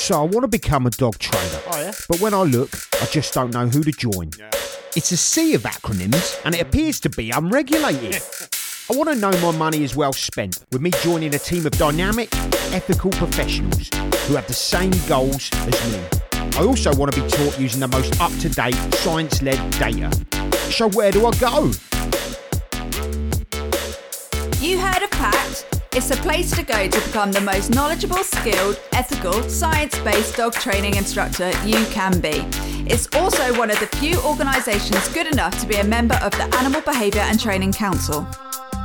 So I want to become a dog trainer. Oh, yeah? But when I look, I just don't know who to join. It's a sea of acronyms and it appears to be unregulated. I want to know my money is well spent with me joining a team of dynamic, ethical professionals who have the same goals as me. I also want to be taught using the most up to date, science led data. So, where do I go? You heard of PACT? It's a place to go to become the most knowledgeable, skilled, ethical, science based dog training instructor you can be. It's also one of the few organisations good enough to be a member of the Animal Behaviour and Training Council.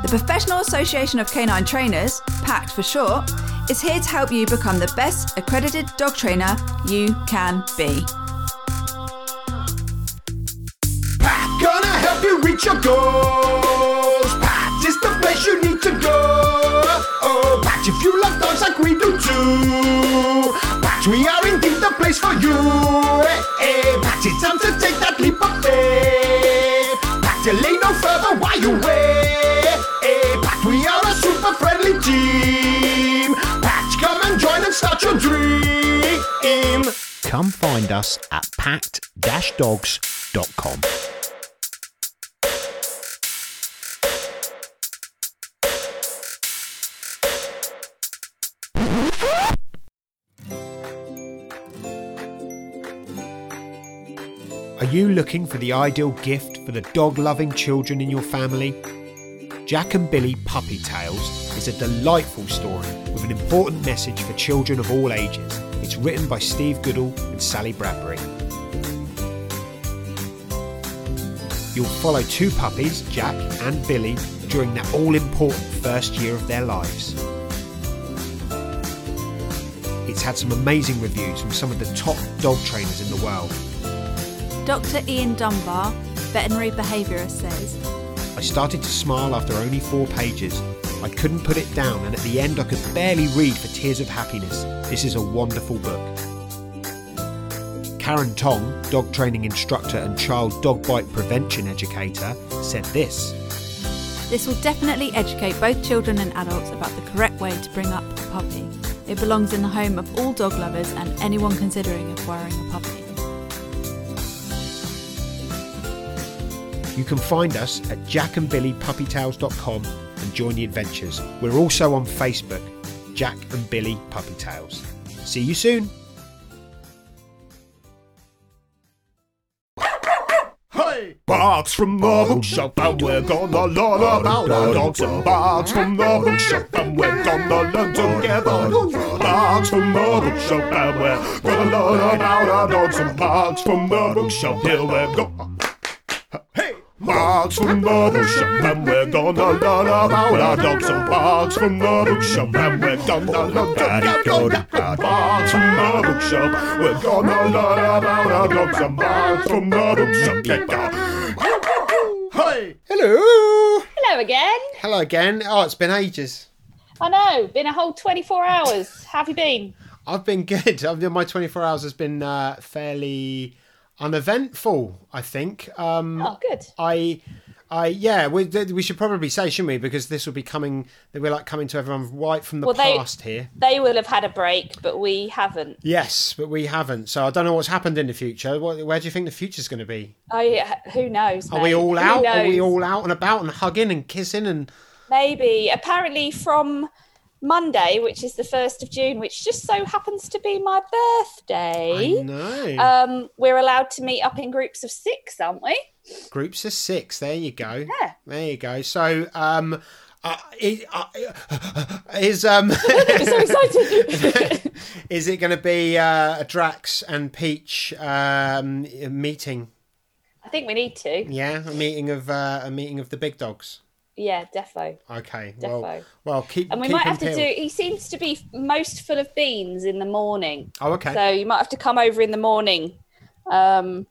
The Professional Association of Canine Trainers, PACT for short, is here to help you become the best accredited dog trainer you can be. Pat gonna help you reach your goals. Pat is the place you need to go. Like we do too. Pat, we are indeed the place for you. Eh, hey, hey, Pat, it's time to take that leap of faith. Pat, delay no further while you wait. Eh, hey, Pat, we are a super friendly team. Pat, come and join and start your dream. Come find us at pact-dogs.com. Are you looking for the ideal gift for the dog loving children in your family? Jack and Billy Puppy Tales is a delightful story with an important message for children of all ages. It's written by Steve Goodall and Sally Bradbury. You'll follow two puppies, Jack and Billy, during their all important first year of their lives. It's had some amazing reviews from some of the top dog trainers in the world. Dr. Ian Dunbar, veterinary behaviourist, says I started to smile after only four pages. I couldn't put it down, and at the end, I could barely read for tears of happiness. This is a wonderful book. Karen Tong, dog training instructor and child dog bite prevention educator, said this This will definitely educate both children and adults about the correct way to bring up a puppy. It belongs in the home of all dog lovers and anyone considering acquiring a puppy. You can find us at jackandbillypuppytales.com and join the adventures. We're also on Facebook, Jack and Billy Puppy Tales. See you soon. Hey! Barks from the bookshelf, and we're gonna learn about our dogs. And barks from the bookshelf, and we're gonna learn together. Barks from the bookshelf, and we're gonna learn about our dogs. And barks from the bookshelf, here we go. Hey! Barks from the bookshelf, and we're gonna learn about our dogs. And barks from the bookshelf, and we're gonna learn together. Barks from the bookshelf, we're gonna learn about our dogs. And barks from the bookshelf, yeah, yeah. Hello. Hello again. Hello again. Oh, it's been ages. I know, been a whole 24 hours. How have you been? I've been good. I've been, my 24 hours has been uh, fairly uneventful, I think. Um, Oh, good. I, I, yeah, we, we should probably say, shouldn't we? Because this will be coming, we're like coming to everyone right from the Well, they- past here. They will have had a break, but we haven't. Yes, but we haven't. So I don't know what's happened in the future. What, where do you think the future's going to be? I, who knows? Are we all out? Are we all out and about and hugging and kissing and Maybe. Apparently, from Monday, which is the 1st of June, which just so happens to be my birthday, I know. um, we're allowed to meet up in groups of six, aren't we? Groups of six. There you go. Yeah. There you go. So, um, uh, it, uh, is um, so excited. is it going to be uh, a Drax and Peach um, meeting? I think we need to. Yeah, a meeting of uh, a meeting of the big dogs. Yeah, defo. Okay. Defo. Well, well, keep. And we keep might have to peeled. do. He seems to be most full of beans in the morning. Oh, okay. So you might have to come over in the morning. Um,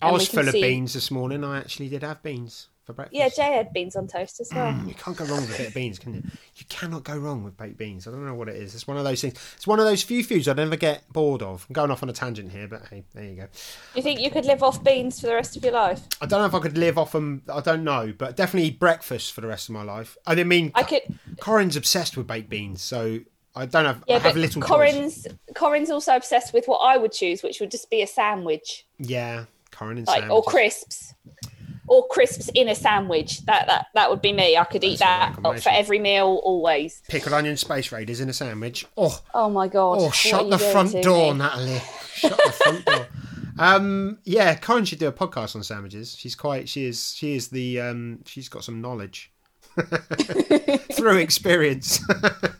I was full of beans this morning. I actually did have beans for breakfast. yeah, Jay had beans on toast as well. Mm, you can't go wrong with a bit of beans, can you? You cannot go wrong with baked beans. I don't know what it is. It's one of those things. It's one of those few foods I never get bored of. I'm going off on a tangent here, but hey, there you go. You think you could live off beans for the rest of your life? I don't know if I could live off them. I don't know, but definitely breakfast for the rest of my life. I didn't mean, I could. Corin's obsessed with baked beans, so I don't have. Yeah, I have little choice. Corin's Corin's also obsessed with what I would choose, which would just be a sandwich, Yeah, Corin and like or crisps, or crisps in a sandwich. That that that would be me. I could eat That's that for every meal, always. Pickled onion space raiders in a sandwich. Oh, Oh my god! oh, shut the front door, me? Natalie. Shut the front door. Um, yeah, Corinne should do a podcast on sandwiches. She's quite. She is. She is the. Um, she's got some knowledge through experience.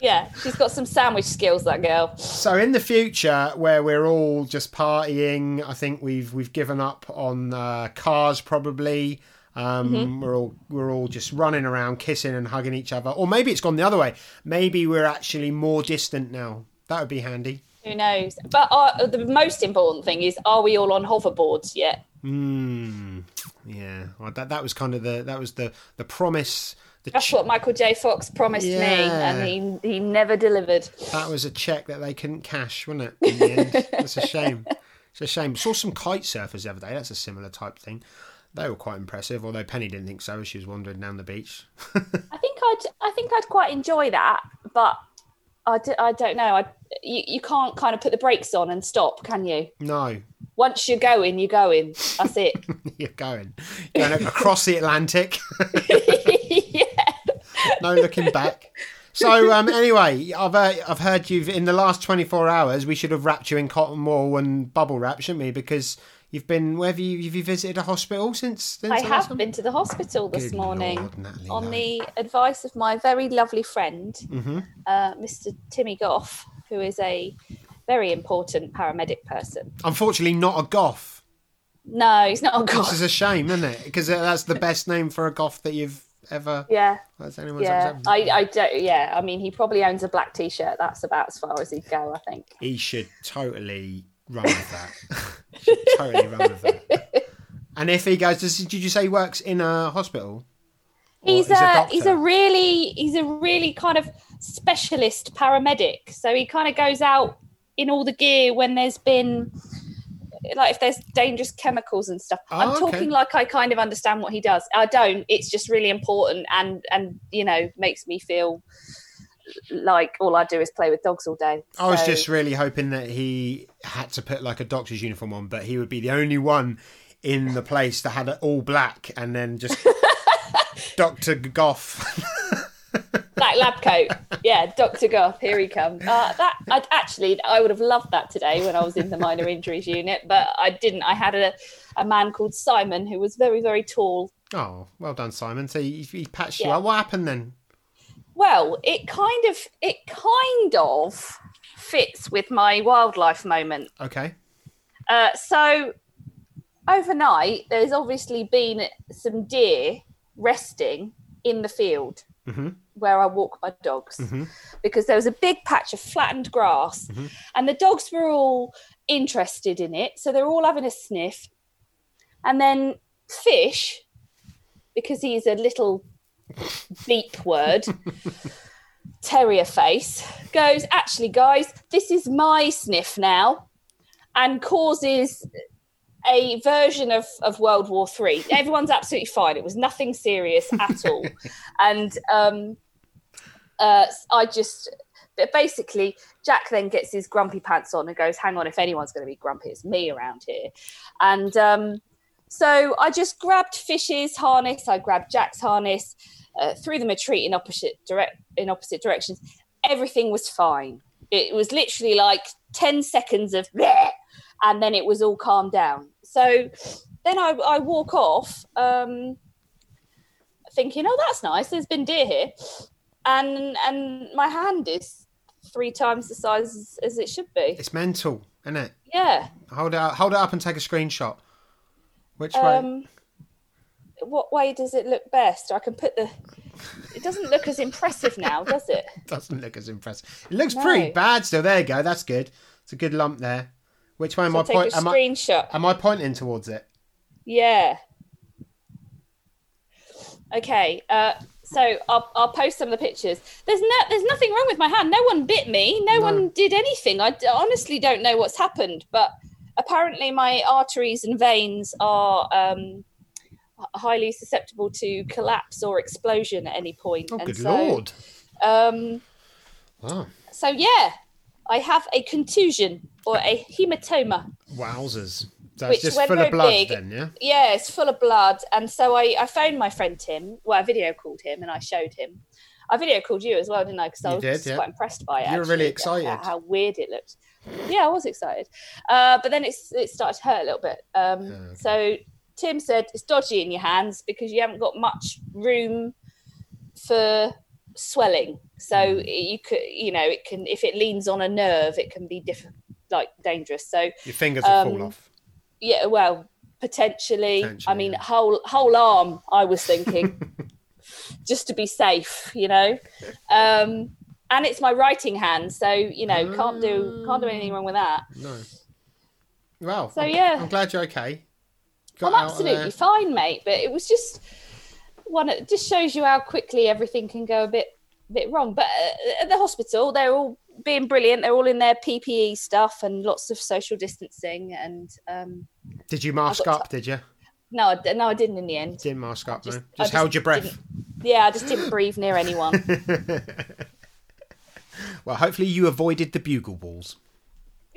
Yeah, she's got some sandwich skills. That girl. So in the future, where we're all just partying, I think we've we've given up on uh, cars. Probably um, Mm-hmm. we're all we're all just running around, kissing and hugging each other. Or maybe it's gone the other way. Maybe we're actually more distant now. That would be handy. Who knows? But uh, the most important thing is, are we all on hoverboards yet? Hmm. Yeah. Well, that that was kind of the that was the the promise. The That's ch- what Michael J. Fox promised me, and he he never delivered. that was a check that they couldn't cash, wasn't it? In the end, that's a shame. It's a shame. Saw some kite surfers the other day. That's a similar type thing. They were quite impressive, although Penny didn't think so as she was wandering down the beach. I think I'd I think I'd quite enjoy that, but I, d- I don't know. I you, you can't kind of put the brakes on and stop, can you? No, Once you're going, you're going. That's it. you're going, going across the Atlantic, yeah. No looking back. So um, anyway, I've uh, I've heard you've in the last 24 hours. We should have wrapped you in cotton wool and bubble wrap, shouldn't we? Because you've been. Where have you have you visited a hospital since? since I have been to the hospital this Good morning Lord, Natalie, on no. the advice of my very lovely friend, Mm-hmm. uh, Mr. Timmy Goff, who is a very important paramedic person. Unfortunately, not a goff. No, he's not a goff. goth. is a shame, isn't it? Because that's the best name for a goff that you've ever. Yeah, That's anyone's yeah. ever. I, I don't. Yeah, I mean, he probably owns a black T-shirt. That's about as far as he'd go, I think. He should totally run with that. totally run with that. And if he goes, does, did you say he works in a hospital? Or He's is a, he's a really he's a really kind of specialist paramedic. So he kind of goes out in all the gear when there's been like if there's dangerous chemicals and stuff. Oh, I'm okay. talking like I kind of understand what he does. I don't. It's just really important and and you know makes me feel like all I do is play with dogs all day. I was So- just really hoping that he had to put like a doctor's uniform on, but he would be the only one in the place that had it all black and then just Dr. Goff. black lab coat. Yeah, Doctor Goff. Here he comes. Uh, that I'd actually, I would have loved that today when I was in the minor injuries unit, but I didn't. I had a, a man called Simon who was very, very tall. oh, well done, Simon. So he, he patched you up. What happened then? Well, it kind of, it kind of fits with my wildlife moment. Okay. Uh, so overnight, there's obviously been some deer resting in the field Mhm. Where I walk my dogs Mhm. because there was a big patch of flattened grass Mhm. and the dogs were all interested in it. So they're all having a sniff. And then Fish, because he's a little beep word, terrier face, goes, Actually, guys, this is my sniff now, and causes a version of, of World War Three. Everyone's absolutely fine. It was nothing serious at all. and um, uh, I just but basically Jack then gets his grumpy pants on and goes, "Hang on, if anyone's going to be grumpy, it's me around here." And um, so I just grabbed Fish's harness. I grabbed Jack's harness, uh, threw them a treat in opposite direct in opposite directions. Everything was fine. It was literally like ten seconds of, "Bleh," and then it was all calmed down. So then I, I walk off, um, thinking, "Oh, that's nice. There's been deer here." And and my hand is three times the size as, as it should be. It's mental, isn't it? Yeah. Hold it up, hold it up and take a screenshot. Which way? Um, what way does it look best? I can put the. It doesn't look as impressive now, does it? Doesn't look as impressive. It looks No. pretty bad still. There you go. That's good. It's a good lump there. Which way am So I take point? a Am I, screenshot. am I pointing towards it? Yeah. Okay. Uh, so I'll, I'll post some of the pictures. There's no, there's nothing wrong with my hand. No one bit me. No, No. one did anything. I d- honestly don't know what's happened, but apparently my arteries and veins are um, highly susceptible to collapse or explosion at any point. Oh, And good so, lord. Um, Wow. so yeah, I have a contusion or a hematoma. Wowzers. So Which it's just went full of very blood big. then, yeah? Yeah, it's full of blood. And so I, I phoned my friend Tim. Well, I video called him and I showed him. I video called you as well, didn't I? Because I was did, yeah. quite impressed by it. You were actually, really excited. How, weird it looked. Yeah, I was excited. Uh, but then it's, it started to hurt a little bit. Um, okay. So Tim said it's dodgy in your hands because you haven't got much room for swelling. So Hmm. you could, you know, it can if it leans on a nerve, it can be diff- like dangerous. So Your fingers will fall Um, off. Yeah, well, potentially. I mean, yeah. whole whole arm. I was thinking, just to be safe, you know. Um, and it's my writing hand, so you know, can't do can't do anything wrong with that. No. Well, So, I'm, yeah. I'm glad you're okay. Got I'm absolutely fine, mate. But it was just one. It just shows you how quickly everything can go a bit bit wrong. But uh, at the hospital, they're all being brilliant. They're all in their PPE stuff and lots of social distancing. And um, Did you mask up, did you? no, I, no, I didn't in the end. Didn't mask up, just- no? Just just held your breath. Yeah, I just didn't breathe near anyone. Well, hopefully you avoided the bugle balls.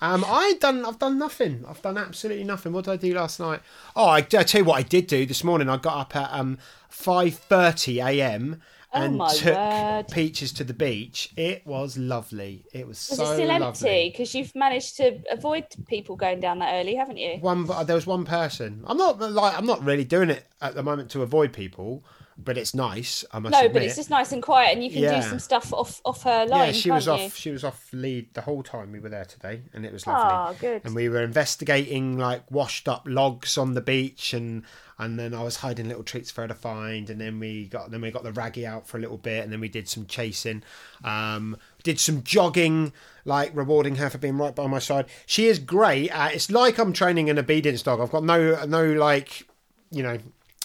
um, I done. I've done nothing. I've done absolutely nothing. What did I do last night? Oh, I, I tell you what I did do this morning. I got up at um five thirty a.m. Oh, and my took word. Peaches to the beach. It was lovely. It was, Was so it still lovely. empty? Because you've managed to avoid people going down that early, haven't you? One, there was one person. I'm not like I'm not really doing it at the moment to avoid people, but it's nice. I must No, admit. but it's just nice and quiet, and you can Yeah. do some stuff off off her line. yeah, she was you? off. She was off lead the whole time we were there today, and it was lovely. Oh, good. And we were investigating like washed up logs on the beach, and and then I was hiding little treats for her to find, and then we got then we got the raggy out for a little bit, and then we did some chasing, um, did some jogging, like rewarding her for being right by my side. She is great. At, it's like I'm training an obedience dog. I've got no no like you know.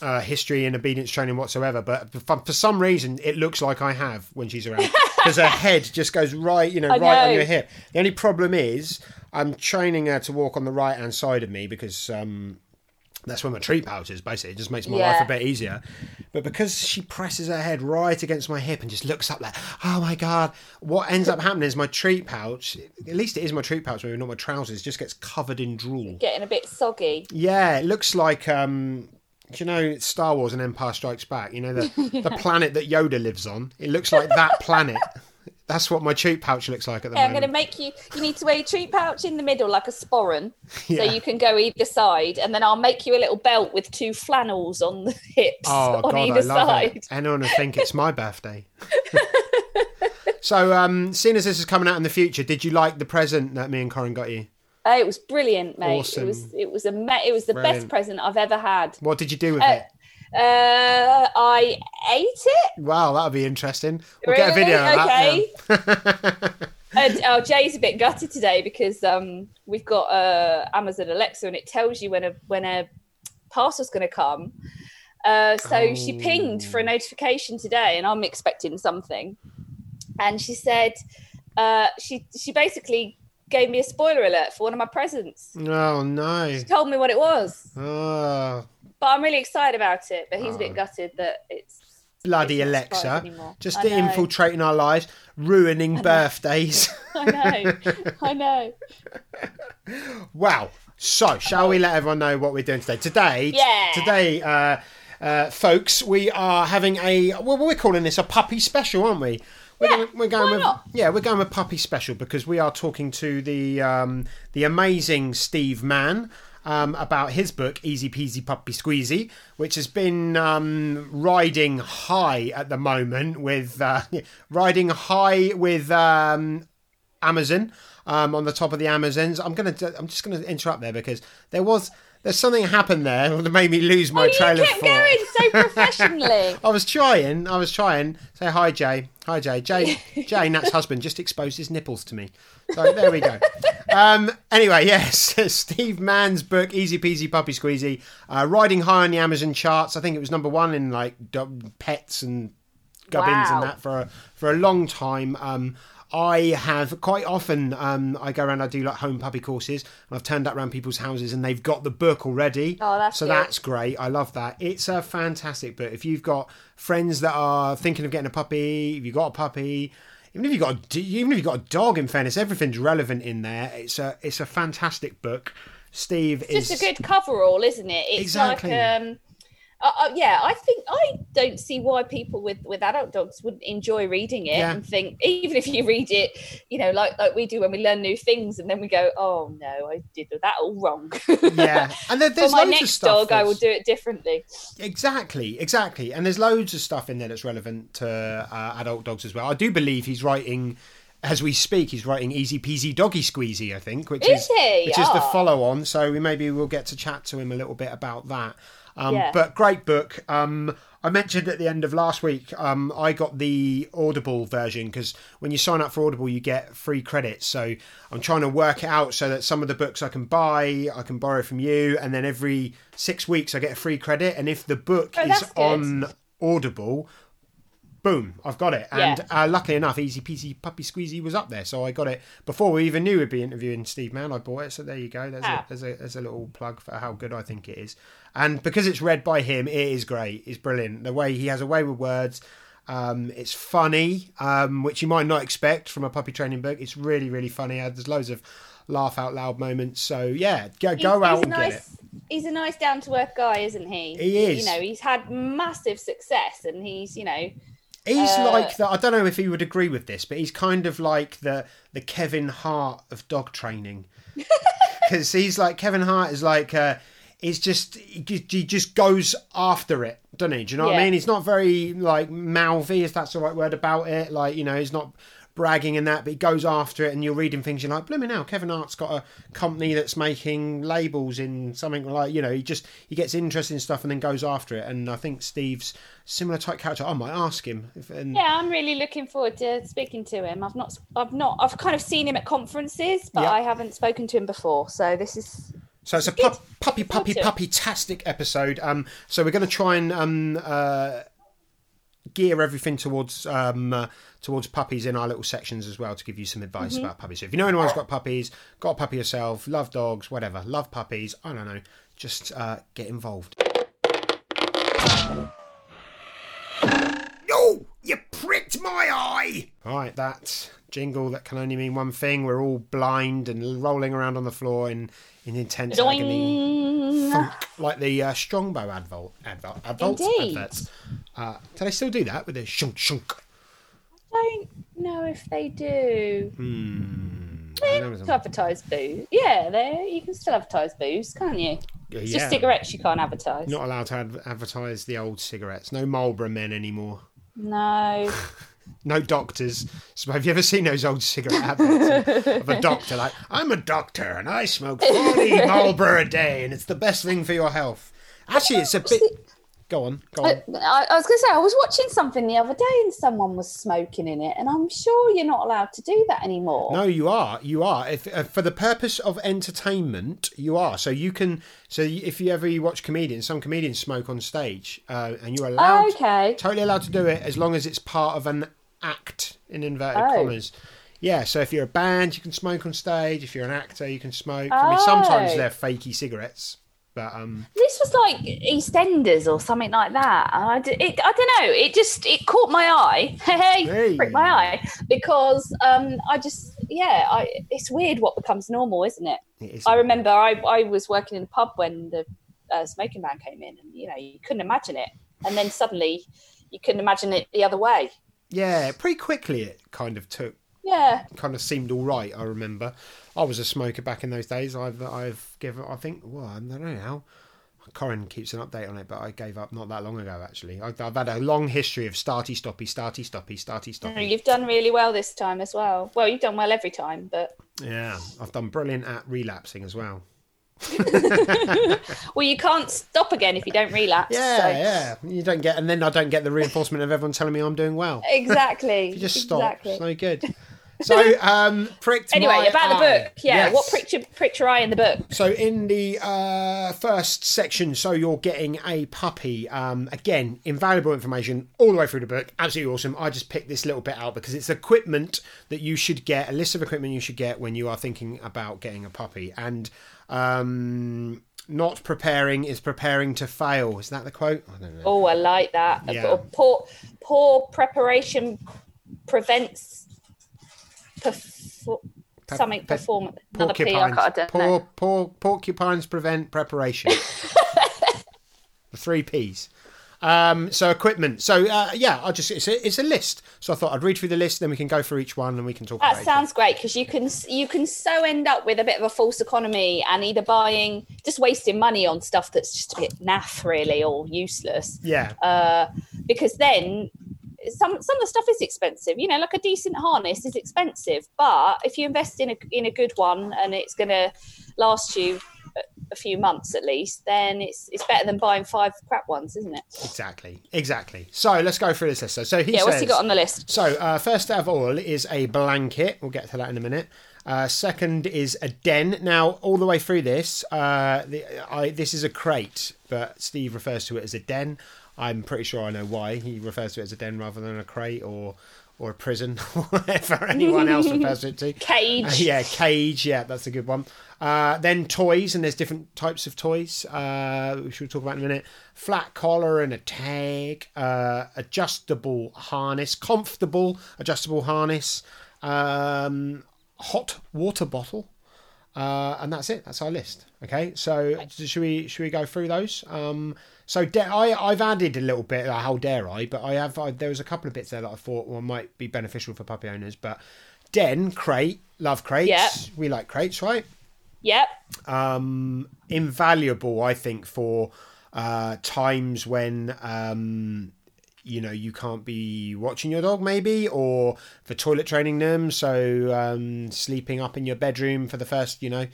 Uh, history and obedience training whatsoever, but for, for some reason it looks like I have when she's around because her head just goes right, you know, I right on your hip. The only problem is I'm training her to walk on the right hand side of me because um, that's where my treat pouch is. Basically, it just makes my life a bit easier. But because she presses her head right against my hip and just looks up like, oh my god, what ends up happening is my treat pouch. At least it is my treat pouch, maybe not my trousers. Just gets covered in drool. Getting a bit soggy. Yeah, it looks like um do you know Star Wars and Empire Strikes Back? You know the the planet that Yoda lives on. It looks like that planet. That's what my treat pouch looks like at the Okay, I'm going to make you. You need to wear your treat pouch in the middle, like a sporran, Yeah. so you can go either side, and then I'll make you a little belt with two flannels on the hips Oh on god, I either love side. it. Anyone would think it's my birthday. so, um, seeing as this is coming out in the future, did you like the present that me and Corin got you? Oh, it was brilliant, mate. Awesome. It was. It was a. Me- it was the Brilliant. best present I've ever had. What did you do with Uh, it? Uh, I ate it. Wow, that'll be interesting. We'll get a video of Okay. that. And, oh, Jay's a bit gutted today because um, we've got uh, Amazon Alexa and it tells you when a when a parcel's going to come. Uh, so she pinged for a notification today, and I'm expecting something. And she said uh, she she basically gave me a spoiler alert for one of my presents. Oh no. She told me what it was, Oh, but I'm really excited about it. But he's a bit gutted that it's bloody It's not a surprise Alexa. Just infiltrating our lives, ruining birthdays. I know, I know. Wow. So, shall we let everyone know what we're doing today? Today, Yeah. today, uh, uh, folks, we are having a well, we're calling this a puppy special, aren't we? We're Yeah, going, we're going with not? yeah, we're going with puppy special because we are talking to the um, the amazing Steve Mann. Um, about his book Easy Peasy Puppy Squeezy, which has been um, riding high at the moment with uh, riding high with um, Amazon um, on the top of the Amazons. I'm gonna I'm just gonna interrupt there because there was there's something happened there that made me lose my Oh, trail of kept thought. going so professionally. I was trying. I was trying. Say hi, Jay. Hi, Jay. Jay. Jay, Nat's husband, just exposed his nipples to me. So there we go. Um, anyway, yes, Steve Mann's book, Easy Peasy Puppy Squeezy, uh, riding high on the Amazon charts. I think it was number one in like pets and gubbins Wow. and that for a, for a long time. Um, I have quite often. Um, I go around. I do like home puppy courses, and I've turned up around people's houses, and they've got the book already. Oh, that's so good. that's great. I love that. It's a fantastic book. If you've got friends that are thinking of getting a puppy, if you've got a puppy, even if you've got a, even if you've got a dog, in fairness, everything's relevant in there. It's a it's a fantastic book. Steve is Just a good coverall, isn't it? It's Exactly. like um uh, uh, yeah, I think I don't see why people with, with adult dogs wouldn't enjoy reading it Yeah. and think even if you read it, you know, like like we do when we learn new things, and then we go, oh no, I did that all wrong. yeah, and there, For there's my loads of next stuff. dog, I will do it differently. Exactly, exactly. And there's loads of stuff in there that's relevant to uh, adult dogs as well. I do believe he's writing, as we speak, he's writing Easy Peasy Doggy Squeezy, I think, which Is is, which is the Oh. follow on. So we maybe we'll get to chat to him a little bit about that. Um, Yeah. But great book. Um, I mentioned at the end of last week, um, I got the Audible version because when you sign up for Audible, you get free credits. So I'm trying to work it out so that some of the books I can buy, I can borrow from you, and then every six weeks I get a free credit. And if the book Oh, is on Audible, boom, I've got it. And Yeah. uh, luckily enough, Easy Peasy Puppy Squeezy was up there, so I got it before we even knew we'd be interviewing Steve Mann. I bought it, so there you go. There's, Ah. a, there's a there's a little plug for how good I think it is, and because it's read by him, it is great. It's brilliant. The way he has a way with words. Um, it's funny, um, which you might not expect from a puppy training book. It's really, really funny. Uh, There's loads of laugh out loud moments. So yeah, go, go he's, out he's and a get it. nice, He's a nice, down to earth guy, isn't he? He is. You know, he's had massive success, and he's, you know, He's Uh, like the. I don't know if he would agree with this, but he's kind of like the the Kevin Hart of dog training, because he's like Kevin Hart is like. Uh, He's just he just goes after it, doesn't he? Do you know what I mean? He's not very like mouthy, if that's the right word about it. Like you know, he's not bragging and that, but he goes after it. And you're reading things, you're like, blooming now, Kevin Hart's got a company that's making labels in something like you know. He just he gets interested in stuff and then goes after it. And I think Steve's similar type character. I might ask him. If, and yeah, I'm really looking forward to speaking to him. I've not, I've not, I've kind of seen him at conferences, but Yeah. I haven't spoken to him before. So this is So it's a pup, puppy, puppy, puppy tastic episode. Um, so we're going to try and um, uh, gear everything towards um, uh, towards puppies in our little sections as well to give you some advice Mm-hmm. about puppies. So if you know anyone's got puppies, got a puppy yourself, love dogs, whatever, love puppies, I don't know, just uh, get involved. No, you pricked my eye. All right, that jingle that can only mean one thing. We're all blind and rolling around on the floor in in intense agony Doing. funk, like the uh, Strongbow advert, advert, advert Indeed. adverts. Uh, do they still do that with the shunk shunk? I don't know if they do. Hmm. They to advertise booze. Yeah, they you can still advertise booze, can't you? It's Yeah. just cigarettes you can't advertise. Not allowed to ad- advertise the old cigarettes. No Marlboro men anymore. No. No doctors. So have you ever seen those old cigarette adverts of a doctor like, I'm a doctor and I smoke 40 Marlboro a day and it's the best thing for your health. Actually, it's a bit. Go on, go on. I, I was going to say, I was watching something the other day and someone was smoking in it, and I'm sure you're not allowed to do that anymore. No, you are. You are. If uh, for the purpose of entertainment, you are. So you can. So if you ever you watch comedians, some comedians smoke on stage, uh, and you're allowed, Okay. totally allowed to do it as long as it's part of an act in inverted Oh. commas. Yeah. So if you're a band, you can smoke on stage. If you're an actor, you can smoke. I mean, sometimes Oh. they're fakey cigarettes, but um, This was like EastEnders or something like that. I, d- it, I don't know. It just it caught my eye. Hey, my eye because um, I just yeah, I it's weird what becomes normal, isn't it? it is. I remember I, I was working in a pub when the uh, smoking ban came in, and you know you couldn't imagine it, and then suddenly you couldn't imagine it the other way. Yeah, pretty quickly it kind of took Yeah, kind of seemed all right. I remember, I was a smoker back in those days. I've I've given. I think. Well, I don't know how. Corin keeps an update on it, but I gave up not that long ago. Actually, I've, I've had a long history of starty stoppy, starty stoppy, starty stoppy. you've done really well this time as well. Well, you've done well every time, but Yeah, I've done brilliant at relapsing as well. well, you can't stop again if you don't relapse. Yeah, so- yeah. You don't get, and then I don't get the reinforcement of everyone telling me I'm doing well. Exactly. You just stop. Exactly. It's no good. So, um, pricked Anyway, my about the book. Yeah, Yes. what pricked your, pricked your eye in the book? So in the uh, first section, so you're getting a puppy. Um, again, invaluable information all the way through the book. Absolutely awesome. I just picked this little bit out because it's equipment that you should get, a list of equipment you should get when you are thinking about getting a puppy. And um, not preparing is preparing to fail. Is that the quote? I don't know. Oh, I like that. Yeah. Poor, poor preparation prevents perfor- something pe- performance. Another P, I, Porcupines. don't Por- por- porcupines prevent preparation. the three P's. Um, so equipment. So uh, yeah, I just it's a, it's a list. So I thought I'd read through the list, then we can go through each one and we can talk about That sounds great because you can you can so end up with a bit of a false economy and either buying just wasting money on stuff that's just a bit naff really or useless. Yeah, uh, because then some some of the stuff is expensive. You know, like a decent harness is expensive, but if you invest in a in a good one and it's going to last you a, few months at least, then it's it's better than buying five crap ones, isn't it? exactly, exactly. So let's go through this list. So, so he Yeah, says, what's he got on the list? So, uh, first of all is a blanket. We'll get to that in a minute. Uh, second is a den. Now, all the way through this, uh, the, I, this is a crate, but Steve refers to it as a den. I'm pretty sure I know why he refers to it as a den rather than a crate or or a prison or whatever anyone else refers to it to. Cage. Uh, yeah, cage. Yeah, that's a good one. Uh, then toys, and there's different types of toys, uh, which we'll talk about in a minute. Flat collar and a tag, uh, adjustable harness, comfortable adjustable harness, um, hot water bottle, uh, and that's it. That's our list. Okay, so should we should we go through those? Um, so de- I I've added a little bit. How dare I? But I have. I, there was a couple of bits there that I thought well, might be beneficial for puppy owners. But den crate, love crates. Yeah. We like crates, right? Yep. um, invaluable, I think, for uh, times when um, you know you can't be watching your dog, maybe, or for toilet training them. So um, sleeping up in your bedroom for the first, you know.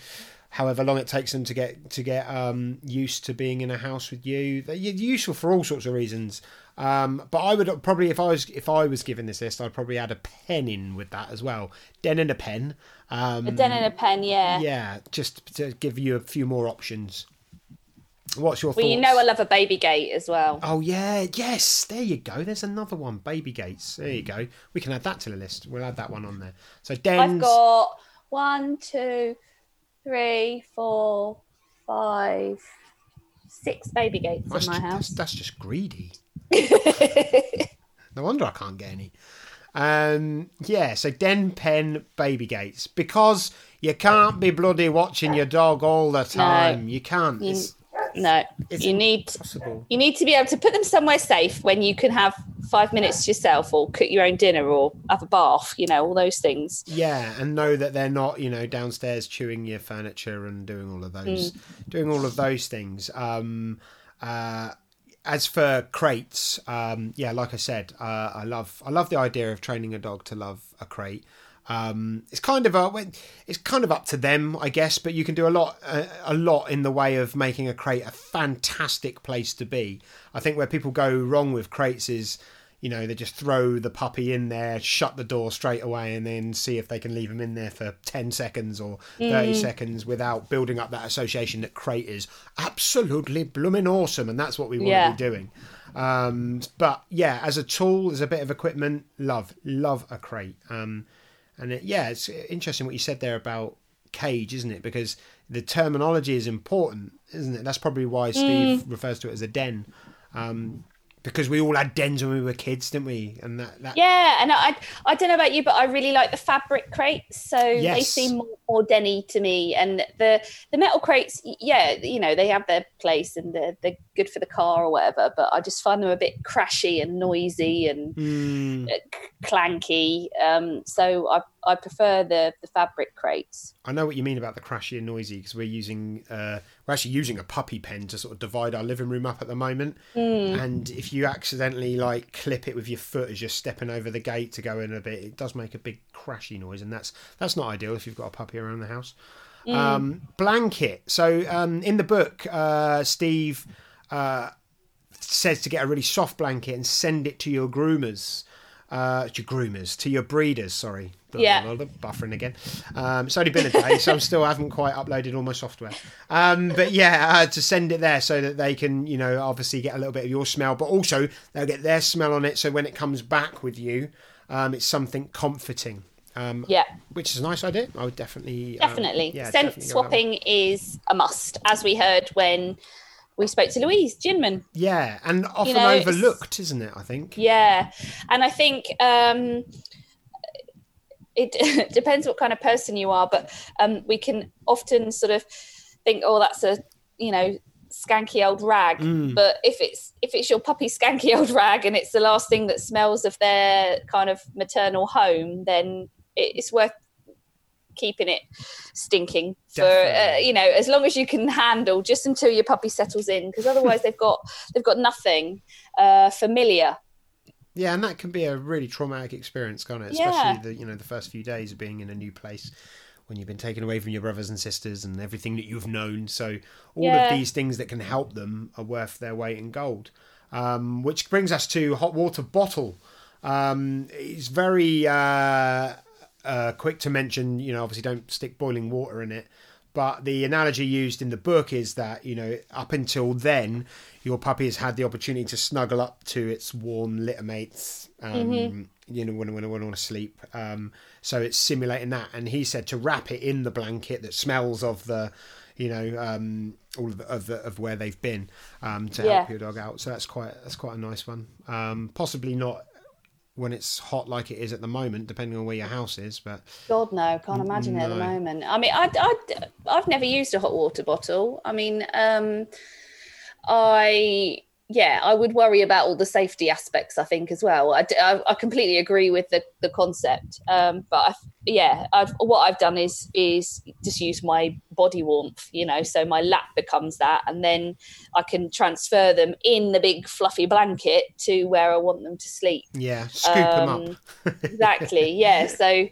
However long it takes them to get to get um, used to being in a house with you, they're useful for all sorts of reasons. Um, but I would probably, if I was if I was given this list, I'd probably add a pen in with that as well. Den and a pen. Um, A den and a pen, yeah. yeah, just to give you a few more options. What's your Well, thoughts? you know I love a baby gate as well. Oh yeah, yes. There you go. There's another one. Baby gates. There you go. We can add that to the list. We'll add that one on there. So dens. I've got one, two, three, four, five, six baby gates that's, in my ju- house. that's just greedy. no wonder I can't get any. Um, yeah. So den, pen, baby gates because you can't be bloody watching your dog all the time. You can't. You- It's No, you need impossible. you need to be able to put them somewhere safe when you can have five minutes to yourself, or cook your own dinner, or have a bath. You know all those things. Yeah, and know that they're not, you know, downstairs chewing your furniture and doing all of those, doing all of those things. Um, uh, as for crates, um, yeah, like I said, uh, I love, I love the idea of training a dog to love a crate. Um, it's kind of a, it's kind of up to them, I guess, but you can do a lot, a, a lot in the way of making a crate a fantastic place to be. I think where people go wrong with crates is you know, they just throw the puppy in there, shut the door straight away, and then see if they can leave him in there for 10 seconds or 30 seconds without building up that association that crate is absolutely blooming awesome. And that's what we want Yeah. to be doing. Um, but yeah, as a tool, as a bit of equipment, love, love a crate. Um, and it, yeah, it's interesting what you said there about cage, isn't it? Because the terminology is important, isn't it? That's probably why Steve refers to it as a den. Um, because we all had dens when we were kids, didn't we? And that, that Yeah, and I I don't know about you, but I really like the fabric crates. So they seem more, more denny to me. And the the metal crates, yeah, you know, they have their place and they're they're good for the car or whatever. But I just find them a bit crashy and noisy and Mm, clanky. Um, so I I prefer the the fabric crates. I know what you mean about the crashy and noisy because we're using uh, we're actually using a puppy pen to sort of divide our living room up at the moment. And if you accidentally like clip it with your foot as you're stepping over the gate to go in a bit, it does make a big crashy noise, and that's that's not ideal if you've got a puppy around the house. Um, blanket. So um, in the book, uh, Steve uh, says to get a really soft blanket and send it to your groomers. Uh, to your groomers, to your breeders, sorry, Yeah. buffering again. Um, it's only been a day, so I'm still haven't quite uploaded all my software. Um, but yeah, uh, to send it there so that they can, you know, obviously get a little bit of your smell, but also they'll get their smell on it. So when it comes back with you, um, it's something comforting. Um, Yeah. which is a nice idea. I would definitely, um, Definitely. yeah, Scent definitely go that way. swapping is a must, as we heard when we spoke to Louise Ginman. Yeah, and often know, overlooked, isn't it? I think. Yeah. And I think um, it depends what kind of person you are, but um, we can often sort of think, oh, that's a, you know, skanky old rag. Mm. but if it's if it's your puppy's skanky old rag and it's the last thing that smells of their kind of maternal home then it's worth keeping it stinking for uh, you know as long as you can handle just until your puppy settles in because otherwise they've got they've got nothing uh, familiar Yeah, and that can be a really traumatic experience, can't it? Yeah. Especially the you know the first few days of being in a new place when you've been taken away from your brothers and sisters and everything that you've known. So all Yeah. of these things that can help them are worth their weight in gold. Um, which brings us to hot water bottle. Um, it's very uh, uh, quick to mention. You know, obviously don't stick boiling water in it. But the analogy used in the book is that, you know, up until then, your puppy has had the opportunity to snuggle up to its warm litter mates, um, you know, when, when I want to sleep. Um, so it's simulating that. And he said to wrap it in the blanket that smells of the, you know, um, all of, the, of, the, of where they've been um, to help Yeah. your dog out. So that's quite that's quite a nice one. Um, possibly not when it's hot like it is at the moment, depending on where your house is. But god no can't imagine it at the moment i mean I, I i've never used a hot water bottle i mean um i yeah i would worry about all the safety aspects i think as well i, d- I- I completely agree with the, the concept um but I, yeah I've, what i've done is is just use my body warmth you know so my lap becomes that and then i can transfer them in the big fluffy blanket to where i want them to sleep yeah, scoop them up. Um, exactly yeah so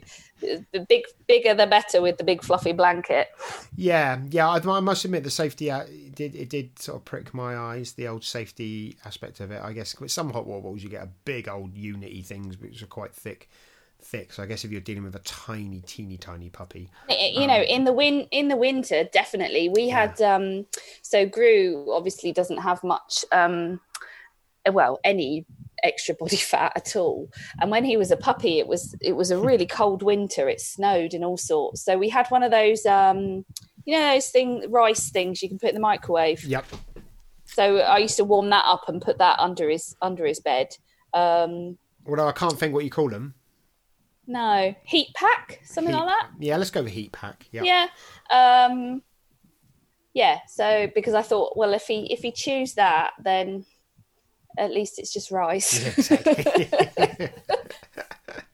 the big bigger the better with the big fluffy blanket Yeah, yeah. I, I must admit the safety uh, it did it did sort of prick my eyes. The old safety aspect of it, I guess. With some hot water bottles, you get a big old unity things, which are quite thick, thick. So I guess if you're dealing with a tiny, teeny, tiny puppy, you know in the win in the winter definitely we had um so Gru obviously doesn't have much um well any extra body fat at all. And when he was a puppy it was it was a really cold winter. It snowed and all sorts. So we had one of those um you know those thing rice things you can put in the microwave? Yep, so i used to warm that up and put that under his under his bed. Um although I can't think what you call them. no. Heat pack? Something Heat- like that? Yeah, let's go with heat pack. Yeah, yeah. Um yeah. So because i thought well if he if he chews that then at least it's just rice exactly.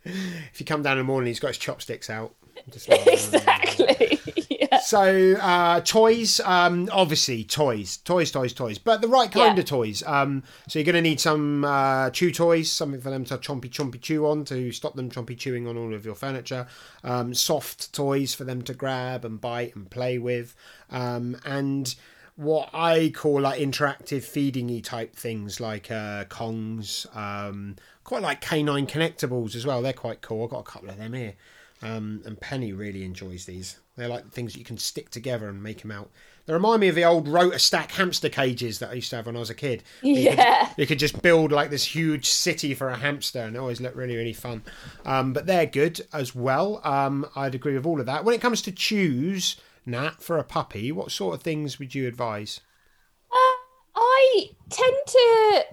if you come down in the morning, he's got his chopsticks out. Just like- exactly yeah So uh, toys, um, obviously toys, toys, toys, toys, but the right kind Yeah. of toys. Um, so you're going to need some uh, chew toys, something for them to chompy chompy chew on to stop them chompy chewing on all of your furniture. Um, soft toys for them to grab and bite and play with, um, and what I call like interactive feedingy type things like uh, Kongs, um, quite like canine connectables as well. They're quite cool. I've got a couple of them here. Um, and Penny really enjoys these. They're like things that you can stick together and make them out. They remind me of the old Rotastak hamster cages that I used to have when I was a kid. You could- Yeah. you could just build like this huge city for a hamster, and it always looked really, really fun. Um, but they're good as well. Um, I'd agree with all of that. When it comes to chews, Nat, for a puppy, what sort of things would you advise? Uh, I tend to.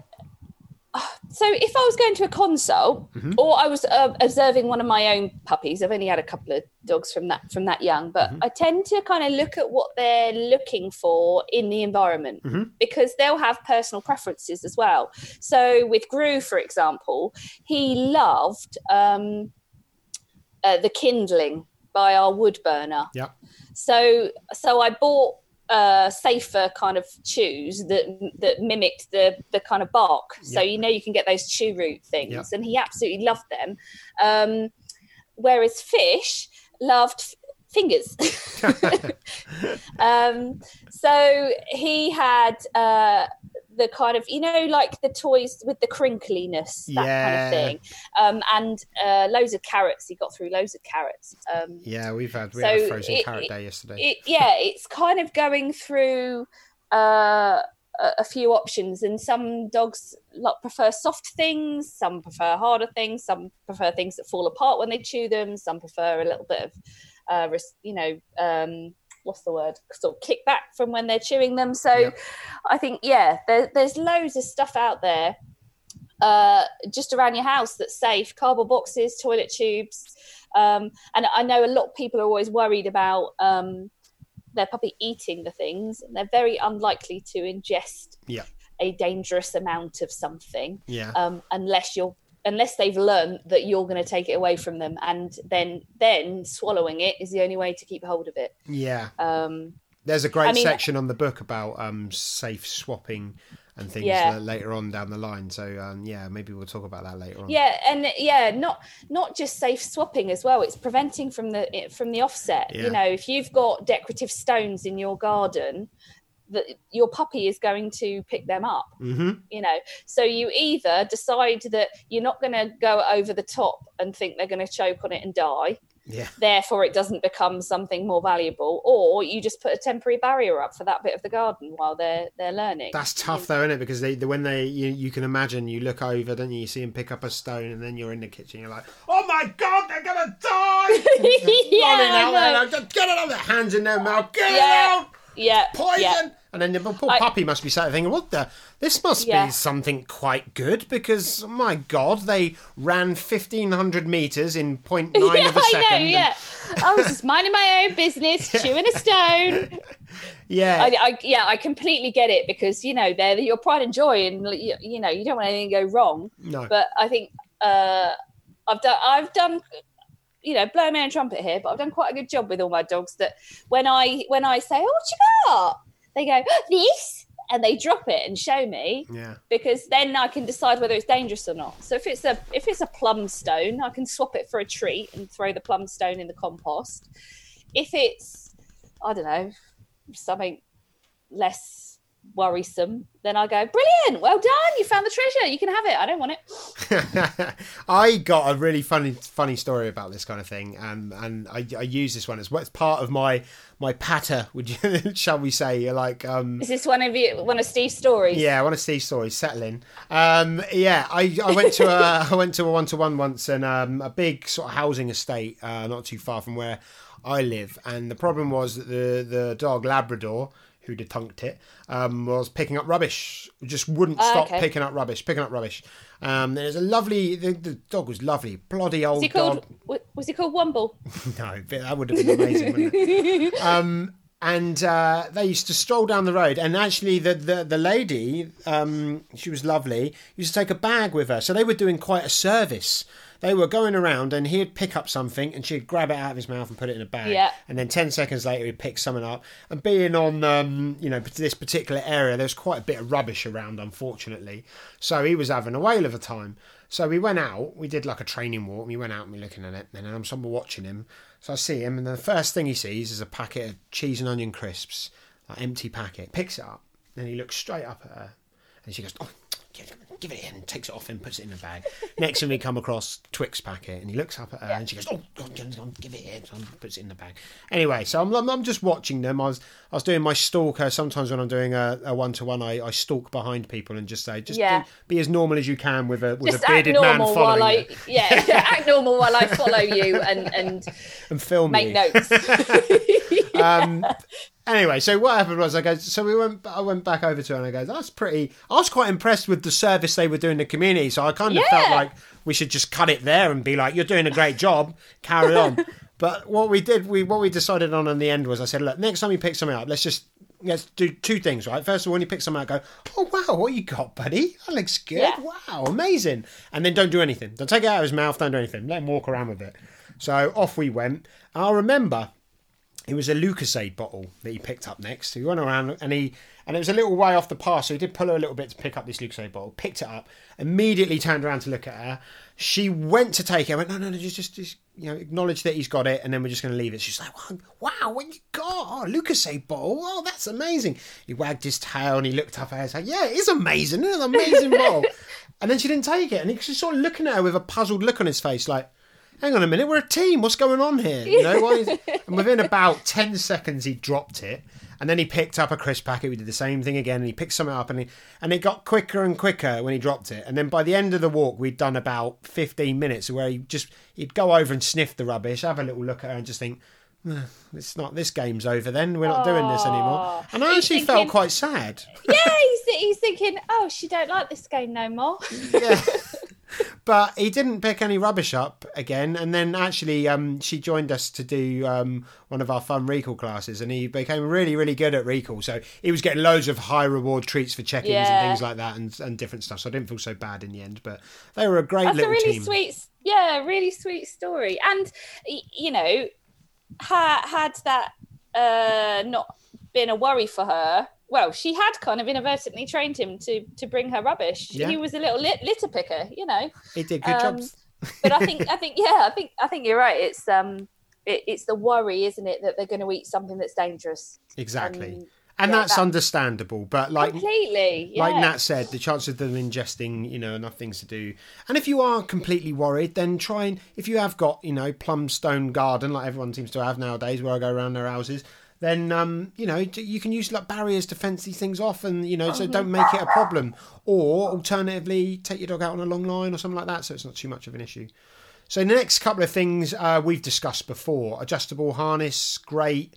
So if I was going to a consult, Mm-hmm. or I was uh, observing one of my own puppies, I've only had a couple of dogs from that from that young, but Mm-hmm. I tend to kind of look at what they're looking for in the environment Mm-hmm. because they'll have personal preferences as well. So with Gru, for example, he loved um, uh, the kindling by our wood burner. Yeah. So so I bought uh, safer kind of chews that that mimicked the the kind of bark. So you know you can get those chew root things, Yeah. and he absolutely loved them. Um, whereas fish loved f- fingers. um, so he had uh, the kind of you know like the toys with the crinkliness that kind of thing. Um and uh loads of carrots. He got through loads of carrots. Um Yeah, we've had we So had a frozen it- carrot day yesterday. it, yeah, it's kind of going through uh, a, a few options, and some dogs like prefer soft things, some prefer harder things, some prefer things that fall apart when they chew them, some prefer a little bit of, uh, you know, um, what's the word? Sort of kickback from when they're chewing them. So, Yeah. I think yeah, there, there's loads of stuff out there. Uh, just around your house that's safe cardboard boxes toilet tubes um, and i know a lot of people are always worried about um, their puppy eating the things and they're very unlikely to ingest Yeah. a dangerous amount of something yeah, um, unless you're unless they've learned that you're going to take it away from them and then then swallowing it is the only way to keep hold of it yeah. um, There's a great I mean- section on the book about um, safe swapping and things Yeah. later on down the line. So um, yeah, maybe we'll talk about that later on. yeah and yeah not not just safe swapping as well it's preventing from the from the offset Yeah. you know if you've got decorative stones in your garden that your puppy is going to pick them up hmm you know so you either decide that you're not going to go over the top and think they're going to choke on it and die Yeah. therefore it doesn't become something more valuable or you just put a temporary barrier up for that bit of the garden while they're they're learning That's tough though, isn't it? Because they, the, when they, you, you can imagine, you look over, don't you? You see them pick up a stone, and then you're in the kitchen. You're like, "Oh my god, they're gonna die!" yeah, I out there, know. like, "Just get it out! Of their hands in their mouth. Get Yeah. it out! yeah Poison! yeah. And then the poor I- puppy must be sat thinking, "What the? This must Yeah. be something quite good." Because my god, they ran fifteen hundred meters in 0.9 yeah, of a second. I know, and- yeah. I was just minding my own business, chewing a stone. yeah, I, I, yeah, I completely get it because you know they're your pride and joy, and you, you know you don't want anything to go wrong. no, But I think uh, I've done, I've done, you know, blow my own trumpet here, but I've done quite a good job with all my dogs. That when I when I say, "Oh, what you got?" They go, "This," and they drop it and show me yeah, because then I can decide whether it's dangerous or not. So if it's a if it's a plum stone, I can swap it for a treat and throw the plum stone in the compost. If it's I don't know something less worrisome, then I go brilliant, well done, you found the treasure, you can have it. I don't want it. I got a really funny funny story about this kind of thing, and and I, I use this one as well. It's part of my my patter. Would you, shall we say, like um. Is this one of you one of Steve's stories? Yeah, one of Steve's stories. Settling. Um, yeah, I, I went to a I went to a one to one once, and um, a big sort of housing estate, uh, not too far from where I live. And the problem was that the the dog Labrador, who detunked it, um, was picking up rubbish. Just wouldn't Ah, stop okay. picking up rubbish, picking up rubbish. Um, there's a lovely. The, the dog was lovely, bloody old Was he called dog. was he called Wumble? No, that would have been amazing, wouldn't it? Um, and uh, they used to stroll down the road, and actually, the the, the lady, um, she was lovely, used to take a bag with her. So they were doing quite a service. They were going around, and he'd pick up something, and she'd grab it out of his mouth and put it in a bag. Yeah. And then ten seconds later, he'd pick something up. And being on, um, you know, this particular area, there's quite a bit of rubbish around, unfortunately. So he was having a whale of a time. So we went out. We did like a training walk. We went out and we looking at it, and then I'm somewhere watching him. So I see him, and the first thing he sees is a packet of cheese and onion crisps, like empty packet. Picks it up, and he looks straight up at her, and she goes, "Oh, give, it in." Takes it off and puts it in the bag. Next thing we come across Twix packet, and he looks up at her, and she goes, "Oh, God, give it in." He puts it in the bag. Anyway, so I'm, I'm, I'm just watching them. I was I was doing my stalker. Sometimes when I'm doing a one to one, I I stalk behind people and just say, just Yeah. do- be as normal as you can with a with Just a bearded man following while I you yeah act normal while I follow you and and and film make you. notes. um, anyway, so what happened was I go. So we went. I went back over to her and I go. That's pretty. I was quite impressed with the service they were doing in the community. So I kind of felt like we should just cut it there and be like, "You're doing a great job. Carry on." but what we did, we what we decided on in the end was, I said, "Look, next time you pick something up, let's just." Let's do two things, right? First of all, when you pick something up, go, oh, wow, what you got, buddy? That looks good. Yeah. Wow, amazing. And then don't do anything. Don't take it out of his mouth. Don't do anything. Let him walk around with it. So off we went. I remember it was a Lucozade bottle that he picked up next. He went around and he and it was a little way off the path, so he did pull her a little bit to pick up this Lucozade bottle. Picked it up, immediately turned around to look at her. She went to take it. I went, no, no, no, just, just, just you know, acknowledge that he's got it, and then we're just going to leave it. She's like, wow, what you got? Oh, Lucozade bottle. Oh, that's amazing. He wagged his tail and he looked up at her and said, yeah, it is amazing. It's an amazing bottle. And then she didn't take it, and he's just sort of looking at her with a puzzled look on his face, like hang on a minute, we're a team. What's going on here? You know, why is... and within about ten seconds, he dropped it, and then he picked up a crisp packet. We did the same thing again, and he picked something up, and he, and it got quicker and quicker when he dropped it. And then by the end of the walk, we'd done about fifteen minutes where he just he'd go over and sniff the rubbish, have a little look at her, and just think. "Eh, It's not. This game's over. Then we're not doing this anymore. And I He's actually thinking- felt quite sad. yeah, he's, he's thinking, oh, she don't like this game no more. yeah. But he didn't pick any rubbish up again, and then actually, um, she joined us to do um, one of our fun recall classes, and he became really, really good at recall. So he was getting loads of high reward treats for check-ins Yeah. and things like that, and, and different stuff. So I didn't feel so bad in the end. But they were a great That's a little really team. sweet, yeah, really sweet story. And you know, ha- had that uh, not been a worry for her, well, she had kind of inadvertently trained him to to bring her rubbish. Yeah. He was a little lit- litter picker, you know. He did good Um, jobs. But I think, I think, yeah, I think, I think you're right. It's um, it, it's the worry, isn't it, that they're going to eat something that's dangerous. Exactly. um, and yeah, that's that- understandable. But like Completely, yeah. like Nat said, the chance of them ingesting, you know, enough things to do. And if you are completely worried, then try and if you have got, you know, plumstone garden like everyone seems to have nowadays, where I go around their houses, then um, you know you can use like barriers to fence these things off, and you know, so don't make it a problem. Or alternatively, take your dog out on a long line or something like that, so it's not too much of an issue. So the next couple of things uh, we've discussed before: adjustable harness, great,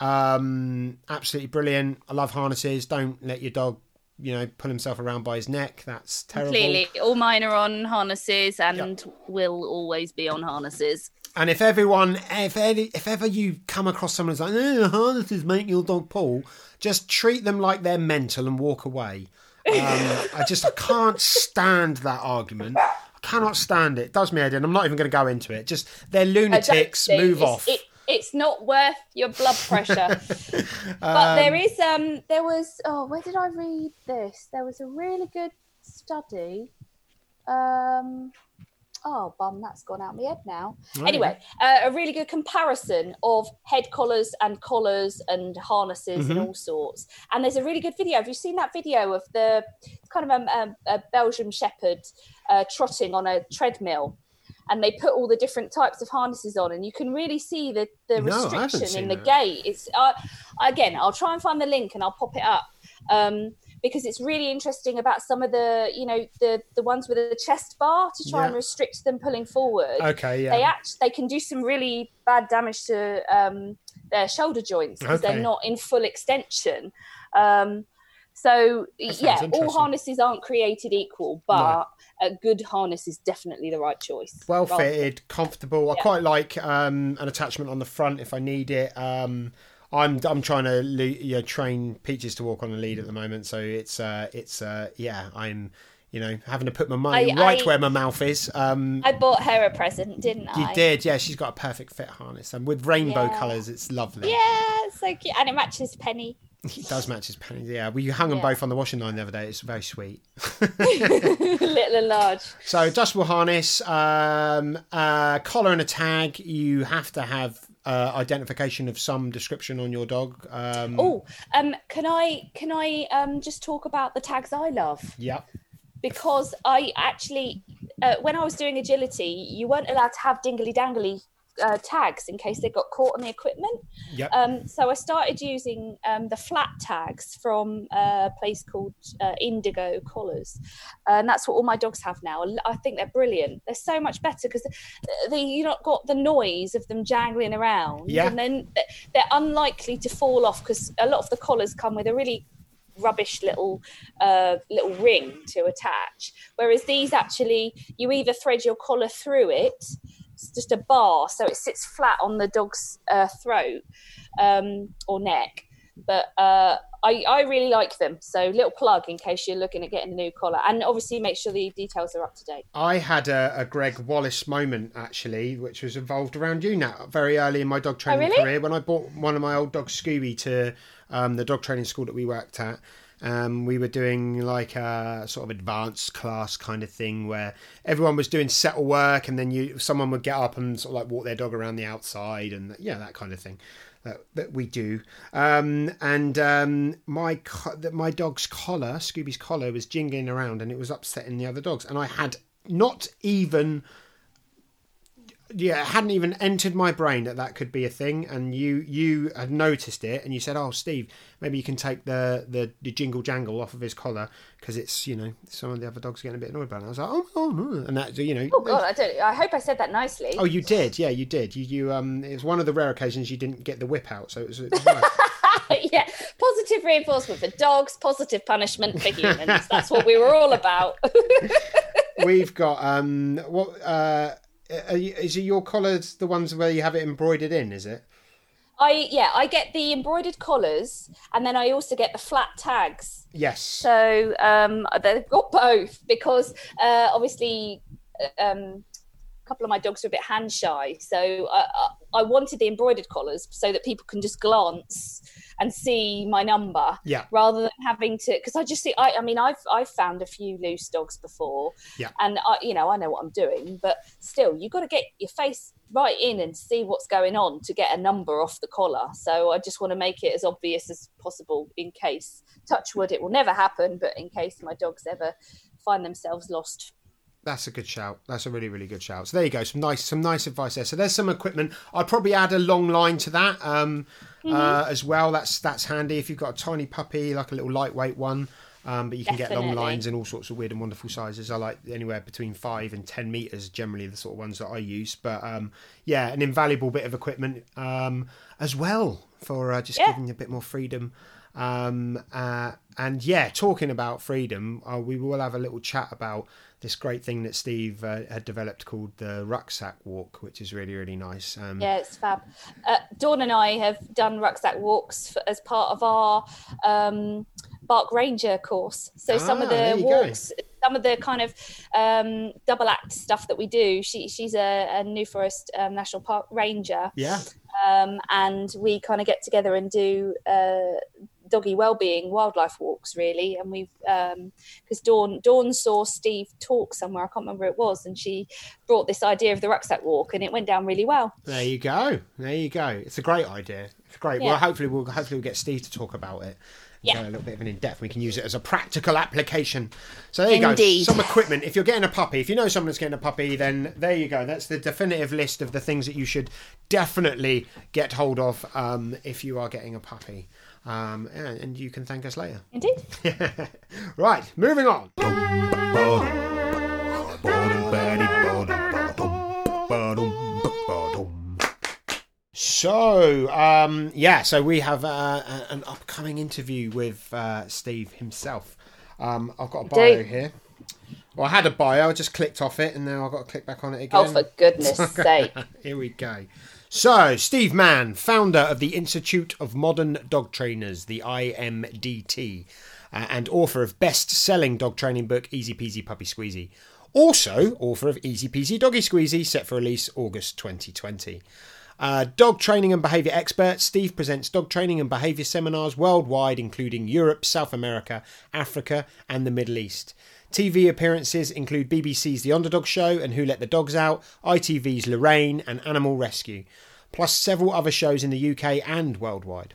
um, absolutely brilliant. I love harnesses. Don't let your dog, you know, pull himself around by his neck. That's terrible. Completely. All mine are on harnesses and will always be on harnesses. And if everyone, if any, if ever you come across someone who's like, eh, is make your dog pull, just treat them like they're mental and walk away. Um, I just I can't stand that argument. I cannot stand it. It does me head in. I'm not even going to go into it. Just they're lunatics. Move it's- off. It, it's not worth your blood pressure. but Um, there is um there was oh where did I read this? There was a really good study. Um oh bum that's gone out of my head now. Anyway, uh, a really good comparison of head collars and collars and harnesses and all sorts. And there's a really good video. Have you seen that video of the kind of a, a, a Belgian Shepherd uh, trotting on a treadmill? And they put all the different types of harnesses on, and you can really see the, the No, restriction in the that. gait. It's uh, again, I'll try and find the link and I'll pop it up um, because it's really interesting about some of the, you know, the the ones with the chest bar to try and restrict them pulling forward okay, yeah. they act they can do some really bad damage to um, their shoulder joints because Okay. they're not in full extension. Um, so yeah, all harnesses aren't created equal, but a good harness is definitely the right choice. well fitted, comfortable. I quite like um, an attachment on the front if I need it. Um, I'm I'm trying to you know, train Peaches to walk on a lead at the moment, so it's uh, it's uh, yeah I'm you know having to put my money I- right I- where my mouth is. Um, I bought her a present, didn't you I? You did, yeah. She's got a perfect fit harness, and with rainbow Yeah. colours, it's lovely. Yeah, so cute, and it matches Penny. It does match his pennies. Yeah, we hung them Yeah. both on the washing line the other day. It's very sweet. Little and large. So adjustable harness, um, uh, collar and a tag. You have to have uh, identification of some description on your dog. Um, Oh, um, can I can I um just talk about the tags I love? Yeah. because I actually, uh, when I was doing agility, you weren't allowed to have dingly dangly uh, tags in case they got caught on the equipment. Yep. Um, so I started using um, the flat tags from a place called uh, Indigo Collars, and that's what all my dogs have now. I think they're brilliant. They're so much better because they you not got the noise of them jangling around, Yeah. and then they're unlikely to fall off because a lot of the collars come with a really rubbish little uh, little ring to attach. Whereas these actually, you either thread your collar through it, it's just a bar, so it sits flat on the dog's uh, throat um, or neck. but uh, I, I really like them. So little plug in case you're looking at getting a new collar, and obviously make sure the details are up to date. I had a, a Greg Wallace moment actually, which was involved around you now, very early in my dog training really? career when I bought one of my old dogs, Scooby, to um, the dog training school that we worked at. Um, we were doing like a sort of advanced class kind of thing where everyone was doing settle work, and then you someone would get up and sort of like walk their dog around the outside, and yeah, that kind of thing that, that we do. Um, and um, my my dog's collar, Scooby's collar, was jingling around, and it was upsetting the other dogs, and I had not even yeah, it hadn't even entered my brain that that could be a thing. And you you had noticed it, and you said, "Oh, Steve, maybe you can take the the, the jingle jangle off of his collar because it's you know some of the other dogs are getting a bit annoyed about it." I was like, "Oh, oh, no. and that you know." Oh God, I don't. I hope I said that nicely. Oh, you did, yeah, you did. You you um, it was one of the rare occasions you didn't get the whip out, so it was. It was nice. yeah, positive reinforcement for dogs, positive punishment for humans. That's what we were all about. We've got um, what uh, you, is it your collars the ones where you have it embroidered in? Is it? I yeah, I get the embroidered collars, and then I also get the flat tags. Yes. So um, they've got both because uh, obviously um, a couple of my dogs are a bit hand shy, so I, I, I wanted the embroidered collars so that people can just glance and see my number Yeah. rather than having to because I just see I, I mean I've I've found a few loose dogs before Yeah. and I you know I know what I'm doing but still you've got to get your face right in and see what's going on to get a number off the collar so I just want to make it as obvious as possible in case touch wood it will never happen but in case my dogs ever find themselves lost That's a good shout. That's a really, really good shout. So there you go. Some nice, some nice advice there. So there's some equipment. I'd probably add a long line to that um, uh, as well. That's that's handy if you've got a tiny puppy, like a little lightweight one. Um, but you can get long lines in all sorts of weird and wonderful sizes. I like anywhere between five and ten meters, generally the sort of ones that I use. But um, yeah, an invaluable bit of equipment um, as well for uh, just Yeah. giving you a bit more freedom. Um, uh, and yeah, talking about freedom, uh, we will have a little chat about this great thing that Steve uh, had developed called the rucksack walk, which is really really nice. Um, Yeah, it's fab. Uh, Dawn and I have done rucksack walks for, as part of our um, Bark Ranger course. So some of Ah, the you go. walks, some of the kind of um, double act stuff that we do. She, she's a, a New Forest um, National Park ranger, yeah, um, and we kind of get together and do. Uh, doggy well-being wildlife walks really and we've because dawn dawn saw steve talk somewhere i can't remember where it was and she brought this idea of the rucksack walk and it went down really well there you go. There you go. It's a great idea. It's great. Well, hopefully we'll hopefully we'll get Steve to talk about it. Yeah. A little bit of an in depth. We can use it as a practical application. So there you Indeed. go. Some equipment. If you're getting a puppy, if you know someone that's getting a puppy, then there you go. That's the definitive list of the things that you should definitely get hold of um, if you are getting a puppy. Um, and, and you can thank us later. indeed Right, moving on. So, um, yeah, so we have uh, an upcoming interview with uh, Steve himself. Um, I've got a bio here. Well, I had a bio, I just clicked off it, and now I've got to click back on it again. Oh, for goodness sake. Here we go. So, Steve Mann, founder of the Institute of Modern Dog Trainers, the IMDT, uh, and author of best selling dog training book Easy Peasy Puppy Squeezy. Also, author of Easy Peasy Doggy Squeezy, set for release August 2020. Uh, dog training and behaviour expert, Steve presents dog training and behaviour seminars worldwide, including Europe, South America, Africa, and the Middle East. TV appearances include BBC's The Underdog Show and Who Let the Dogs Out, ITV's Lorraine, and Animal Rescue, plus several other shows in the UK and worldwide.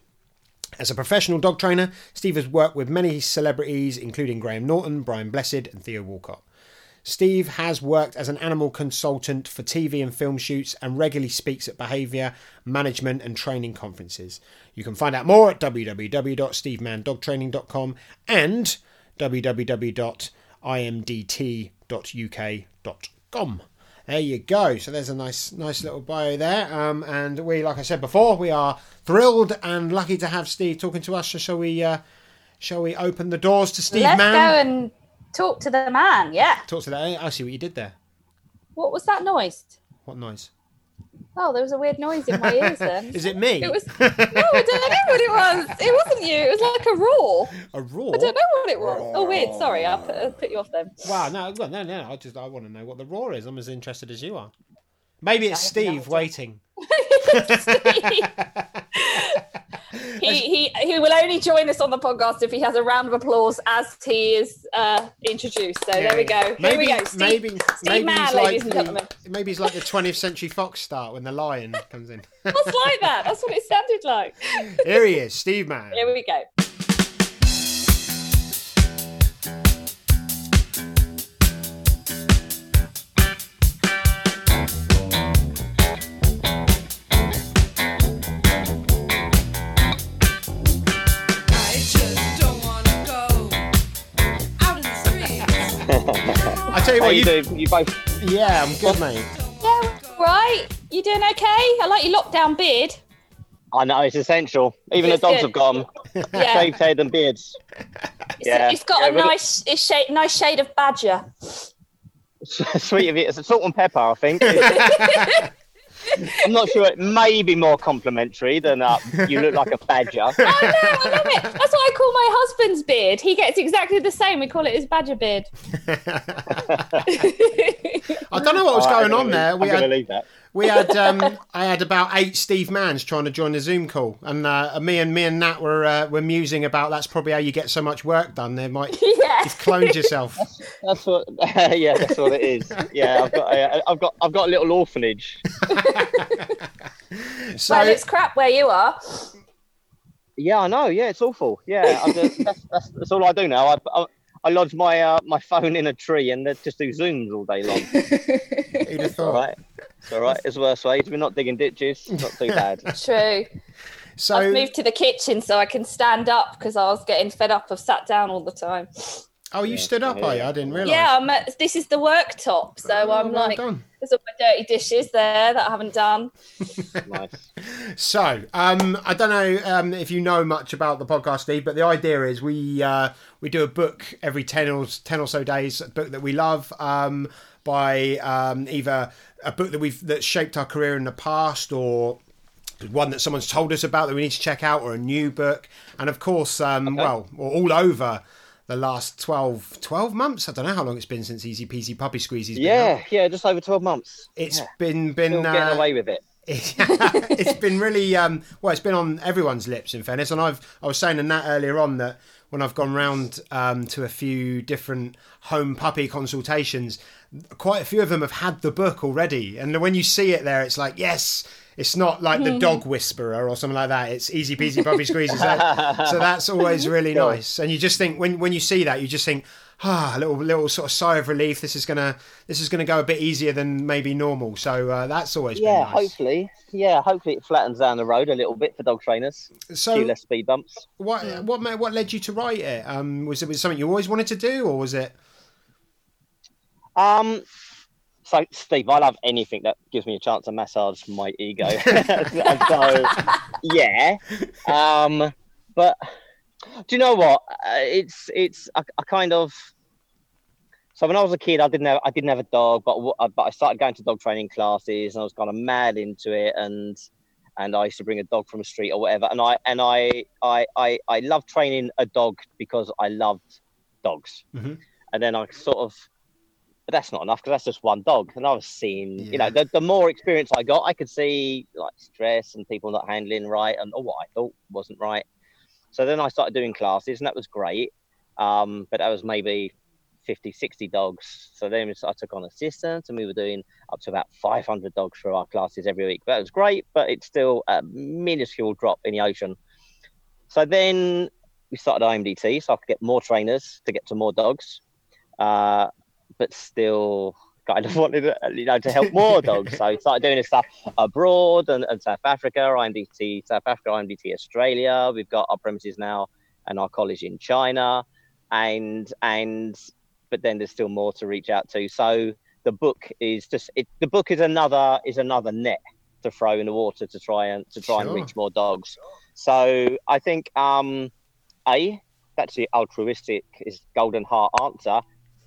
As a professional dog trainer, Steve has worked with many celebrities, including Graham Norton, Brian Blessed, and Theo Walcott. Steve has worked as an animal consultant for TV and film shoots and regularly speaks at behaviour, management, and training conferences. You can find out more at www.stevemandogtraining.com and www.imdt.uk.com. There you go. So there's a nice, nice little bio there. Um, and we, like I said before, we are thrilled and lucky to have Steve talking to us. So shall we? Uh, shall we open the doors to Steve Let's Mann? go and talk to the man. Yeah. Talk to that. I see what you did there. What was that noise? What noise? Oh, there was a weird noise in my ears then. Is it me? It was. No, I don't know what it was. It wasn't you. It was like a roar. a roar. I don't know what it was. Oh, weird. Sorry, I put, I put you off then. Wow, no, well, no, no. I just I want to know what the roar is. I'm as interested as you are. Maybe it's Steve waiting. he, he he will only join us on the podcast if he has a round of applause as he is uh, introduced. So there we go. Here we go. Steve, maybe, Steve maybe Mann, he's ladies like and the, gentlemen. maybe he's like the 20th Century Fox start when the lion comes in. What's like that? That's what it sounded like. Here he is, Steve Mann. Here we go. Tell you How what, you you, do? You both? yeah, I'm good, mate. Yeah, right. You doing okay? I like your lockdown beard. I know it's essential. Even It's the dogs good. have gone. Yeah, Shaved head and beards. it's, Yeah. it's got Yeah, a but nice, it's shade, nice shade of badger. Sweet of you. It's a salt and pepper, I think. I'm not sure. It may be more complimentary than uh, you look like a badger. I know, I love it. That's what I call my husband's beard. He gets exactly the same. We call it his badger beard. I don't know what was All right, going I'm on there. We I'm going had to leave that. We had um, I had about eight Steve Manns trying to join the Zoom call, and uh, me and me and Nat were uh, were musing about that's probably how you get so much work done. There might Yeah. you've cloned yourself. That's what. yeah, that's what it is. Yeah, I've got. Uh, I've got. I've got a little orphanage. So well, it's crap where you are. Yeah, I know. Yeah, it's awful. Yeah, I just, that's, that's, that's all I do now. I, I, I lodge my uh, my phone in a tree and then just do zooms all day long. who'd have thought? right, it's all right. It's worse ways. We're not digging ditches. It's not too bad. True. So I've moved to the kitchen so I can stand up because I was getting fed up of sat down all the time. Oh, you stood up, are you? I didn't realise. Yeah, I'm at, this is the worktop, so Oh, I'm well like, done. there's all my dirty dishes there that I haven't done. Nice. So, um, I don't know um, if you know much about the podcast, Steve, but the idea is we uh, we do a book every ten or ten or so days, a book that we love, um, by um, either a book that we've that shaped our career in the past, or one that someone's told us about that we need to check out, or a new book, and of course, um, well, all over the last 12, 12 months. I don't know how long it's been since Easy Peasy Puppy Squeezy's been Yeah, out. yeah, just over twelve months. It's Yeah. been been Still getting uh, away with it. it's been really um, well. It's been on everyone's lips, in fairness. And I've I was saying in that earlier on that when I've gone round um, to a few different home puppy consultations, quite a few of them have had the book already. And when you see it there, it's like yes. It's not like the dog whisperer or something like that. It's easy peasy puppy squeezy. So, so that's always really nice. And you just think when when you see that, you just think, ah, a little little sort of sigh of relief. This is gonna this is gonna go a bit easier than maybe normal. So uh, that's always Yeah, been nice. hopefully. Yeah, hopefully it flattens down the road a little bit for dog trainers. a So few less speed bumps. What what what led you to write it? Um, was it was it something you always wanted to do, or was it? Um, so Steve, I love anything that gives me a chance to massage my ego. so yeah, um, but do you know what? Uh, it's it's a, a kind of. So when I was a kid, I didn't have I didn't have a dog, but uh, but I started going to dog training classes, and I was kind of mad into it, and and I used to bring a dog from the street or whatever, and I and I I I, I loved training a dog because I loved dogs, Mhm. and then I sort of but that's not enough because that's just one dog. And I was seeing, you know, the, the more experience I got, I could see like stress and people not handling right and or what I thought wasn't right. So then I started doing classes and that was great. Um, but that was maybe 50, 60 dogs. So then I took on assistants and we were doing up to about 500 dogs for our classes every week. That was great, but it's still a minuscule drop in the ocean. So then we started IMDT so I could get more trainers to get to more dogs. Uh, but still kind of wanted to, you know to help more dogs. So I started doing this stuff abroad and, and South Africa, IMDT South Africa, IMDT Australia. We've got our premises now and our college in China, and and but then there's still more to reach out to. So the book is just it, the book is another is another net to throw in the water to try and to try and reach more dogs. So I think um, a that's the altruistic is golden heart answer.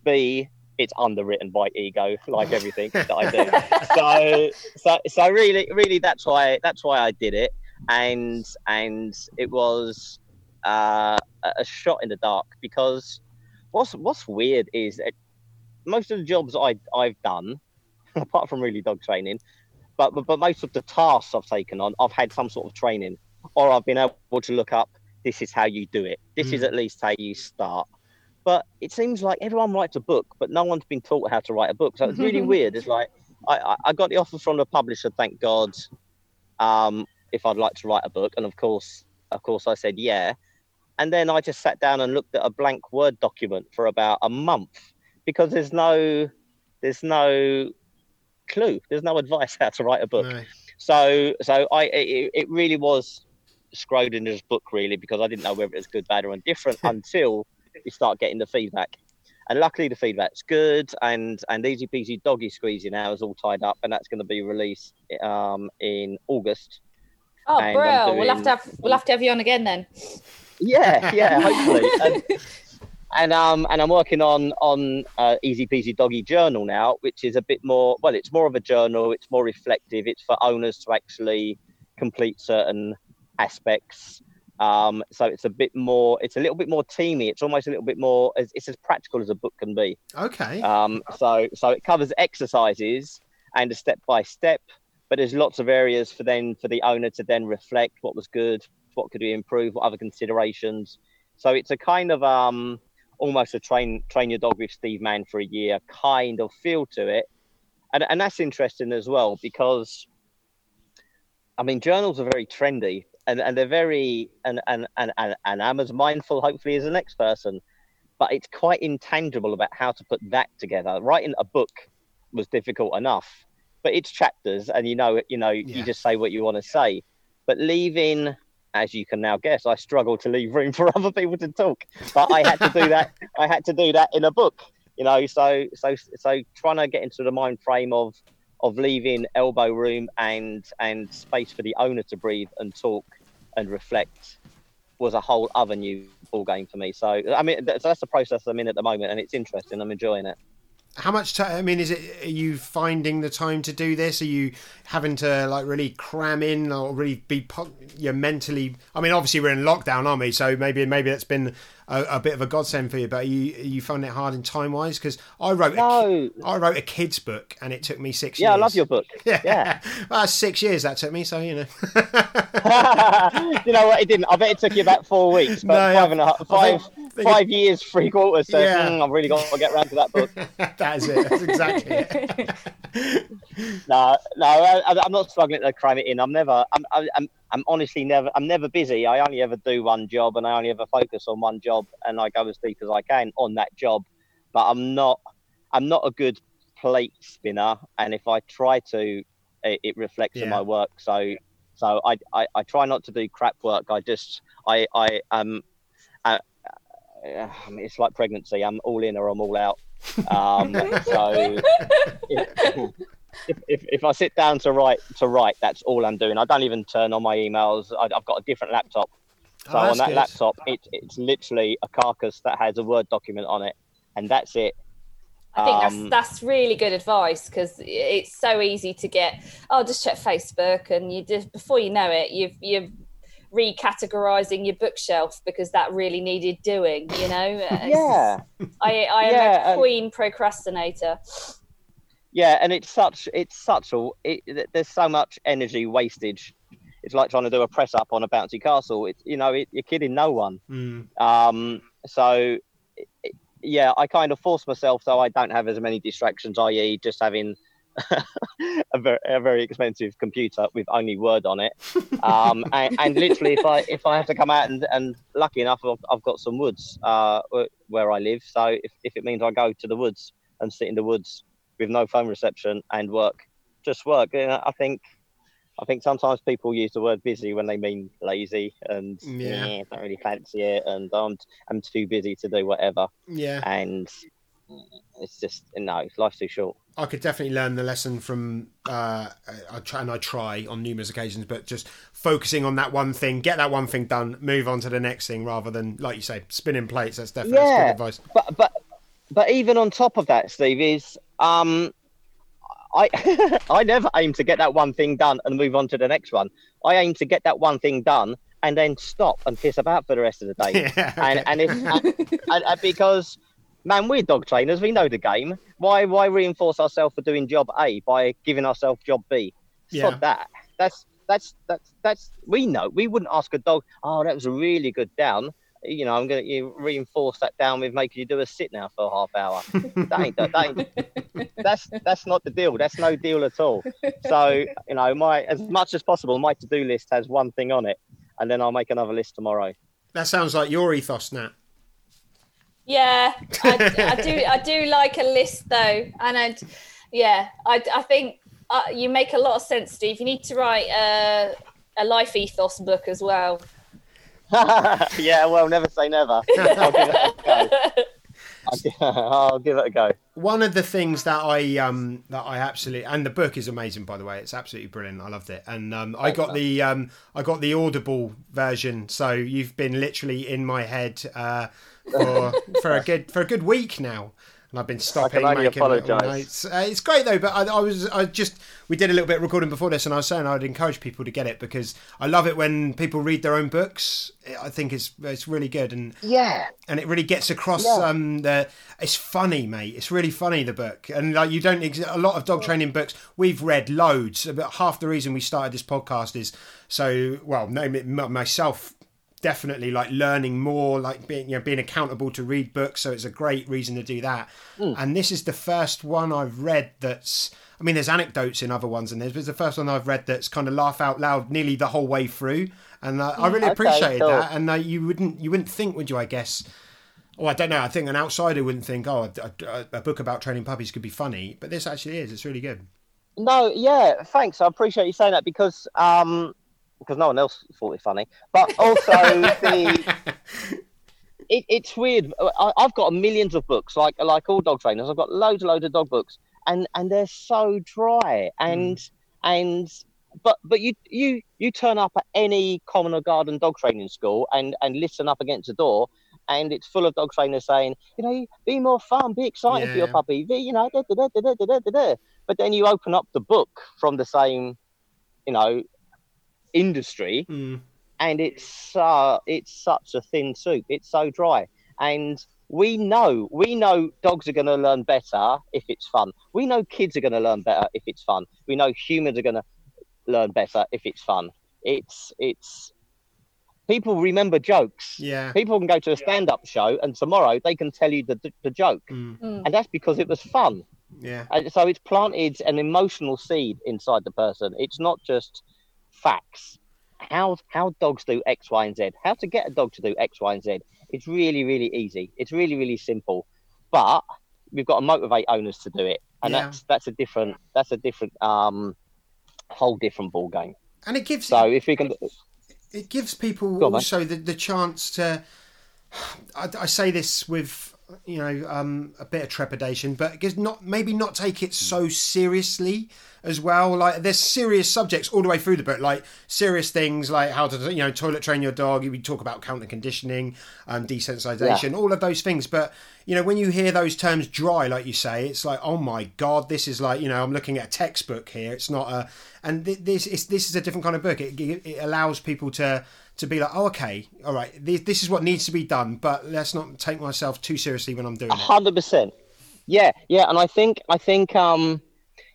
B it's underwritten by ego, like everything that I do. so, so, so really, really, that's why that's why I did it, and and it was uh, a shot in the dark because what's what's weird is that most of the jobs I I've done, apart from really dog training, but, but but most of the tasks I've taken on, I've had some sort of training, or I've been able to look up. This is how you do it. This is at least how you start. But it seems like everyone writes a book, but no one's been taught how to write a book. So it's really weird. It's like I, I, got the offer from the publisher, thank God, um, if I'd like to write a book, and of course, of course, I said yeah. And then I just sat down and looked at a blank Word document for about a month because there's no, there's no clue. There's no advice how to write a book. No. So, so I, it, it really was Schrodinger's book, really, because I didn't know whether it was good, bad, or indifferent until you start getting the feedback. And luckily, the feedback's good, and and Easy Peasy Doggy Squeezy now is all tied up, and that's going to be released um, in August. Oh, And bro, we'll have to have we'll have to have you on again then. Yeah, yeah, hopefully. and, and um and I'm working on on uh, Easy Peasy Doggy Journal now, which is a bit more. Well, it's more of a journal. It's more reflective. It's for owners to actually complete certain aspects. Um, so it's a bit more. It's a little bit more teamy. It's almost a little bit more. It's, it's as practical as a book can be. Okay. Um, so so it covers exercises and a step by step, but there's lots of areas for then for the owner to then reflect what was good, what could we improve, what other considerations. So it's a kind of um almost a train train your dog with Steve Mann for a year kind of feel to it, and and that's interesting as well because I mean journals are very trendy and, and they're very and, and and and and I'm as mindful hopefully as the next person but it's quite intangible about how to put that together. Writing a book was difficult enough, but it's chapters, and you know, you know, Yeah. you just say what you want to say. But leaving, as you can now guess, I struggle to leave room for other people to talk. But I had to do that. I had to do that in a book, you know. So, so, so trying to get into the mind frame of of leaving elbow room and and space for the owner to breathe and talk and reflect was a whole other new ball game for me. So I mean, that's, that's the process I'm in at the moment, and it's interesting. I'm enjoying it. How much time? I mean, is it? Are you finding the time to do this? Are you having to like really cram in or really be? You're mentally. I mean, obviously we're in lockdown, aren't we? So maybe maybe that's been a, a bit of a godsend for you. But are you you finding it hard in time wise? Because I wrote a, No, I wrote a kids book and it took me six yeah, years. I love your book. Yeah, Yeah. well, six years that took me. So you know. you know what? It didn't. I bet it took you about four weeks, but No, five and a half, five, think five years, three quarters. So Yeah. mm, I've really got to get around to that book. that is it. That's exactly it. no, no, I, I'm not struggling to cram it in. I'm never. I'm, I'm, I'm honestly never. I'm never busy. I only ever do one job, and I only ever focus on one job, and I go as deep as I can on that job. But I'm not. I'm not a good plate spinner, and if I try to, it, it reflects Yeah. in my work. So, so I, I, I try not to do crap work. I just, I, I, um, it's like pregnancy. I'm all in or I'm all out. Um, so if, if, if, if I sit down to write to write, that's all I'm doing. I don't even turn on my emails. I, I've got a different laptop. So Oh, on that good. laptop, it, it's literally a carcass that has a Word document on it, and that's it. I think Um, that's that's really good advice because it's so easy to get. Oh, just check Facebook, and you just before you know it, you've you're recategorizing your bookshelf because that really needed doing. You know. Yeah, I I am Yeah, a and- queen procrastinator. yeah, and it's such it's such a it, there's so much energy wastage. It's like trying to do a press up on a bouncy castle. It's you know it, you're kidding no one. Mm. Um, so, i- yeah, I kind of force myself so I don't have as many distractions, i.e., just having a, very, a very expensive computer with only Word on it. Um, and, and literally, if I if I have to come out and, and lucky enough, I've, I've got some woods uh, where- I live. So if, if it means I go to the woods and sit in the woods with no phone reception and work, just work. you know, I think. I think sometimes people use the word busy when they mean lazy and Yeah. yeah, don't really fancy it and I'm I'm too busy to do whatever Yeah. and it's just no, it's life's too short. I could definitely learn the lesson from uh, I try and I try on numerous occasions, but just focusing on that one thing, get that one thing done, move on to the next thing, rather than like you say, spinning plates. That's definitely Yeah. good advice. But but but even on top of that, Steve is um, I I never aim to get that one thing done and move on to the next one. I aim to get that one thing done and then stop and piss about for the rest of the day. Yeah, And and, if, and, and, and because man, we're dog trainers, we know the game. Why why reinforce ourselves for doing job A by giving ourselves job B? Yeah. Sod that. That's that's that's that's we know. We wouldn't ask a dog, oh, that was a really good down. You know, I'm gonna you reinforce that down with making you do a sit now for a half hour. that ain't that ain't that's that's not the deal. That's no deal at all. So you know, my as much as possible, my to do list has one thing on it, and then I'll make another list tomorrow. That sounds like your ethos, Nat. Yeah, I, I do. I do like a list though, and I, yeah, I, I think uh, you make a lot of sense, Steve. You need to write a, a life ethos book as well. yeah, well, never say never. I'll give it a go. I'll give it a go. One of the things that I um that I absolutely and the book is amazing by the way. It's absolutely brilliant. I loved it. And um I got the um I got the audible version. So you've been literally in my head uh for for a good for a good week now. And I've been stopping, only making little apologise. Uh, it's great though, but I, I was I just we did a little bit of recording before this, and I was saying I'd encourage people to get it because I love it when people read their own books. I think it's it's really good, and Yeah, and it really gets across Yeah. um the it's funny mate it's really funny the book and like you don't ex- a lot of dog training books we've read loads about half the reason we started this podcast is so well no m- myself definitely like learning more like being you know being accountable to read books so it's a great reason to do that and this is the first one i've read that's i mean there's anecdotes in other ones and there's it's the first one i've read that's kind of laugh out loud nearly the whole way through and uh, i really Okay, appreciated cool. that and uh, you wouldn't you wouldn't think would you i guess Oh, I don't know. I think an outsider wouldn't think, oh, a, a, a book about training puppies could be funny, but this actually is. It's really good. no, yeah, thanks. I appreciate you saying that because um because no one else thought it funny, but also the it, it's weird. I, I've got millions of books, like like all dog trainers. I've got loads and loads of dog books, and and they're so dry and mm. and but but you you you turn up at any common or garden dog training school and and listen up against the door. And it's full of dog trainers saying, you know, be more fun, be excited for your Yeah. puppy, be, you know, da, da, da, da, da, da, da, da. but then you open up the book from the same, you know, industry, Mm. and it's uh, it's such a thin soup. It's so dry, and we know we know dogs are going to learn better if it's fun. We know kids are going to learn better if it's fun. We know humans are going to learn better if it's fun. It's it's people remember jokes. Yeah. People can go to a stand-up show and tomorrow they can tell you the the joke, Mm. and that's because it was fun. Yeah. And so it's planted an emotional seed inside the person. It's not just facts. How how dogs do X, Y, and Z. How to get a dog to do X, Y, and Z. It's really really easy. It's really really simple, but we've got to motivate owners to do it, and Yeah. that's that's a different that's a different um whole different ball game. And it gives So if we can, it gives people on, also the, the chance to. I, I say this with you know um, a bit of trepidation, but because not maybe not take it so seriously as well. Like there's serious subjects all the way through the book, like serious things like how to you know toilet train your dog. We talk about counter conditioning, um, desensitization, all of those things. But you know when you hear those terms dry, like you say, it's like oh my god, this is like you know I'm looking at a textbook here. It's not a and th- this is this is a different kind of book. It, it allows people to to be like, oh, okay, all right, this, this is what needs to be done, but let's not take myself too seriously when I'm doing it. hundred percent, yeah, yeah, and I think I think um,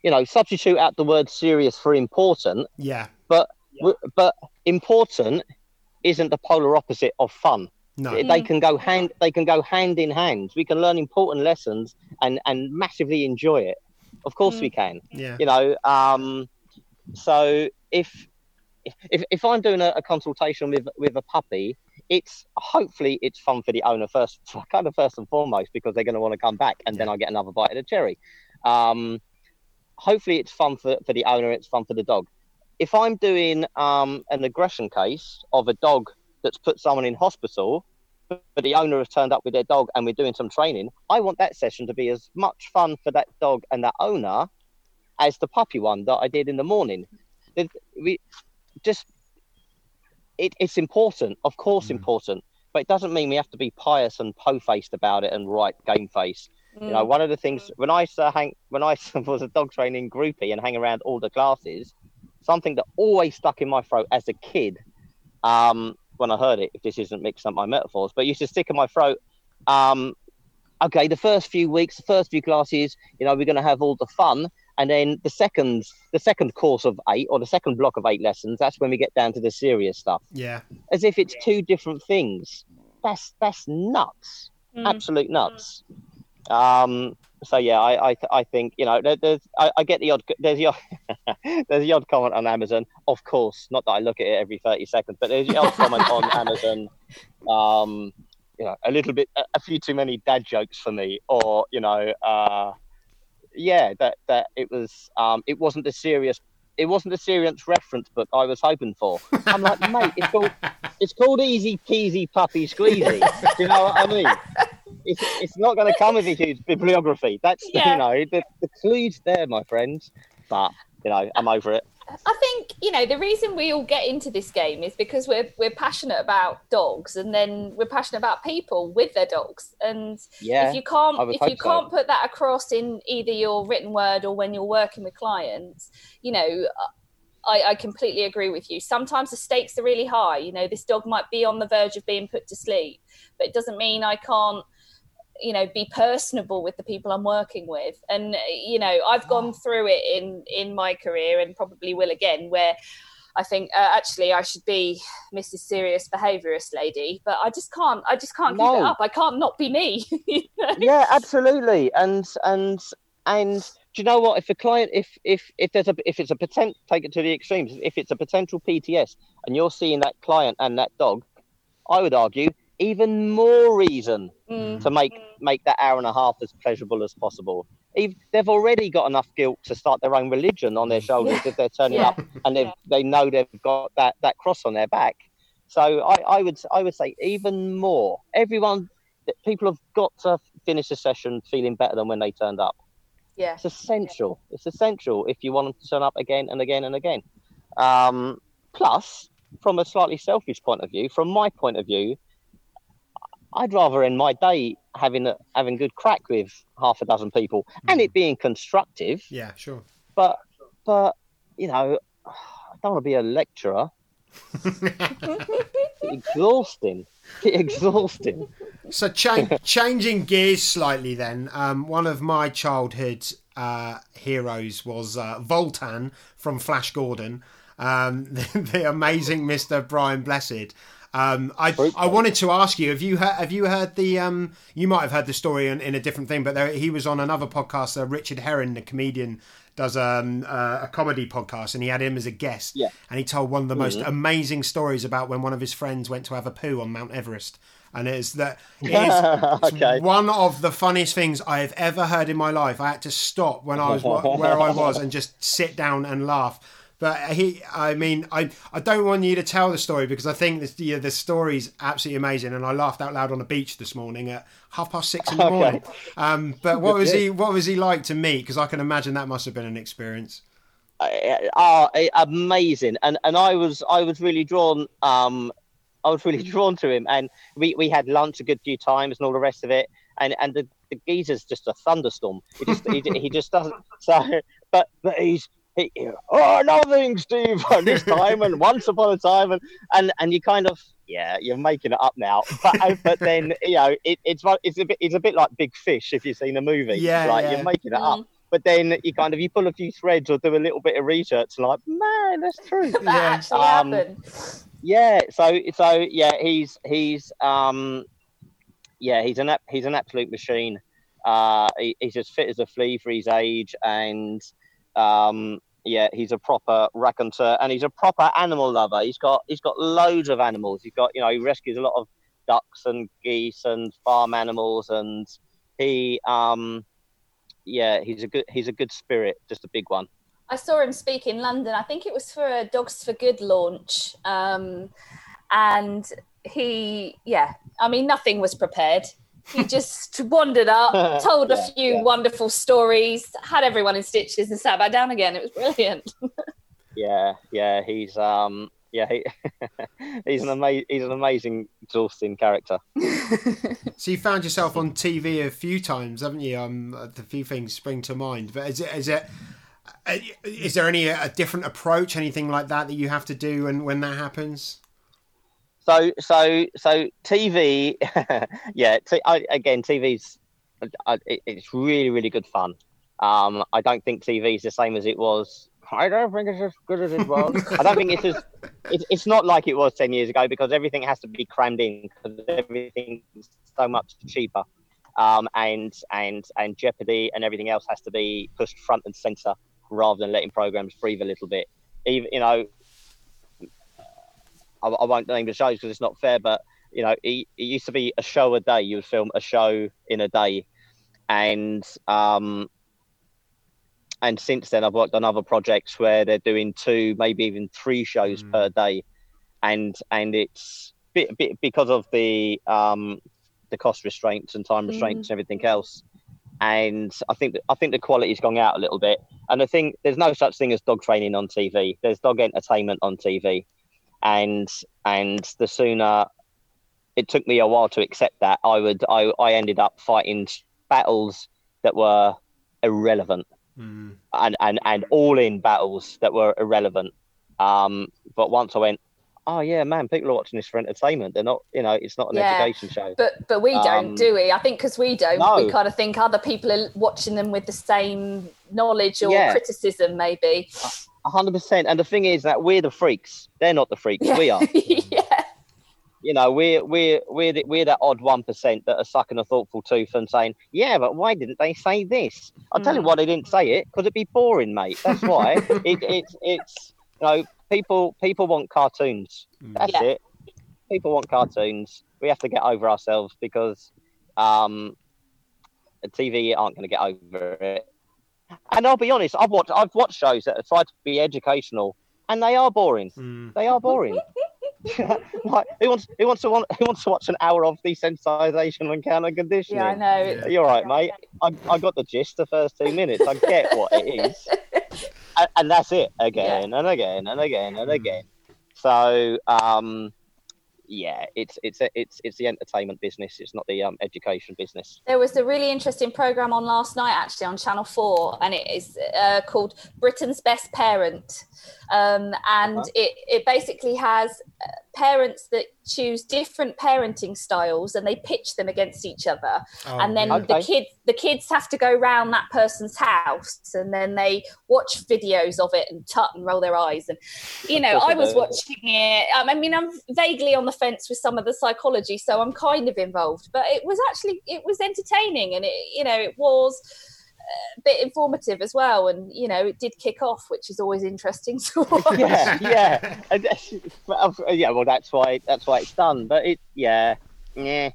you know, substitute out the word serious for important. Yeah, but w but important isn't the polar opposite of fun. no, They can go hand they can go hand in hand. We can learn important lessons and and massively enjoy it. Of course we can. yeah, You know, um, so if if if I'm doing a, a consultation with with a puppy, it's hopefully it's fun for the owner first, kind of first and foremost, because they're going to want to come back, and then I get another bite of the cherry. Um, hopefully it's fun for, for the owner, it's fun for the dog. If I'm doing um, an aggression case of a dog that's put someone in hospital, but the owner has turned up with their dog and we're doing some training, I want that session to be as much fun for that dog and that owner as the puppy one that I did in the morning. We just it, it's important, of course, important, but it doesn't mean we have to be pious and po faced about it and right game face. You know, one of the things when I used to hang when I was a dog training groupie and hang around all the classes, something that always stuck in my throat as a kid, um, when I heard it, if this isn't mixing up my metaphors, but it used to stick in my throat. Um, okay, the first few weeks, the first few classes, you know, we're going to have all the fun, and then the second, the second course of eight or the second block of eight lessons, that's when we get down to the serious stuff, Yeah. as if it's two different things. That's that's nuts, Mm. absolute nuts. Um, so yeah, I I, I think you know there, there's I, I get the odd there's the odd, there's the odd comment on Amazon, of course. Not that I look at it every thirty seconds, but there's the odd comment on Amazon. Um, you know, a little bit, a, a few too many dad jokes for me, or you know, uh, yeah, that that it was um, it wasn't the serious. It wasn't the serious reference book I was hoping for. I'm like, mate, it's called it's called Easy Peasy Puppy Squeezy. Do you know what I mean? It's, it's not going to come with a huge bibliography. That's Yeah. you know the, the clues there, my friends. But you know, I'm over it. I think you know the reason we all get into this game is because we're we're passionate about dogs, and then we're passionate about people with their dogs. And Yeah, if you can't if you so. can't put that across in either your written word or when you're working with clients, you know. I, I completely agree with you. Sometimes the stakes are really high. You know, this dog might be on the verge of being put to sleep, but it doesn't mean I can't you know be personable with the people i'm working with and uh, you know i've gone through it in in my career and probably will again where i think uh, actually i should be mrs serious behaviorist lady but i just can't i just can't keep it up i can't not be me you know? yeah, absolutely. And and and do you know what? If a client, if if if there's a if it's a potent, take it to the extremes. If it's a potential PTS, and you're seeing that client and that dog, I would argue even more reason Mm. to make make that hour and a half as pleasurable as possible. They've already got enough guilt to start their own religion on their shoulders if they're turning Yeah. up and they they know they've got that that cross on their back. So I, I would I would say even more. Everyone, people have got to finish a session feeling better than when they turned up. yeah It's essential. It's essential if you want them to turn up again and again and again. Um, plus, from a slightly selfish point of view, from my point of view, I'd rather end my day having a, having good crack with half a dozen people and it being constructive. Yeah, sure. But but you know, I don't want to be a lecturer. exhausting. exhausting. So cha- changing gears slightly, then um, one of my childhood uh, heroes was uh, Vultan from Flash Gordon, um, the, the amazing Mister Brian Blessed. Um, I I wanted to ask you have you heard have you heard the um you might have heard the story in, in a different thing but there, he was on another podcast uh, Richard Herring, the comedian does um uh, a comedy podcast and he had him as a guest Yeah. and he told one of the most amazing stories about when one of his friends went to have a poo on Mount Everest and it's that it is it's Okay. one of the funniest things I have ever heard in my life. I had to stop when I was where I was and just sit down and laugh. But he, I mean, I, I don't want you to tell the story because I think this, yeah, the story's absolutely amazing, and I laughed out loud on the beach this morning at half past six in the Okay. morning. Um, but what was he? What was he like to meet? Because I can imagine that must have been an experience. are amazing, and and I was I was really drawn. Um, I was really drawn to him, and we, we had lunch a good few times and all the rest of it. And and the, the geezer's just a thunderstorm. He just he, he just doesn't. So, but but he's. He, oh, nothing, thing, Steve. This time and once upon a time, and, and and you kind of yeah, you're making it up now. But uh, but then you know it, it's it's a bit it's a bit like Big Fish if you've seen a movie. Yeah, like yeah. you're making it Mm. up but then you kind of you pull a few threads or do a little bit of research and like man that's true that Yeah. actually Um, happened yeah so so yeah he's he's um yeah he's an ab- he's an absolute machine uh he, he's as fit as a flea for his age and um yeah he's a proper raconteur and he's a proper animal lover he's got he's got loads of animals he's got you know he rescues a lot of ducks and geese and farm animals and he um yeah he's a good he's a good spirit just a big one I saw him speak in London. I think it was for a Dogs for Good launch. Um, and he, yeah, I mean, nothing was prepared. He just wandered up, told a few yeah. wonderful stories, had everyone in stitches, and sat back down again. It was brilliant. Yeah, yeah, he's um yeah, he, he's an amazing, he's an amazing, exhausting character. So you found yourself on TV a few times, haven't you? Um, a few things spring to mind. But is it is it uh, there any a different approach, anything like that that you have to do, and when that happens? So so so TV, yeah. T- I, again, TV's I, it, it's really really good fun. Um, I don't think TV is the same as it was. I don't think it's as good as it was. I don't think it's as it's, it's not like it was ten years ago because everything has to be crammed in because everything's so much cheaper. Um, and and and Jeopardy and everything else has to be pushed front and center rather than letting programs breathe a little bit. Even you know, I, I won't name the shows because it's not fair, but you know, it, it used to be a show a day. You would film a show in a day, and um, and since then I've worked on other projects where they're doing two, maybe even three shows Mm. per day, and and it's bit, bit because of the um, the cost restraints and time restraints and everything else. And I think I think the quality's gone out a little bit. And I think there's no such thing as dog training on TV. There's dog entertainment on TV, and and the sooner it took me a while to accept that, I would I, I ended up fighting battles that were irrelevant Mm. and, and, and all in battles that were irrelevant. Um, but once I went, oh yeah, man, people are watching this for entertainment. They're not, you know, it's not an Yeah. education show. But but we don't, Um, do we? I think because we don't, No. we kind of think other people are watching them with the same knowledge or Yeah. criticism, maybe. A hundred percent. And the thing is that we're the freaks. They're not the freaks. We are. yeah. You know, we're we're we're the, we're that odd one percent that are sucking a thoughtful tooth and saying, yeah, but why didn't they say this? I'll tell you Mm. why they didn't say it because it'd be boring, mate. That's why. it, it's it's you know people people want cartoons. That's Yeah. it. People want cartoons. We have to get over ourselves because um, the TV aren't going to get over it. And I'll be honest, I've watched I've watched shows that have tried to be educational, and they are boring. Mm. They are boring. like, who wants who wants to want who wants to watch an hour of desensitization and counter conditioning? Yeah, I know. You're right, mate. I, I got the gist the first two minutes. I get what it is, and, and that's it again and again and again and again. So, um, yeah, it's it's it's it's the entertainment business. It's not the um, education business. There was a really interesting program on last night, actually, on Channel 4, and it is uh, called Britain's Best Parent. Um, and Uh-huh. it, it basically has uh, parents that choose different parenting styles and they pitch them against each other. Oh, and then really? the kids the kids have to go round that person's house and then they watch videos of it and tut and roll their eyes and you know i was watching it um, i mean i'm vaguely on the fence with some of the psychology so i'm kind of involved but it was actually it was entertaining and it you know it was a bit informative as well and you know it did kick off which is always interesting to watch yeah, yeah, well, yeah. Well, that's why that's why it's done. But it, yeah, yeah.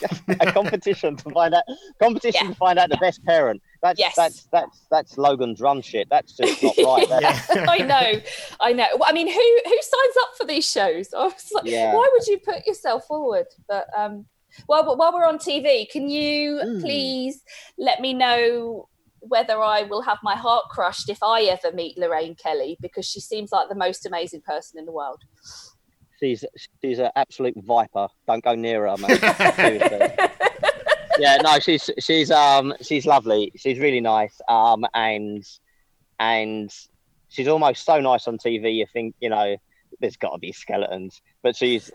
a competition to find out competition Yeah. to find out the best parent. That's Yes. that's that's that's Logan's run shit. That's just not right. Yeah. I know, I know. Well, I mean, who who signs up for these shows? I was like, Yeah. why would you put yourself forward? But um, well, but while we're on TV, can you Mm. please let me know whether I will have my heart crushed if I ever meet Lorraine Kelly because she seems like the most amazing person in the world. She's she's an absolute viper. Don't go near her, mate. Yeah, no, she's she's um she's lovely. She's really nice. Um and and she's almost so nice on TV. You think you know there's got to be skeletons, but she's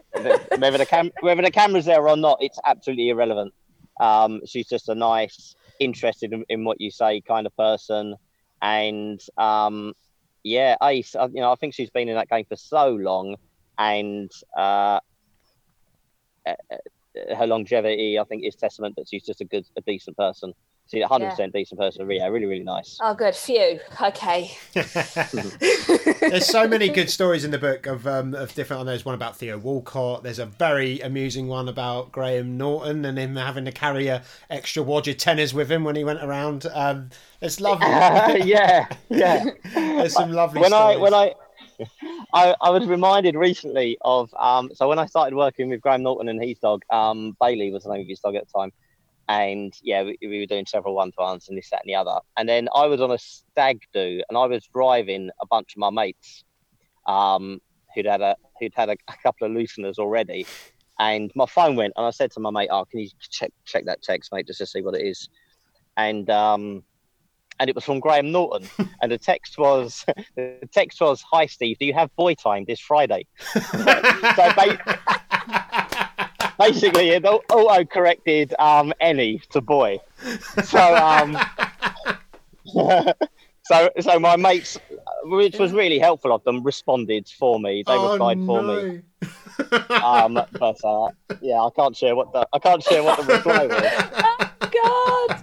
whether the cam whether the camera's there or not, it's absolutely irrelevant. Um, she's just a nice, interested in, in what you say kind of person, and um, yeah, Ace. You know, I think she's been in that game for so long, and uh, uh, uh, her longevity, I think, is testament that she's just a good, a decent person. She's a hundred percent decent person. Yeah, really, really nice. Oh, good. Phew. Okay. There's so many good stories in the book of um, of different. I know there's one about Theo Walcott. There's a very amusing one about Graham Norton and him having to carry a extra wad of tenors with him when he went around. Um, it's lovely. yeah, yeah. There's some lovely when I when I, I I was reminded recently of um so when I started working with Graham Norton and his dog um Bailey was the name of his dog at the time and yeah we, we were doing several one to ones and this that and the other and then I was on a stag do and I was driving a bunch of my mates um who'd had a who'd had a, a couple of looseners already, and my phone went, and I said to my mate, "Oh, can you check check that text, mate, just to see what it is?" And um, and it was from Graham Norton, and the text was the text was, "Hi Steve, do you have boy time this Friday?" so basically, it auto corrected um, any to boy. So um, so so my mates, which was really helpful of them, responded for me. They Oh, replied for me. Um, but uh, yeah, I can't share what the I can't share what the reply was. God.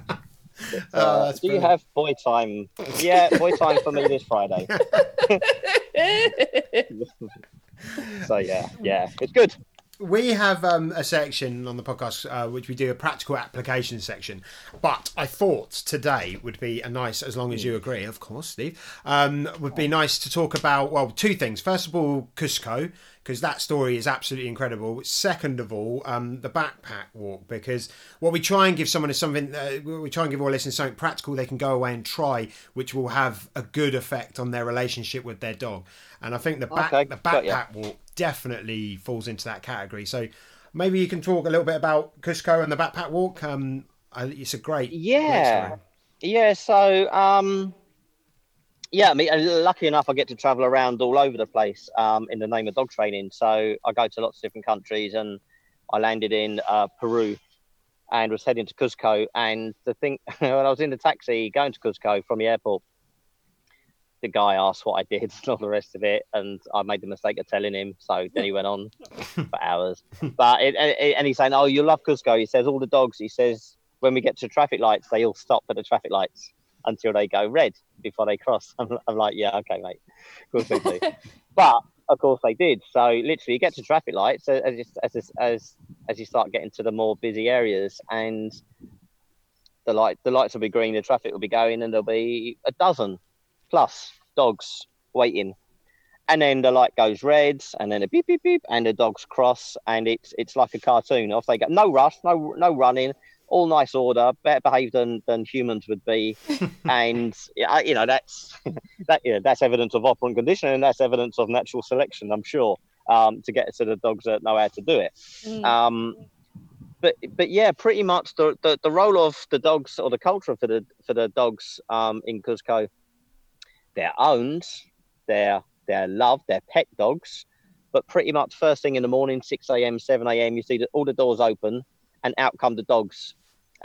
Oh, Uh, that's do you have boy time? Yeah, boy time for me this Friday. So yeah, yeah, it's good. We have um, a section on the podcast uh, which we do a practical application section but i thought today would be a nice as long as you agree of course steve um, would be nice to talk about well two things. First of all cusco because that story is absolutely incredible second of all um, the backpack walk because what we try and give someone is something uh, we try and give our listeners something practical they can go away and try which will have a good effect on their relationship with their dog and i think the back Okay, the backpack walk definitely falls into that category. So maybe you can talk a little bit about Cusco and the backpack walk. Um, I, it's a great, great Yeah. story. Yeah, so um, yeah, I mean, lucky enough, I get to travel around all over the place um, in the name of dog training. So I go to lots of different countries, and I landed in uh, Peru and was heading to Cusco. And the thing, when I was in the taxi going to Cusco from the airport, the guy asked what I did and all the rest of it, and I made the mistake of telling him. So then he went on for hours. But it, it, and he's saying, "Oh, you love Cusco." He says all the dogs. He says when we get to traffic lights, they all stop at the traffic lights until they go red before they cross. I'm, I'm like, yeah, okay, mate. Of course they do. but of course they did. So literally, you get to traffic lights as you, as as as you start getting to the more busy areas, and the light the lights will be green, the traffic will be going, and there'll be a dozen plus dogs waiting. And then the light goes red, and then a beep beep beep, and the dogs cross, and it's it's like a cartoon. Off they go, no rush, no no running, all nice order, better behaved than, than humans would be, and yeah, you know that's that you know, that's evidence of operant conditioning, and that's evidence of natural selection, I'm sure, um, to get to the dogs that know how to do it. Mm. Um, but but yeah, pretty much the, the, the role of the dogs or the culture for the for the dogs um, in Cusco, they're owned, they're they're loved, they're pet dogs. But pretty much first thing in the morning, six a.m., seven a.m., you see that all the doors open, and out come the dogs,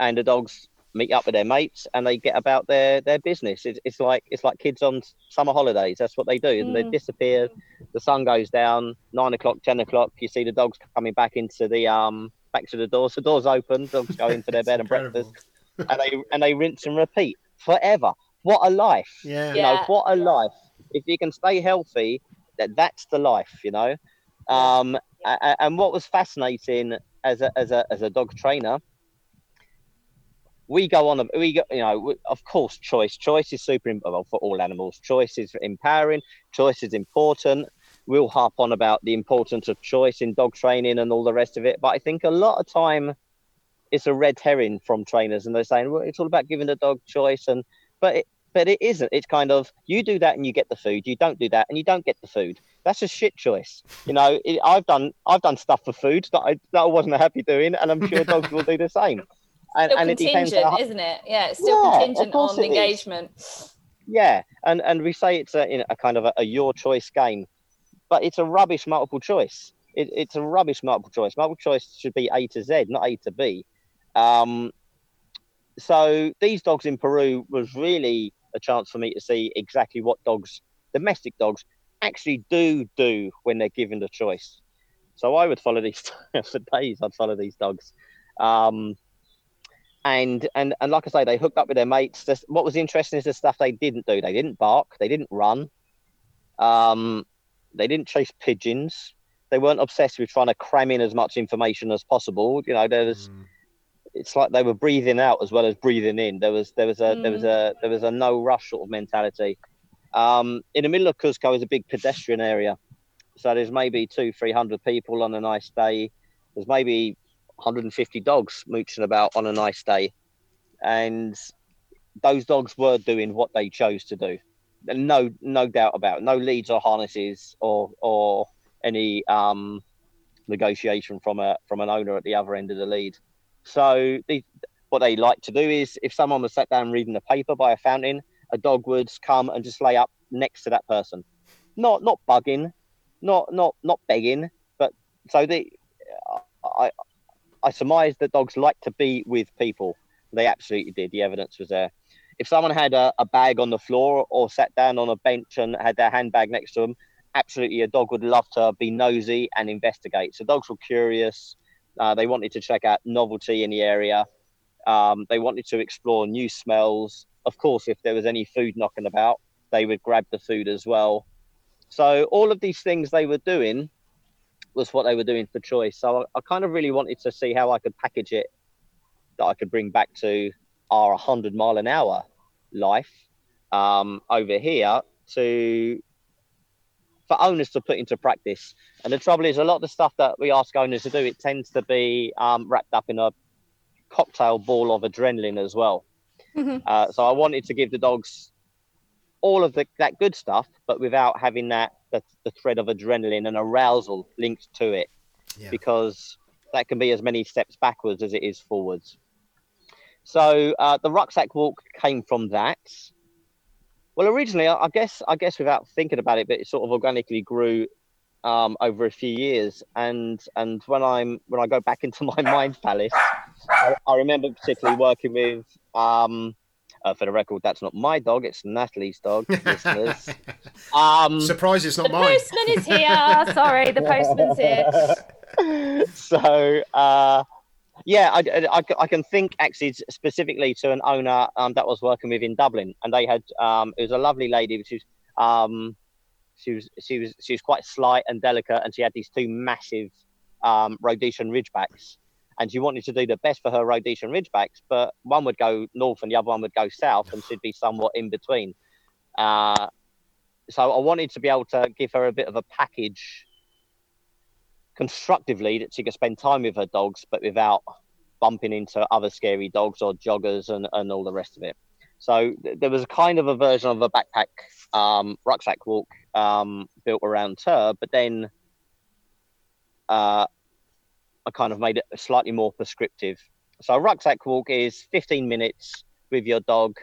and the dogs meet up with their mates and they get about their their business. It's, it's like it's like kids on summer holidays. That's what they do. And they Mm. disappear. The sun goes down. Nine o'clock, ten o'clock. You see the dogs coming back into the um back to the doors. The doors open. Dogs go into their bed and Incredible. breakfast, and they and they rinse and repeat forever. What a life! Yeah. You know Yeah. what a life. If you can stay healthy, that that's the life. You know. Um, a- a- and what was fascinating as a as a as a dog trainer we go on we go you know of course choice choice is super im- well, for all animals choice is empowering choice is important. We'll harp on about the importance of choice in dog training and all the rest of it but i think a lot of time it's a red herring from trainers and they're saying well it's all about giving the dog choice and but it but it isn't. It's kind of you do that and you get the food you don't do that and you don't get the food. That's a shit choice. You know it, i've done i've done stuff for food that i that i wasn't happy doing and i'm sure dogs will do the same and, Still and it depends contingent, how, isn't it? Yeah, it's still Yeah, contingent on it is. engagement. Yeah, and and we say it's a, you know, a kind of a, a your choice game, but it's a rubbish multiple choice. It, it's a rubbish multiple choice. Multiple choice should be A to Z, not A to B. Um, so these dogs in Peru was really a chance for me to see exactly what dogs, domestic dogs, actually do do when they're given the choice. So I would follow these for days. I'd follow these dogs. Um, and and and like I say, they hooked up with their mates. This, what was interesting is the stuff they didn't do. They didn't bark. They didn't run. Um, they didn't chase pigeons. They weren't obsessed with trying to cram in as much information as possible. You know, there was. Mm. It's like they were breathing out as well as breathing in. There was there was a there was a there was a no rush sort of mentality. Um, in the middle of Cusco is a big pedestrian area, so there's maybe two three hundred people on a nice day. There's maybe 150 dogs mooching about on a nice day, and those dogs were doing what they chose to do. No, no doubt about it. No leads or harnesses or or any um, negotiation from a from an owner at the other end of the lead. So the, what they like to do is, if someone was sat down reading the paper by a fountain, a dog would come and just lay up next to that person, not not bugging, not not not begging, but so they, I I surmise that dogs like to be with people. They absolutely did. The evidence was there. If someone had a, a bag on the floor or sat down on a bench and had their handbag next to them, absolutely a dog would love to be nosy and investigate. So dogs were curious. Uh, they wanted to check out novelty in the area. Um, they wanted to explore new smells. Of course, if there was any food knocking about, they would grab the food as well. So all of these things they were doing was what they were doing for choice. So I, I kind of really wanted to see how I could package it that I could bring back to our 100 mile an hour life um, over here to for owners to put into practice. And the trouble is, a lot of the stuff that we ask owners to do, it tends to be um, wrapped up in a cocktail ball of adrenaline as well. Mhm. Uh, so I wanted to give the dogs all of the, that good stuff, but without having that the, the thread of adrenaline and arousal linked to it, Yeah. because that can be as many steps backwards as it is forwards. So uh, the rucksack walk came from that. Well, originally, I guess, I guess without thinking about it, but it sort of organically grew um, over a few years. And and when I'm when I go back into my mind palace, I, I remember particularly working with. Um, uh, for the record, that's not my dog; it's Natalie's dog. listeners. Um, Surprise, it's not The mine. The postman is here. Sorry, the postman's here. so uh, yeah I, I, I can think actually specifically to an owner um, that I was working with in dublin and they had um, it was a lovely lady but she was um, she was she was she was quite slight and delicate and she had these two massive um, rhodesian ridgebacks and she wanted to do the best for her rhodesian ridgebacks but one would go north and the other one would go south and she'd be somewhat in between uh, so i wanted to be able to give her a bit of a package constructively that she could spend time with her dogs, but without bumping into other scary dogs or joggers and, and all the rest of it. So th- there was a kind of a version of a backpack um, rucksack walk um, built around her, but then uh, I kind of made it slightly more prescriptive. So rucksack walk is 15 minutes with your dog.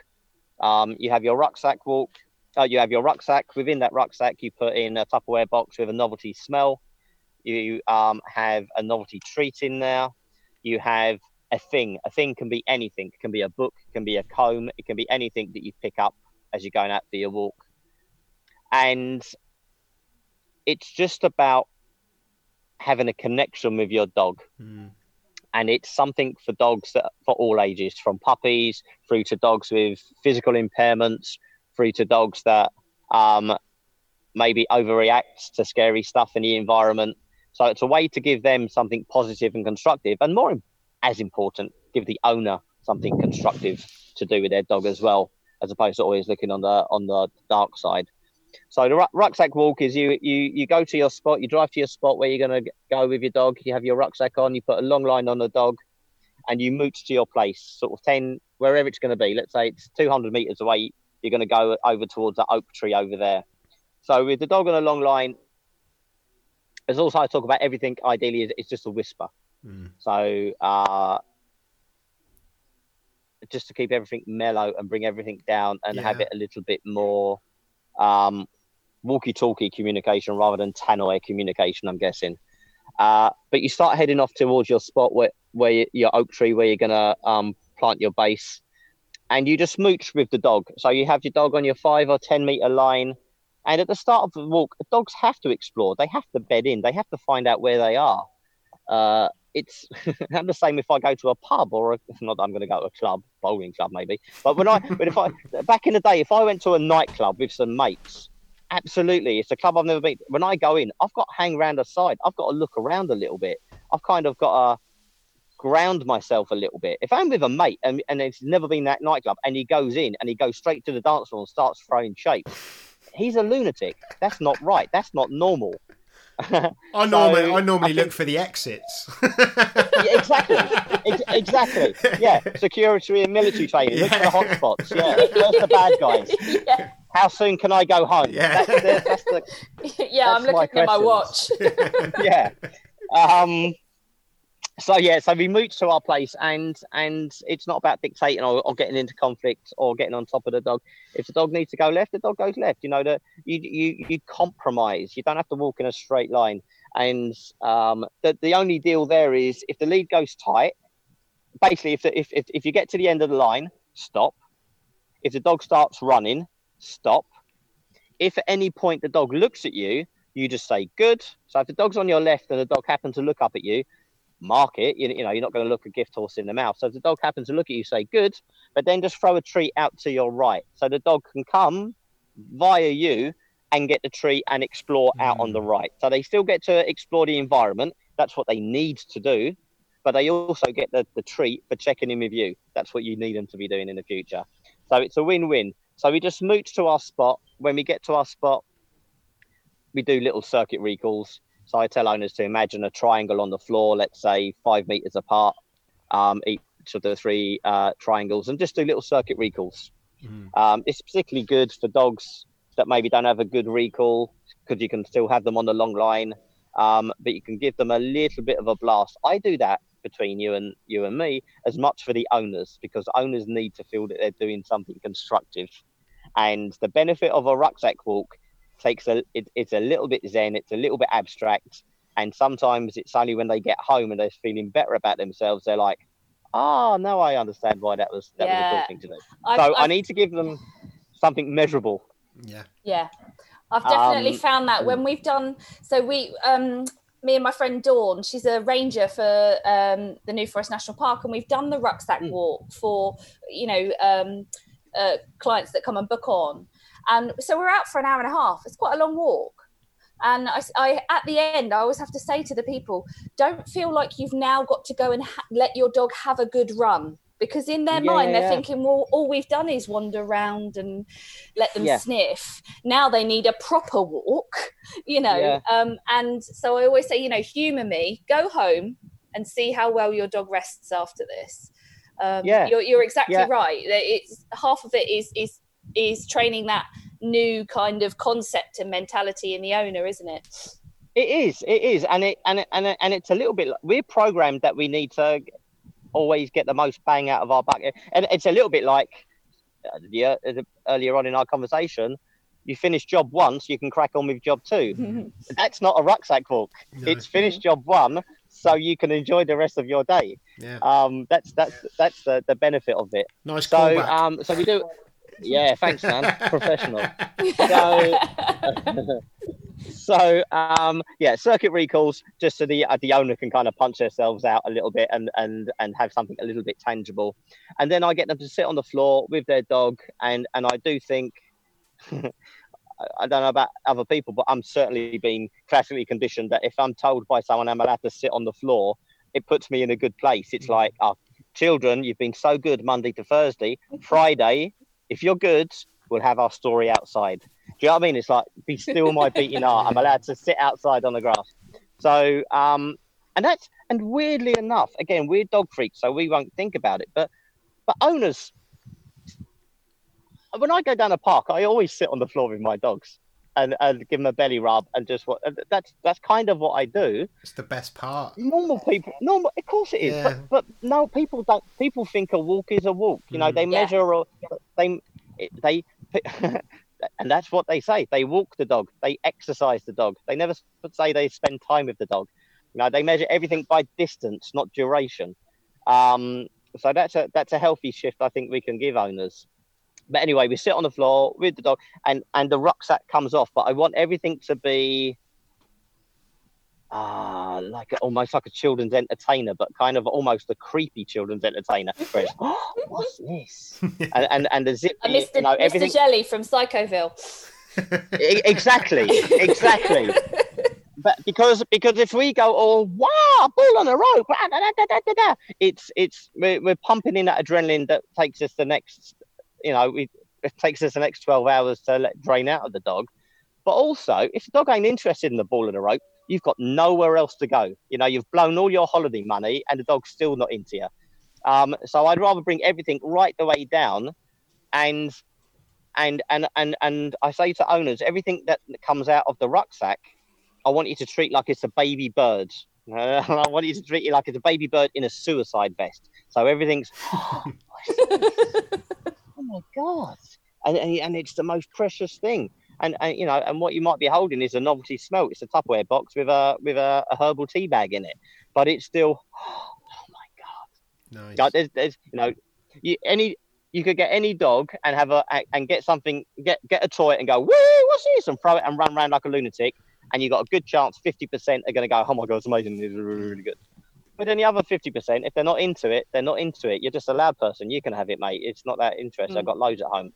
Um, you have your rucksack walk. Uh, you have your rucksack. Within that rucksack, you put in a Tupperware box with a novelty smell you um, have a novelty treat in there you have a thing a thing can be anything it can be a book it can be a comb it can be anything that you pick up as you're going out for your walk and it's just about having a connection with your dog. Mm. and it's something for dogs that for all ages from puppies through to dogs with physical impairments through to dogs that um, maybe overreact to scary stuff in the environment. So it's a way to give them something positive and constructive and more as important give the owner something constructive to do with their dog as well as opposed to always looking on the on the dark side so the rucksack walk is you you you go to your spot you drive to your spot where you're going to go with your dog. You have your rucksack on you put a long line on the dog and you mooch to your place sort of 10 wherever it's going to be. Let's say it's 200 meters away you're going to go over towards that oak tree over there. So with the dog on a long line there's also I talk about everything ideally is it's just a whisper. Mm. so uh just to keep everything mellow and bring everything down and have it a little bit more um walkie-talkie communication rather than tannoy communication i'm guessing. Uh but you start heading off towards your spot where where you, your oak tree where you're gonna um plant your base and you just mooch with the dog. So you have your dog on your five or ten meter line and at the start of the walk dogs have to explore. They have to bed in. They have to find out where they are. Uh it's I'm the same if I go to a pub or a, not that I'm going to go to a club, bowling club maybe. But when I, but if I back in the day, if I went to a nightclub with some mates, absolutely, it's a club I've never been. When I go in, I've got to hang around the side. I've got to look around a little bit. I've kind of got to ground myself a little bit. If I'm with a mate and and it's never been that nightclub, and he goes in and he goes straight to the dance floor and starts throwing shapes, he's a lunatic. That's not right. That's not normal. I normally, So, I normally I look for the exits. Yeah, exactly. Ex- exactly. Yeah. Security and military training. Look for the hotspots. Yeah. Where's the bad guys? yeah. how soon can I go home? Yeah. That's, the, that's the, yeah, I'm looking at my watch. yeah. Um, so yeah, so we mooch to our place, and and it's not about dictating or, or getting into conflict or getting on top of the dog. If the dog needs to go left, the dog goes left. You know that you you you compromise. You don't have to walk in a straight line. And um, the the only deal there is if the lead goes tight, basically if the, if, if if you get to the end of the line, stop. If the dog starts running, stop. If at any point the dog looks at you, you just say good. So if the dog's on your left and the dog happens to look up at you, mark it. You, you know, you're not going to look a gift horse in the mouth. So if the dog happens to look at you, say good, but then just throw a treat out to your right. So the dog can come via you and get the treat and explore out on the mm. right. So they still get to explore the environment. That's what they need to do. But they also get the, the treat for checking in with you. That's what you need them to be doing in the future. So it's a win win. So we just mooch to our spot. When we get to our spot, we do little circuit recalls. So I tell owners to imagine a triangle on the floor, let's say five meters apart, um, each of the three uh, triangles, and just do little circuit recalls. Um, it's particularly good for dogs that maybe don't have a good recall because you can still have them on the long line, um, but you can give them a little bit of a blast. I do that between you and you and me as much for the owners because owners need to feel that they're doing something constructive. And the benefit of a rucksack walk takes a it, it's a little bit zen, it's a little bit abstract, and sometimes it's only when they get home and they're feeling better about themselves, they're like, "Oh, now I understand why that was that was a Yeah. thing to do." I've- so I I've- need to give them something measurable. Yeah. Yeah, I've definitely Um, found that when we've done. So we, um, me and my friend Dawn, she's a ranger for um, the New Forest National Park, and we've done the rucksack Mm. walk for you know um, uh, clients that come and book on, and so we're out for an hour and a half. It's quite a long walk. And I, I, at the end, I always have to say to the people, don't feel like you've now got to go and ha- let your dog have a good run. Because in their Yeah, mind, yeah, they're yeah. thinking, well, all we've done is wander around and let them sniff. Now they need a proper walk, you know. Um, and so I always say, you know, humour me, go home and see how well your dog rests after this. Um, Yeah. you're, you're exactly right. It's half of it is is is training that new kind of concept and mentality in the owner, isn't it? It is, it is, and it and it, and it, and it's a little bit. like- We're programmed that we need to always get the most bang out of our buck, and it's a little bit like uh, the, uh, the earlier on in our conversation. You finish job once, you can crack on with job two. That's not a rucksack walk. No. It's finish job one, so you can enjoy the rest of your day. Yeah. Um, that's that's that's the, the benefit of it. Nice So callback. um, so we do. Yeah, thanks, man. Professional. So, so um, yeah, circuit recalls just so the uh, the owner can kind of punch themselves out a little bit and and and have something a little bit tangible, and then I get them to sit on the floor with their dog, and and I do think. I- don't know about other people, but I'm certainly being classically conditioned that if I'm told by someone I'm allowed to sit on the floor, it puts me in a good place. It's like, oh, children, you've been so good Monday to Thursday. Friday, if you're good, we'll have our story outside. Do you know what I mean? It's like, be still my beating heart. I'm allowed to sit outside on the grass. So, um, and that's, and weirdly enough, again, we're dog freaks, so we won't think about it. But, but owners, when I go down a park, I always sit on the floor with my dogs and, and give them a belly rub and just what that's that's kind of what I do it's the best part. normal people normal of course it is Yeah. but, but no people don't people think a walk is a walk you know Mm. they Yeah. measure or they they and that's what they say they walk the dog they exercise the dog they never say they spend time with the dog you know they measure everything by distance not duration um so that's a that's a healthy shift i think we can give owners but anyway we sit on the floor with the dog and and the rucksack comes off but i want everything to be ah, like almost like a children's entertainer, but kind of almost a creepy children's entertainer. Where it's, oh, what's this? and, and and the zip, And you Mr. know, Mr. everything. Jelly from Psychoville. Exactly, exactly. But because because if we go oh wow bull on a rope ah, da, da, da, da, da, da," it's it's we're, we're pumping in that adrenaline that takes us the next you know we, it takes us the next 12 hours to let drain out of the dog but also if the dog ain't interested in the ball and the rope you've got nowhere else to go you know you've blown all your holiday money and the dog's still not into you um, so i'd rather bring everything right the way down and and and and and I say to owners, everything that comes out of the rucksack, I want you to treat like it's a baby bird. Uh, I want you to treat it like it's a baby bird in a suicide vest. So everything's. oh my god! And, and and it's the most precious thing. And, and you know, and what you might be holding is a novelty smelt. It's a Tupperware box with a with a, a herbal tea bag in it, but it's still. Oh my god! Nice. Like, there's, there's, you know, you, any you could get any dog and have a and get something, get get a toy and go, woo, what's this, and throw it and run around like a lunatic, and you got a good chance, fifty percent are going to go, oh my god, it's amazing, it's really, really good. But then the other fifty percent, if they're not into it, they're not into it. You're just a loud person. You can have it, mate. It's not that interesting. I've hmm. got loads at home.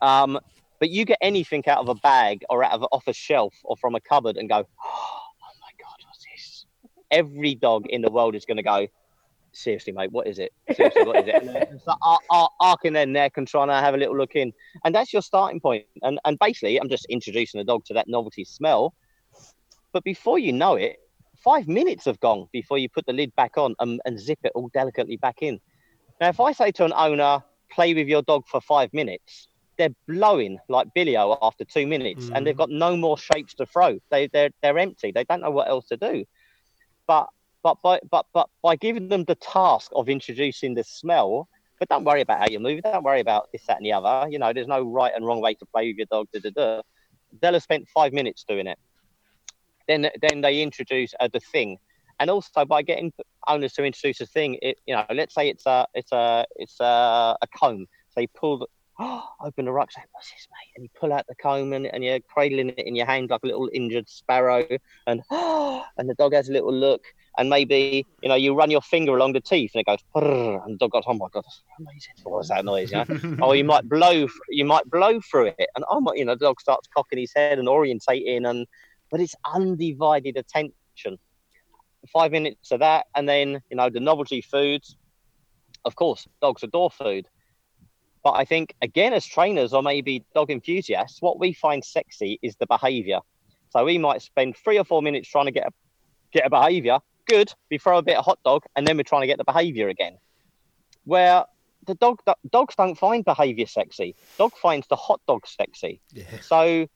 Um, but you get anything out of a bag or out of off a shelf or from a cupboard and go, oh, oh my god, what's this? Every dog in the world is going to go, seriously, mate, what is it? Seriously, what is it? And like ar- ar- arcing their neck and trying to have a little look in, and that's your starting point. And and basically, I'm just introducing the dog to that novelty smell. But before you know it, five minutes have gone before you put the lid back on and, and zip it all delicately back in. Now, if I say to an owner, play with your dog for five minutes, they're blowing like Billy-O after two minutes, and they've mm. got no more shapes to throw. They they're they're empty. They don't know what else to do. But but by but but by giving them the task of introducing the smell, but don't worry about how you move. Don't worry about this, that, and the other. You know, there's no right and wrong way to play with your dog. Da, da, da. They'll have spent five minutes doing it. Then then they introduce uh, the thing, and also by getting owners to introduce a thing, it you know, let's say it's a it's a it's a, a comb. So you pull the open the rucksack. What's this, mate? And you pull out the comb and, and you're cradling it in your hand like a little injured sparrow, and and the dog has a little look, and maybe you know you run your finger along the teeth and it goes, and the dog goes, oh my god, that's amazing. That noise? You know? or you might blow, you might blow through it, and oh my, you know, the dog starts cocking his head and orientating, and but it's undivided attention. Five minutes of that, and then you know the novelty foods. Of course, dogs adore food. But I think, again, as trainers or maybe dog enthusiasts, what we find sexy is the behavior. So we might spend three or four minutes trying to get a, get a behavior. Good. We throw a bit of hot dog and then we're trying to get the behavior again. Where the dog dogs don't find behavior sexy. Dog finds the hot dog sexy. Yeah. So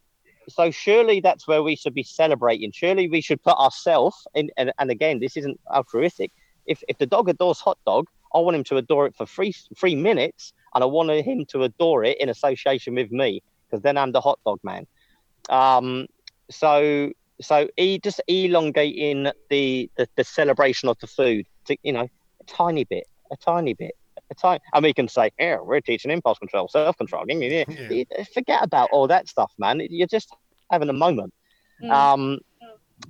so surely that's where we should be celebrating. Surely we should put ourselves in and, and again, this isn't altruistic. If if the dog adores hot dog, I want him to adore it for three three minutes and I wanted him to adore it in association with me because then I'm the hot dog man. Um, so so e just elongating the, the the celebration of the food to you know a tiny bit, a tiny bit, a tiny. And we can say, yeah, we're teaching impulse control, self control. Yeah. Forget about all that stuff, man. You're just having a moment. Mm. Um,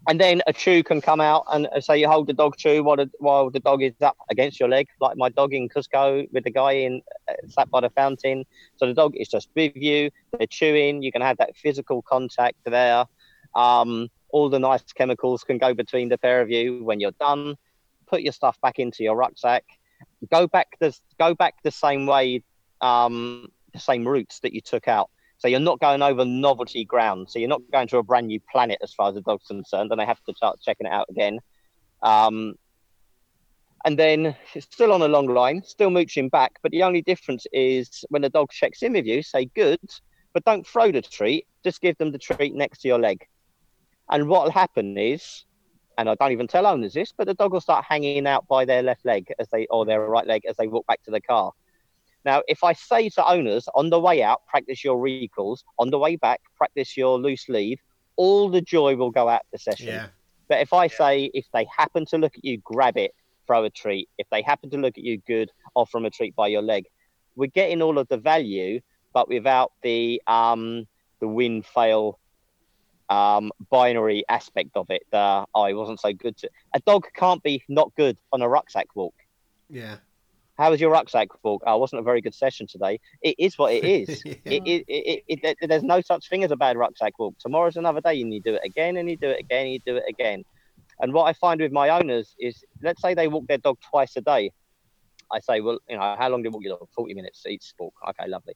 and then a chew can come out and uh, say you hold the dog chew while the, while the dog is up against your leg, like my dog in Cusco with the guy in uh, sat by the fountain. So the dog is just with you. They're chewing. You can have that physical contact there. Um, all the nice chemicals can go between the pair of you. When you're done, put your stuff back into your rucksack. Go back the go back the same way, um, the same routes that you took out. So you're not going over novelty ground. So you're not going to a brand new planet as far as the dog's concerned, and they have to start checking it out again. Um, and then it's still on a long line, still mooching back. But the only difference is when the dog checks in with you, say good, but don't throw the treat. Just give them the treat next to your leg. And what will happen is, and I don't even tell owners this, but the dog will start hanging out by their left leg as they or their right leg as they walk back to the car. Now, if I say to owners on the way out, practice your recalls, on the way back, practice your loose lead, all the joy will go out the session. Yeah. But if I say if they happen to look at you, grab it, throw a treat. If they happen to look at you, good, offer them a treat by your leg. We're getting all of the value, but without the um the win fail um binary aspect of it. Oh, it wasn't so good. To... A dog can't be not good on a rucksack walk. Yeah. How was your rucksack walk? Oh, it wasn't a very good session today. It is what it is. Yeah. it, it, it, it, it, there's no such thing as a bad rucksack walk. Tomorrow's another day, and you do it again, and you do it again, and you do it again. And what I find with my owners is, let's say they walk their dog twice a day. I say, well, you know, how long do you walk your dog? 40 minutes each walk. Okay, lovely.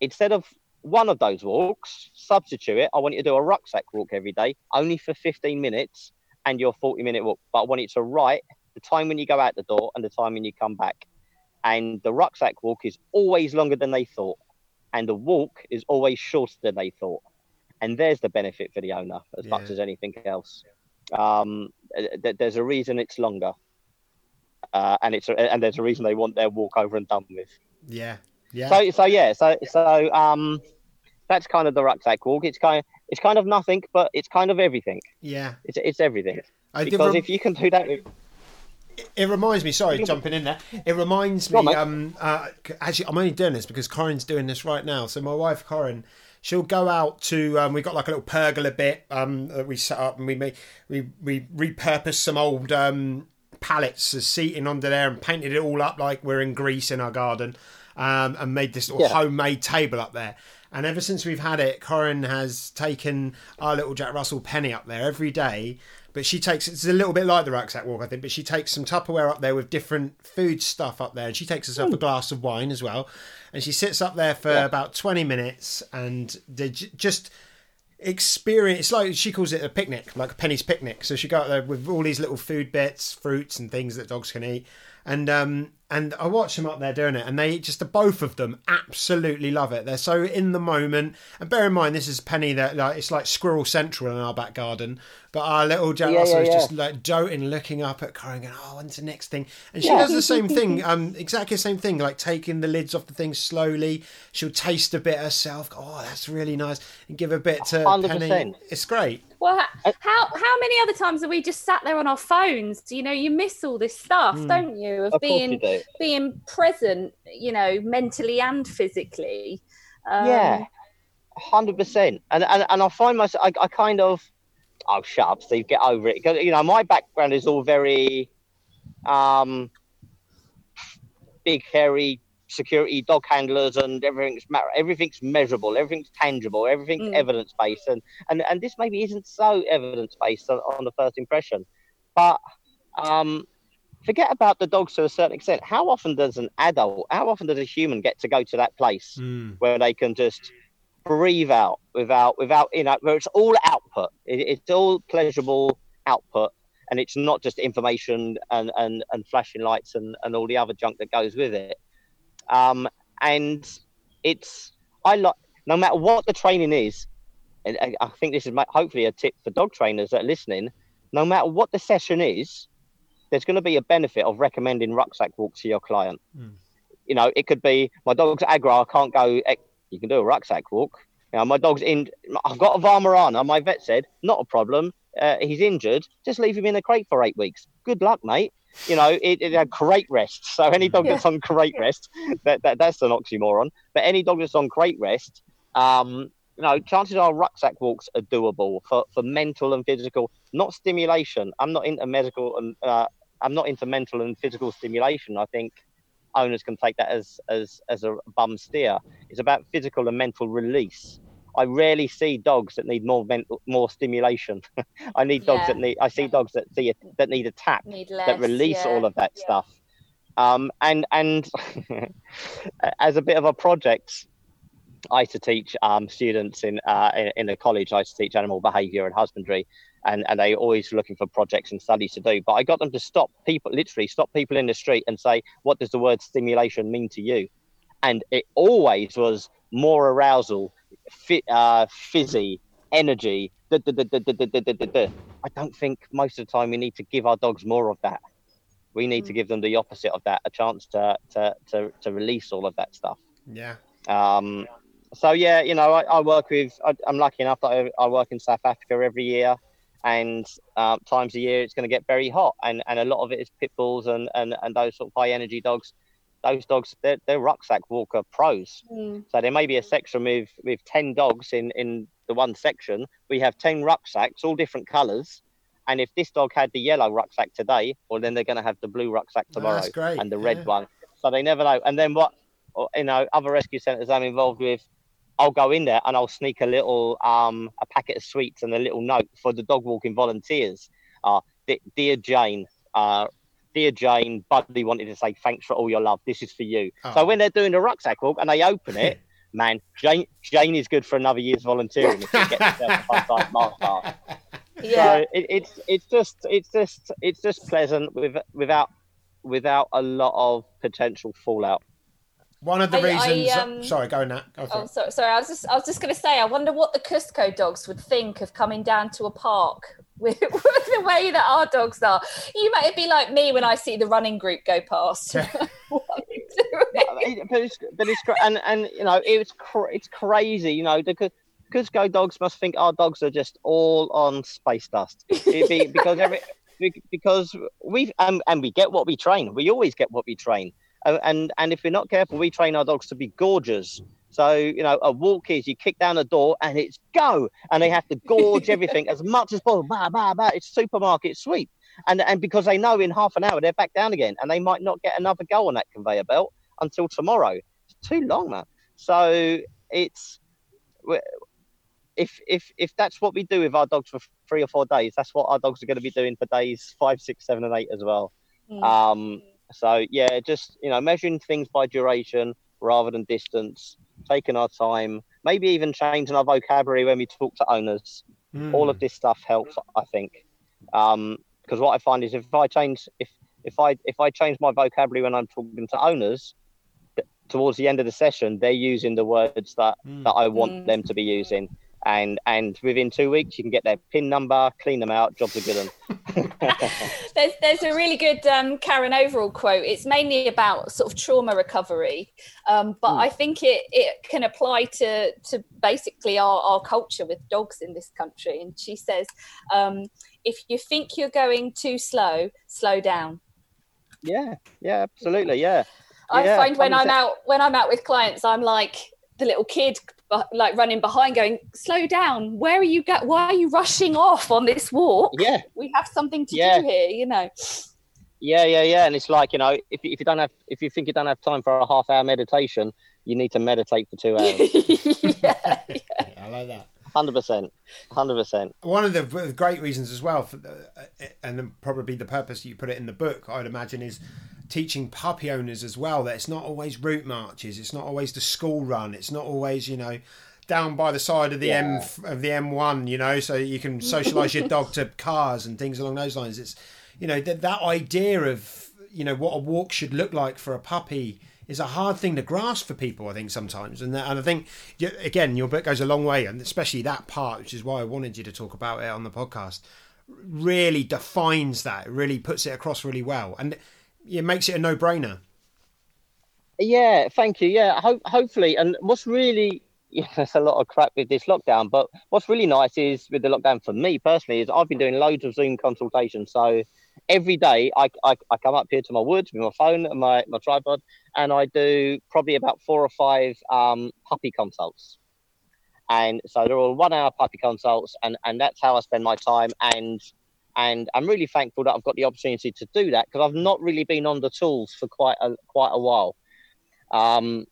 Instead of one of those walks, substitute it. I want you to do a rucksack walk every day, only for 15 minutes, and your 40 minute walk. But I want you to write the time when you go out the door and the time when you come back. And the rucksack walk is always longer than they thought. and the walk is always shorter than they thought. And there's the benefit for the owner as much as anything else. Um, th- th- there's a reason it's longer, uh, and it's and there's a reason they want their walk over and done with. Yeah. Yeah. So so yeah, so so um, that's kind of the rucksack walk. It's kind of it's kind of nothing, but it's kind of everything. yeah. It's it's everything. I Because if you can do that, with, It reminds me. Sorry, jumping in there. It reminds Go on, me. um, uh, actually, I'm only doing this because Corin's doing this right now. So my wife Corin, she'll go out to. Um, we got like a little pergola bit um, that we set up, and we made we we repurposed some old um, pallets as seating under there, and painted it all up like we're in Greece in our garden, um, and made this little Yeah. homemade table up there. And ever since we've had it, Corin has taken our little Jack Russell penny up there every day. But she takes it's a little bit like the rucksack walk, I think. But she takes some Tupperware up there with different food stuff up there, and she takes herself a glass of wine as well. And she sits up there for Yeah. about twenty minutes, and they just experience. It's like she calls it a picnic, like a Penny's picnic. So she go out there with all these little food bits, fruits, and things that dogs can eat. And um, and I watch them up there doing it, and they just the both of them absolutely love it. They're so in the moment. And bear in mind, this is Penny that like it's like Squirrel Central in our back garden, but our little Jack Yeah, Russell yeah, is yeah. just like doting, looking up at Corin, going, "Oh, when's the next thing?" And she Yeah. does the same thing, um, exactly the same thing, like taking the lids off the thing slowly. She'll taste a bit herself. go, Oh, that's really nice, and give a bit to 100%. Penny. It's great. Well, how how many other times have we just sat there on our phones? You know, you miss all this stuff, don't you? Of, of course you being present, you know, mentally and physically. Um, Yeah, hundred percent. And and and I find myself, I, I kind of, oh shut up, Steve, get over it. 'Cause, you know, my background is all very, um, big, hairy security dog handlers, and everything's everything's measurable, everything's tangible, everything's Mm. evidence based, and and and this maybe isn't so evidence based on, on the first impression, but um. Forget about the dogs to a certain extent. How often does an adult, how often does a human get to go to that place where they can just breathe out without without you know where it's all output. It, it's all pleasurable output and it's not just information and and, and flashing lights and, and all the other junk that goes with it. Um and it's i like no matter what the training is and I- think this is hopefully a tip for dog trainers that are listening no matter what the session is there's going to be a benefit of recommending rucksack walks to your client you know, it could be my dog's aggro. I can't go. You can do a rucksack walk. You know, my dog's in. I've got a Weimaraner. My vet said not a problem. Uh, he's injured. Just leave him in a crate for eight weeks. Good luck, mate. You know, it, it a crate rest. So any dog that's on crate rest, that, that that's an oxymoron. But any dog that's on crate rest, um, you know, chances are rucksack walks are doable for, for mental and physical, not stimulation. I'm not into medical and uh, I'm not into mental and physical stimulation. I think owners can take that as as as a bum steer. It's about physical and mental release. I rarely see dogs that need more mental, more stimulation. I need dogs Yeah. that need. I see dogs that see that need a tap Need less, that release yeah, all of that yeah. stuff. Um, and and as a bit of a project, I used to teach um, students in, uh, in, in the college. I used to teach animal behaviour and husbandry, and and they always looking for projects and studies to do. But I got them to stop people, literally stop people in the street and say, "What does the word stimulation mean to you?" And it always was more arousal, fi- uh, fizzy energy. I don't think most of the time we need to give our dogs more of that. We need mm. to give them the opposite of that, a chance to to to, to release all of that stuff. Yeah. Um, so yeah, you know, I, I work with. I, I'm lucky enough that I, I work in South Africa every year, and uh, times a year it's going to get very hot, and, and a lot of it is pit bulls and, and, and those sort of high energy dogs. Those dogs, they're, they're rucksack walker pros. Mm. So there may be a section with with ten dogs in in the one section. We have ten rucksacks, all different colours. And if this dog had the yellow rucksack today, well, then they're going to have the blue rucksack Oh, tomorrow great, and the yeah. red one. So they never know. And then what? You know, other rescue centres I'm involved with, I'll go in there and I'll sneak a little um a packet of sweets and a little note for the dog walking volunteers. Uh, "De- dear Jane, uh, dear Jane, Buddy wanted to say thanks for all your love. This is for you. Oh. So when they're doing the rucksack walk and they open it, man, Jane Jane is good for another year's volunteering if she gets herself a fun time master. Yeah. So it, it's it's just it's just it's just pleasant with without without a lot of potential fallout. One of the I- I, reasons. um, sorry, go in that. Go Oh, sorry, sorry. I was just, I was just going to say. I wonder what the Cusco dogs would think of coming down to a park with, with the way that our dogs are. You might be like me when I see the running group go past. What are you doing? but it's but it's and and you know it's cr- it's crazy. You know the Cusco dogs must think our dogs are just all on space dust It'd be, because every because we and, and we get what we train. We always get what we train, and and if we're not careful, we train our dogs to be gorgeous. So you know, a walk is you kick down the door and it's go, and they have to gorge everything as much as possible. Bah, bah, bah. It's supermarket sweep, and and because they know in half an hour they're back down again, and they might not get another go on that conveyor belt until tomorrow. It's too long, man. So it's if if if that's what we do with our dogs for three or four days, that's what our dogs are going to be doing for days five, six, seven, and eight as well. Mm. Um, so yeah, just you know, measuring things by duration rather than distance, taking our time, maybe even changing our vocabulary when we talk to owners. All Hmm. of this stuff helps, I think, because what I find is if I change if if I if I change my vocabulary when I'm talking to owners, towards the end of the session, they're using the words that Mm. that I want Mm. them to be using. And and within two weeks, you can get their pin number, clean them out, jobs are good. There's there's a really good um, Karen Overall quote. It's mainly about sort of trauma recovery, um, but Hmm. I think it, it can apply to to basically our, our culture with dogs in this country. And she says, um, if you think you're going too slow, slow down. yeah, yeah, absolutely, yeah. I Yeah, find when I'm out when I'm out with clients, I'm like the little kid, uh, like running behind, going, "Slow down! Where are you? Go- why are you rushing off on this walk? Yeah, We have something to Yeah. do here, you know." yeah, yeah, yeah. And it's like you know, if you- if you don't have if you think you don't have time for a half hour meditation, you need to meditate for two hours. yeah. Yeah, I like that. Hundred percent, hundred percent. One of the great reasons as well, for the, uh, and probably the purpose you put it in the book, I'd imagine, is teaching puppy owners as well that it's not always route marches, it's not always the school run, it's not always you know down by the side of the M of the M1, you know, so you can socialise your dog to cars and things along those lines. It's you know that that idea of you know what a walk should look like for a puppy is a hard thing to grasp for people. I think sometimes, and that, and I think again your book goes a long way, and especially that part, which is why I wanted you to talk about it on the podcast, really defines that. Really puts it across really well, and it makes it a no-brainer. Yeah, thank you. Yeah, ho- hopefully. And what's really yeah, there's a lot of crap with this lockdown, but what's really nice is with the lockdown for me personally is I've been doing loads of Zoom consultations. So every day I, I, I come up here to my woods with my phone and my, my tripod, and I do probably about four or five um, puppy consults. And so they're all one hour puppy consults, and, and that's how I spend my time. And and I'm really thankful that I've got the opportunity to do that because I've not really been on the tools for quite a quite a while. Um,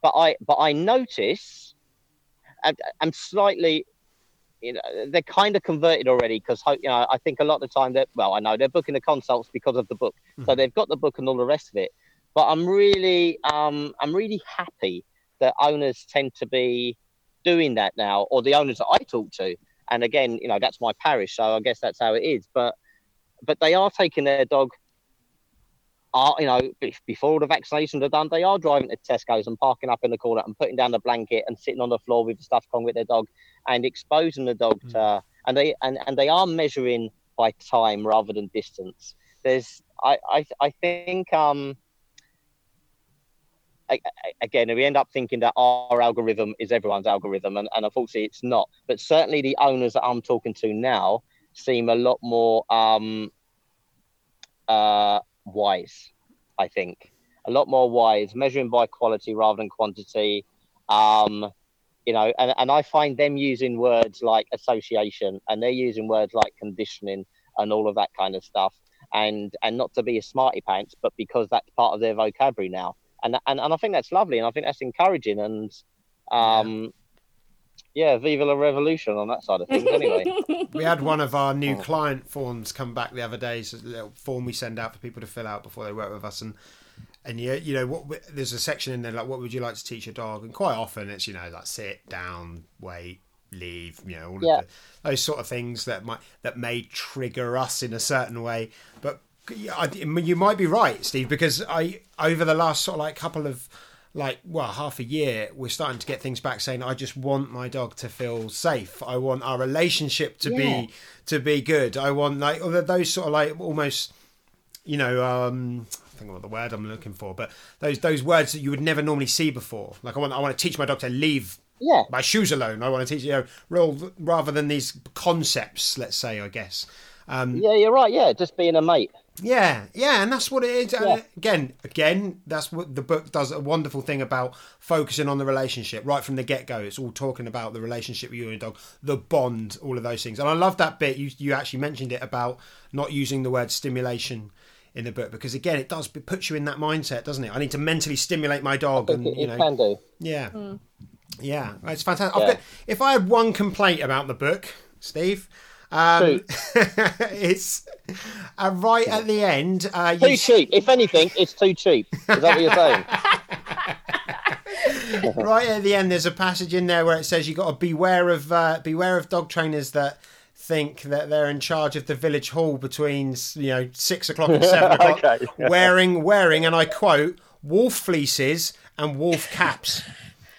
but I but I notice I'm, I'm slightly, you know, they're kind of converted already because you know I think a lot of the time that well I know they're booking the consults because of the book, so they've got the book and all the rest of it. But I'm really um, I'm really happy that owners tend to be doing that now, or the owners that I talk to. And again, you know, that's my parish, so I guess that's how it is. But but they are taking their dog are you know before all the vaccinations are done, they are driving to Tesco's and parking up in the corner and putting down the blanket and sitting on the floor with the stuff on with their dog and exposing the dog to and they and, and they are measuring by time rather than distance. There's I I, I think um I- I- again, we end up thinking that our algorithm is everyone's algorithm, and, and unfortunately, it's not. But certainly, the owners that I'm talking to now seem a lot more um, uh, wise. I think a lot more wise, measuring by quality rather than quantity. Um, you know, and, and I find them using words like association, and they're using words like conditioning and all of that kind of stuff. And and not to be a smarty pants, but because that's part of their vocabulary now and and, and I think that's lovely, and I think that's encouraging, and um, yeah, viva la revolution on that side of things. Anyway, We had one of our new Oh. client forms come back the other day. So it's a little form we send out for people to fill out before they work with us, and and you you know what there's a section in there like what would you like to teach your dog, and quite often it's you know like sit down, wait, leave, you know all Yeah. of the, those sort of things that might that may trigger us in a certain way, but. I, you might be right, Steve, because I over the last sort of like couple of like well half a year we're starting to get things back saying i just want my dog to feel safe i want our relationship to Yeah. be to be good i want like those sort of like almost you know um think of the word I'm looking for, but those those words that you would never normally see before. Like I want I want to teach my dog to leave Yeah. my shoes alone. I want to teach you know, real rather than these concepts. Let's say, I guess. Um, Yeah, you're right. Yeah, just being a mate. yeah, yeah, and that's what it is. And Yeah. again, again, that's what the book does. A wonderful thing about focusing on the relationship right from the get go. It's all talking about the relationship with you and your dog, the bond, all of those things. And I love that bit. You you actually mentioned it about not using the word stimulation in the book because again, it does it puts you in that mindset, doesn't it? I need to mentally stimulate my dog, and it, you know, can do. yeah, yeah, it's fantastic. I've Yeah. got, if I had one complaint about the book, Steve. Um, it's uh, right at the end. Uh, you Too cheap. If anything, it's too cheap. Is that what you're saying? right at the end, there's a passage in there where it says you got to beware of uh, beware of dog trainers that think that they're in charge of the village hall between you know six o'clock and seven o'clock, Okay. wearing wearing, and I quote, wolf fleeces and wolf caps.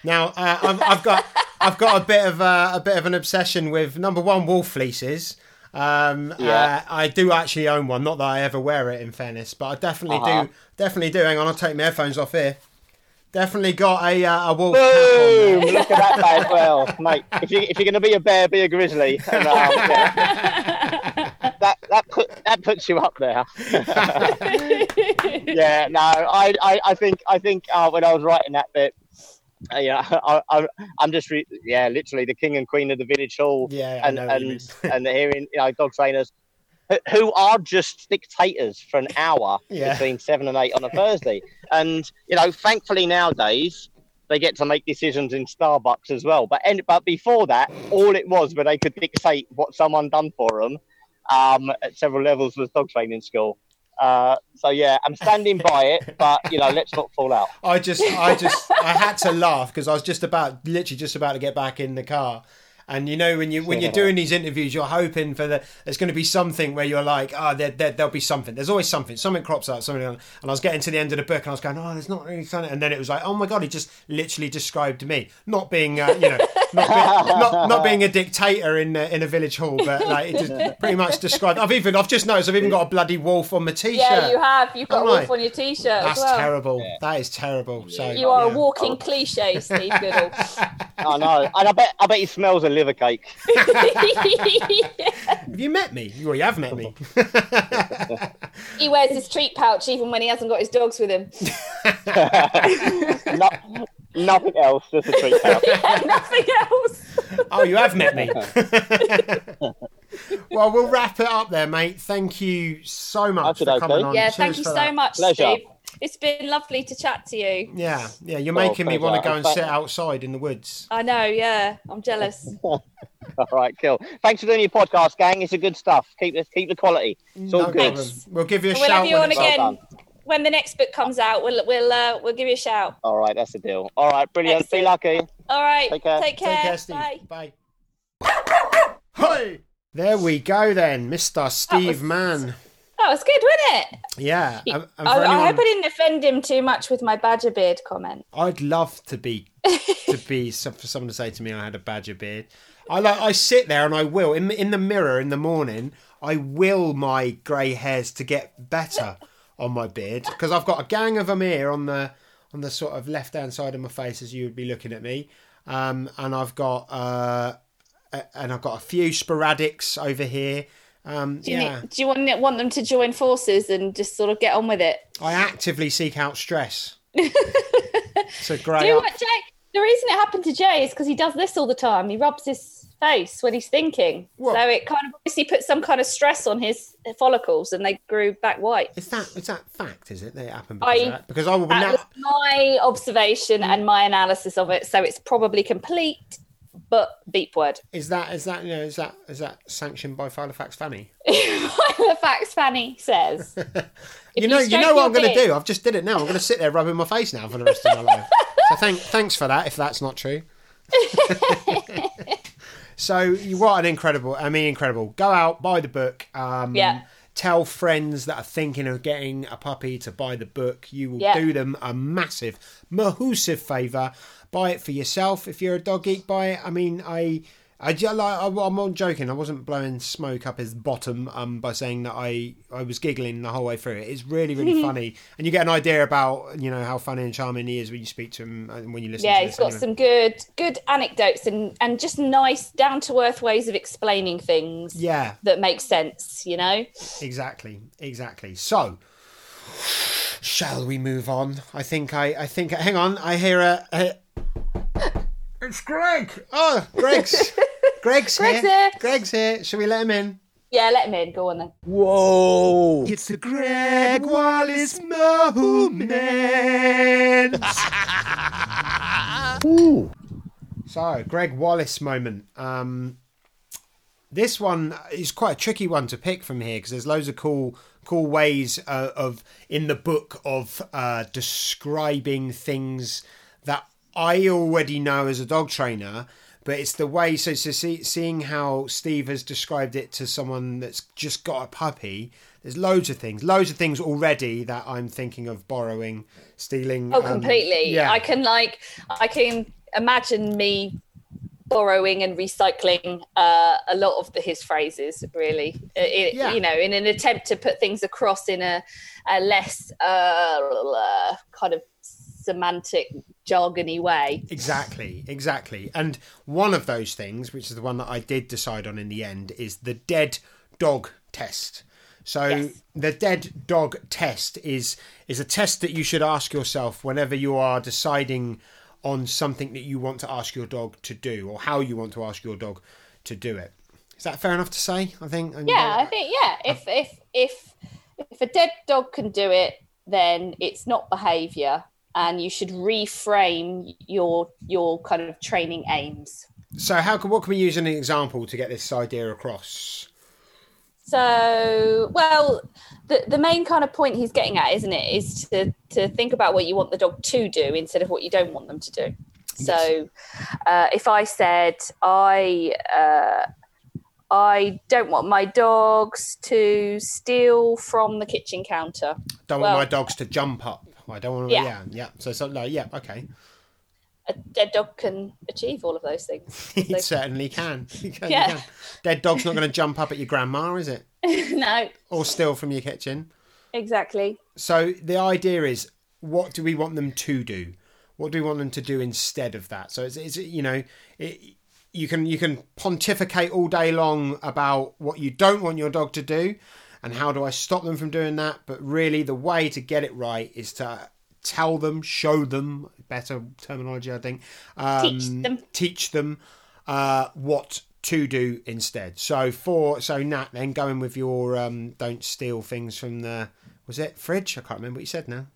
Now uh, I've, I've got I've got a bit of uh, a bit of an obsession with number one wolf fleeces. Um, Yeah. uh, I do actually own one. Not that I ever wear it, in fairness, but I definitely Uh-huh. do. Definitely do. Hang on, I'll take my headphones off here. Definitely got a uh, a wolf cap on there. Boom! Look at that. As well, mate, if you if you're gonna be a bear, be a grizzly. And, um, yeah. that that put that puts you up there. yeah. No, I I, I think I think uh, when I was writing that bit. Uh, yeah, I, I, I'm just, re- yeah, literally the king and queen of the village hall, Yeah, and and and hearing you know dog trainers who- are just dictators for an hour Yeah. between seven and eight on a Thursday. And you know, thankfully nowadays they get to make decisions in Starbucks as well. But and, but before that, all it was where they could dictate what someone done for them um, at several levels was dog training school. Uh, so yeah, I'm standing by it, but you know, let's not fall out. I just, I just, I had to laugh because I was just about, literally just about to get back in the car. And you know, when you when you're doing these interviews, you're hoping for the there's going to be something where you're like, oh, there, there there'll be something. There's always something. Something crops up. Something. And I was getting to the end of the book, and I was going, oh, there's not really something. And then it was like, oh my god, he just literally described me, not being, uh, you know, not being, not, not being a dictator in uh, in a village hall, but like it just pretty much described. I've even, I've just noticed, I've even got a bloody wolf on my t-shirt. Yeah, you have. You've got a wolf I? on your t-shirt That's as well. terrible. That is terrible. So You are yeah. a walking cliche, Steve Goodall. I know, and I bet I bet he smells of liver cake. Have you met me? Well, you have met me. he wears his treat pouch even when he hasn't got his dogs with him. no, nothing else, just a treat pouch. Nothing else. oh, you have met me. well, we'll wrap it up there, mate. Thank you so much for Okay, coming okay. on. Yeah, Cheers thank you so that. much, Pleasure. Steve. It's been lovely to chat to you. Yeah, yeah, you're Well, making me want to go and sit outside in the woods. I know, yeah. I'm jealous. All right, cool. Thanks for doing your podcast, gang. It's a good stuff. Keep the keep the quality. It's all No good. problem. We'll give you a We'll shout have you when on it's again Well when the next book comes out. We'll we'll uh, we'll give you a shout. All right, that's the deal. All right, brilliant. Be Excellent. lucky. All right. Take care. Take care. Take care, Steve. Bye. Bye. Hey! There we go then, Mr. Steve was- Mann. That was good, wasn't it? Yeah. I, I anyone- hope I didn't offend him too much with my badger beard comment. I'd love to be to be for someone to say to me I had a badger beard. I like I sit there and I will in in the mirror in the morning. I will my grey hairs to get better on my beard because I've got a gang of them here on the on the sort of left hand side of my face as you would be looking at me, um, and I've got uh, and I've got a few sporadics over here. Um, Do you, yeah, need, do you want want them to join forces and just sort of get on with it? I actively seek out stress. it's a grey. Do what Jay? The reason it happened to Jay is because he does this all the time. He rubs his face when he's thinking, What? so it kind of obviously put some kind of stress on his follicles, and they grew back white. Is that is that fact? Is it that it happened because I- of that? Because I will That now. my observation and my analysis of it. So it's probably complete, but beep word. Is that is that you know is that is that sanctioned by Filofax Fanny? facts Fanny says. You know you, stroke know what I'm going to do. I've just did it now. I'm going to sit there rubbing my face now for the rest of my life. So thank thanks for that. If that's not true. so you what an incredible. I mean incredible. Go out buy the book. Um, Yeah. tell friends that are thinking of getting a puppy to buy the book. You will Yeah. do them a massive, massive favour. Buy it for yourself. If you're a dog geek, buy it. I mean, i I, like, I, I'm not joking. I wasn't blowing smoke up his bottom um, by saying that I, I was giggling the whole way through it. It's really, really funny. And you get an idea about, you know, how funny and charming he is when you speak to him and when you listen to him. Yeah, he's got anyway. some good good anecdotes and and just nice down to earth ways of explaining things Yeah, that make sense. You know. exactly, exactly. So, shall we move on? I think I, I think. Hang on, I hear a. a it's Greg. Oh, Greg's. Greg's, Greg's here. here. Greg's here. Shall we let him in? Yeah, let him in. Go on then. Whoa! It's the Greg Wallace moment. Ooh. So, Greg Wallace moment. Um, this one is quite a tricky one to pick from here because there's loads of cool, cool ways uh, of in the book of uh, describing things that I already know as a dog trainer. But it's the way, so, so see, seeing how Steve has described it to someone that's just got a puppy, there's loads of things, loads of things already that I'm thinking of borrowing, stealing. Oh, um, completely. yeah. I can like I can imagine me borrowing and recycling uh, a lot of the, his phrases. Really, Uh, it, Yeah. you know, in an attempt to put things across in a, a less uh, kind of semantic, jargony way. Exactly, exactly. And one of those things, which is the one that I did decide on in the end, is the dead dog test. So Yes. the dead dog test is is a test that you should ask yourself whenever you are deciding on something that you want to ask your dog to do or how you want to ask your dog to do it. Is that fair enough to say? I think. Yeah, uh, I think yeah. If if if if a dead dog can do it, then it's not behaviour, and you should reframe your your kind of training aims. So how can what can we use an example to get this idea across? So, well, the the main kind of point he's getting at, isn't it, is to to think about what you want the dog to do instead of what you don't want them to do. So, uh, if I said I uh, I don't want my dogs to steal from the kitchen counter, Don't Well- want my dogs to jump up. I don't want to. Yeah, Yeah. yeah. So, so no, yeah, okay. a dead dog can achieve all of those things. It certainly can. Can, Yeah. can. Dead dog's not going to jump up at your grandma, is it? no, Or steal from your kitchen. exactly. So the idea is, what do we want them to do? What do we want them to do instead of that? So it's, it's you know, it, you can you can pontificate all day long about what you don't want your dog to do, and how do I stop them from doing that? But really, the way to get it right is to tell them, show them. Better terminology, I think. Um, Teach them. Teach them uh, what to do instead. So for so Nat, then going with your um, don't steal things from the was it fridge? I can't remember what you said now.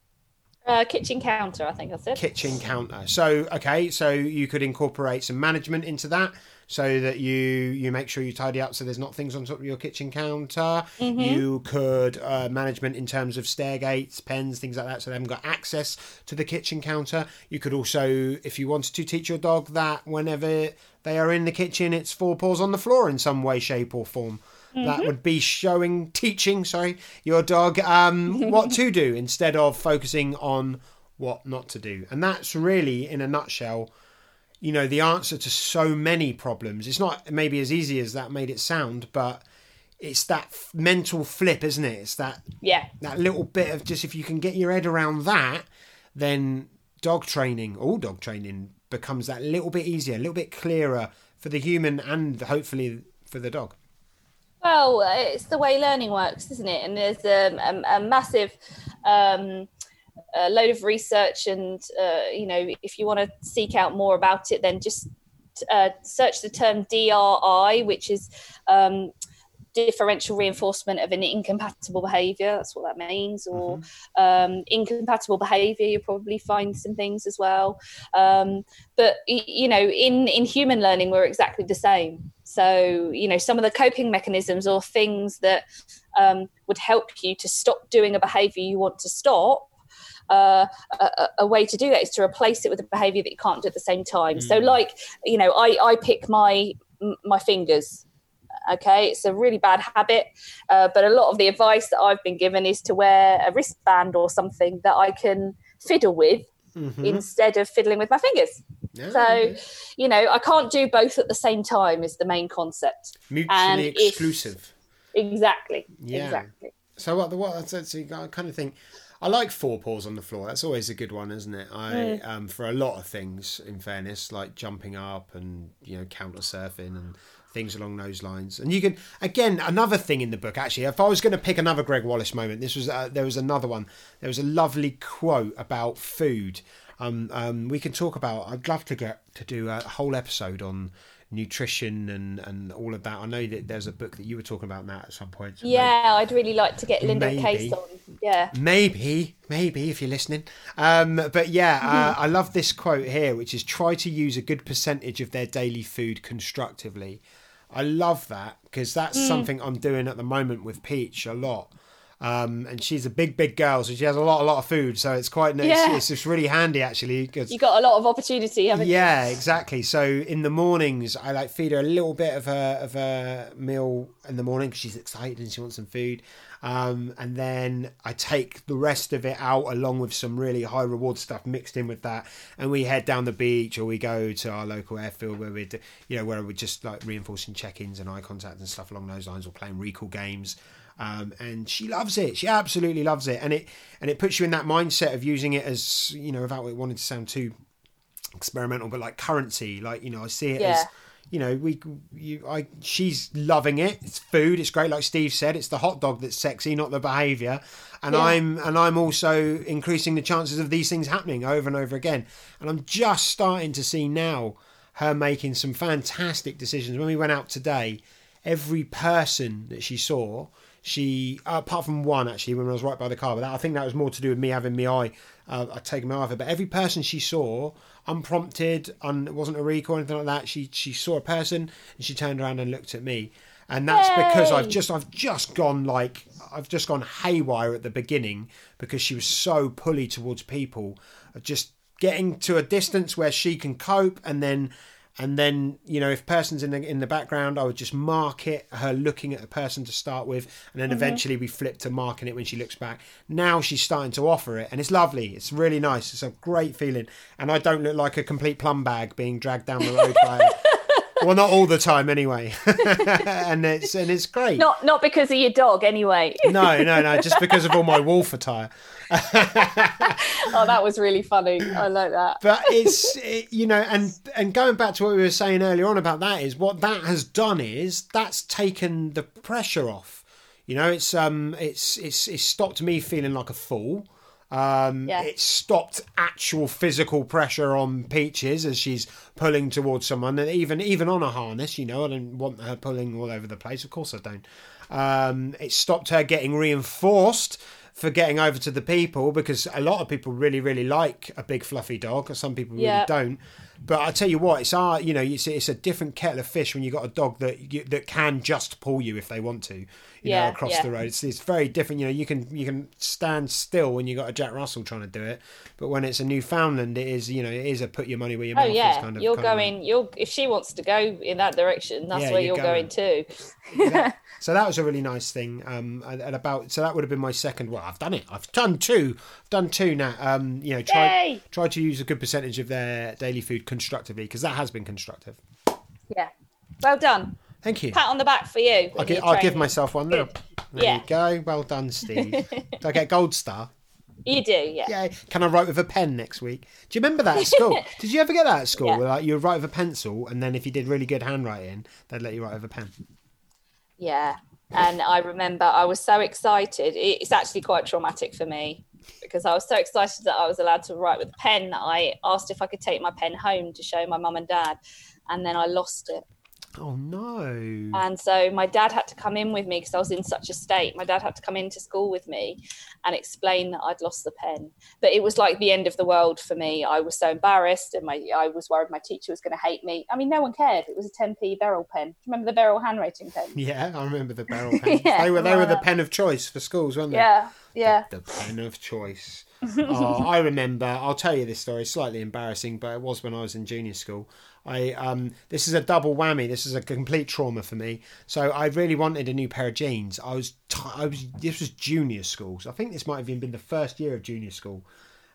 Uh, kitchen counter, I think I said. Kitchen counter. So okay, so you could incorporate some management into that, so that you you make sure you tidy up, so there's not things on top of your kitchen counter. You could uh, management in terms of stair gates, pens, things like that, so they haven't got access to the kitchen counter. You could also, if you wanted to, teach your dog that whenever they are in the kitchen, it's four paws on the floor in some way, shape, or form. That would be showing, teaching, sorry, your dog um, what to do instead of focusing on what not to do. And that's really, in a nutshell, you know, the answer to so many problems. It's not maybe as easy as that made it sound, but it's that f- mental flip, isn't it? It's that Yeah, that little bit of just if you can get your head around that, then dog training, all dog training, becomes that little bit easier, a little bit clearer for the human and hopefully for the dog. Well, it's the way learning works, isn't it? And there's um, a, a massive um, a load of research, and uh, you know, if you want to seek out more about it, then just uh, search the term DRI, which is um, differential reinforcement of an incompatible behaviour. That's what that means. Or um, incompatible behaviour, you probably find some things as well. Um, but you know, in in human learning, we're exactly the same. So you know, some of the coping mechanisms or things that um, would help you to stop doing a behaviour you want to stop. Uh, a, a- way to do that is to replace it with a behaviour that you can't do at the same time. So, like you know, I I pick my my fingers Okay, it's a really bad habit, uh, but a lot of the advice that I've been given is to wear a wristband or something that I can fiddle with Mhm. instead of fiddling with my fingers. Yeah, So, you know, I can't do both at the same time, is the main concept. and mutually if- exclusive. Exactly. Yeah. Exactly. So what the what that's, that's I kind of think I like four paws on the floor. That's always a good one, isn't it? I Mm. um for a lot of things, in fairness, like jumping up and you know counter surfing and things along those lines. And you can again another thing in the book. Actually, if I was going to pick another Greg Wallace moment, this was uh, there was another one. There was a lovely quote about food. Um, um, we can talk about. I'd love to get to do a whole episode on nutrition and and all of that. I know that there's a book that you were talking about Matt at some point. so maybe- Yeah, I'd really like to get Linda Maybe. Case on. Yeah. Maybe, maybe if you're listening. Um, but yeah, uh, I love this quote here, which is try to use a good percentage of their daily food constructively. I love that because that's something I'm doing at the moment with Peach a lot. Um, and she's a big, big girl, so she has a lot, a lot of food. So it's quite, it's, Yeah. it's just really handy actually. 'cause- You got a lot of opportunity, haven't you? yeah, exactly. So in the mornings, I like feed her a little bit of a of a meal in the morning because she's excited and she wants some food. Um, and then I take the rest of it out along with some really high reward stuff mixed in with that, and we head down the beach or we go to our local airfield where we're, you know, where we're just like reinforcing check-ins and eye contact and stuff along those lines, or playing recall games. Um, and she loves it. She absolutely loves it, and it and it puts you in that mindset of using it as you know, without it wanting to sound too experimental, but like currency. Like you know, I see it as you know, we you I she's loving it. It's food. It's great. Like Steve said, it's the hot dog that's sexy, not the behaviour. And Yeah. I'm and I'm also increasing the chances of these things happening over and over again. And I'm just starting to see now her making some fantastic decisions. When we went out today, every person that she saw, she apart from one actually when I was right by the car, but that, I think that was more to do with me having my eye, uh, I'd taken my eye off it. But every person she saw, unprompted, un, it wasn't a recall or anything like that. She she saw a person and she turned around and looked at me, and that's because I've just I've just gone like I've just gone haywire at the beginning because she was so pulley towards people, just getting to a distance where she can cope, and then and then you know if person's in the in the background, I would just mark it her looking at a person to start with, and then mm-hmm. eventually we flip to marking it when she looks back. Now she's starting to offer it, and it's lovely. It's really nice. It's a great feeling, and I don't look like a complete plum bag being dragged down the road by. well, not all the time anyway, and it's and it's great. Not not because of your dog, anyway. No, no, no, just because of all my wolf attire. oh, that was really funny. I like that. But it's it, you know, and and going back to what we were saying earlier on about that is what that has done is that's taken the pressure off. You know, it's um, it's it's it's stopped me feeling like a fool. Um, Yeah. It stopped actual physical pressure on Peaches as she's pulling towards someone, and even even on a harness. You know, I don't want her pulling all over the place. Of course, I don't. Um, it stopped her getting reinforced for getting over to the people because a lot of people really really like a big fluffy dog, or some people really Yeah. don't. But I tell you what, it's our you know it's, it's a different kettle of fish when you have got a dog that you, that can just pull you if they want to, you know, across yeah. the road. It's, it's very different. You know, you can you can stand still when you got a Jack Russell trying to do it, but when it's a Newfoundland, it is you know it is a put your money where your Oh mouth is kind of. you're kind of going. You're if she wants to go in that direction, that's Yeah, where you're you're going, going. too. Yeah. So that was a really nice thing. Um, and, and about so that would have been my second. Well, I've done it. I've done two. I've done two now. Um, you know, try try to use a good percentage of their daily food constructively because that has been constructive. Yeah. Well done. Thank you. Pat on the back for you. I'll, in I'll give myself one. Good. There Yeah. you go. Well done, Steve. Do I get gold star? You do, yeah. Yeah. Can I write with a pen next week? Do you remember that at school? did you ever get that at school? Yeah. Where like you would write with a pencil, and then if you did really good handwriting, they'd let you write with a pen. Yeah. And I remember I was so excited. It's actually quite traumatic for me because I was so excited that I was allowed to write with a pen that I asked if I could take my pen home to show my mum and dad. And then I lost it. Oh no. And so my dad had to come in with me because I was in such a state. My dad had to come into school with me and explain that I'd lost the pen. But it was like the end of the world for me. I was so embarrassed and my I was worried my teacher was going to hate me. I mean, no one cared. It was a 10p Berol pen. Do you remember the Berol handwriting pen? Yeah, I remember the barrel pen. Yeah, they were they were the pen of choice for schools, weren't they? Yeah, yeah. The pen of choice. oh, I remember. I'll tell you this story. Slightly embarrassing, but it was when I was in junior school. I um, this is a double whammy. This is a complete trauma for me. So I really wanted a new pair of jeans. I was t- I was this was junior school. So I think this might have even been the first year of junior school.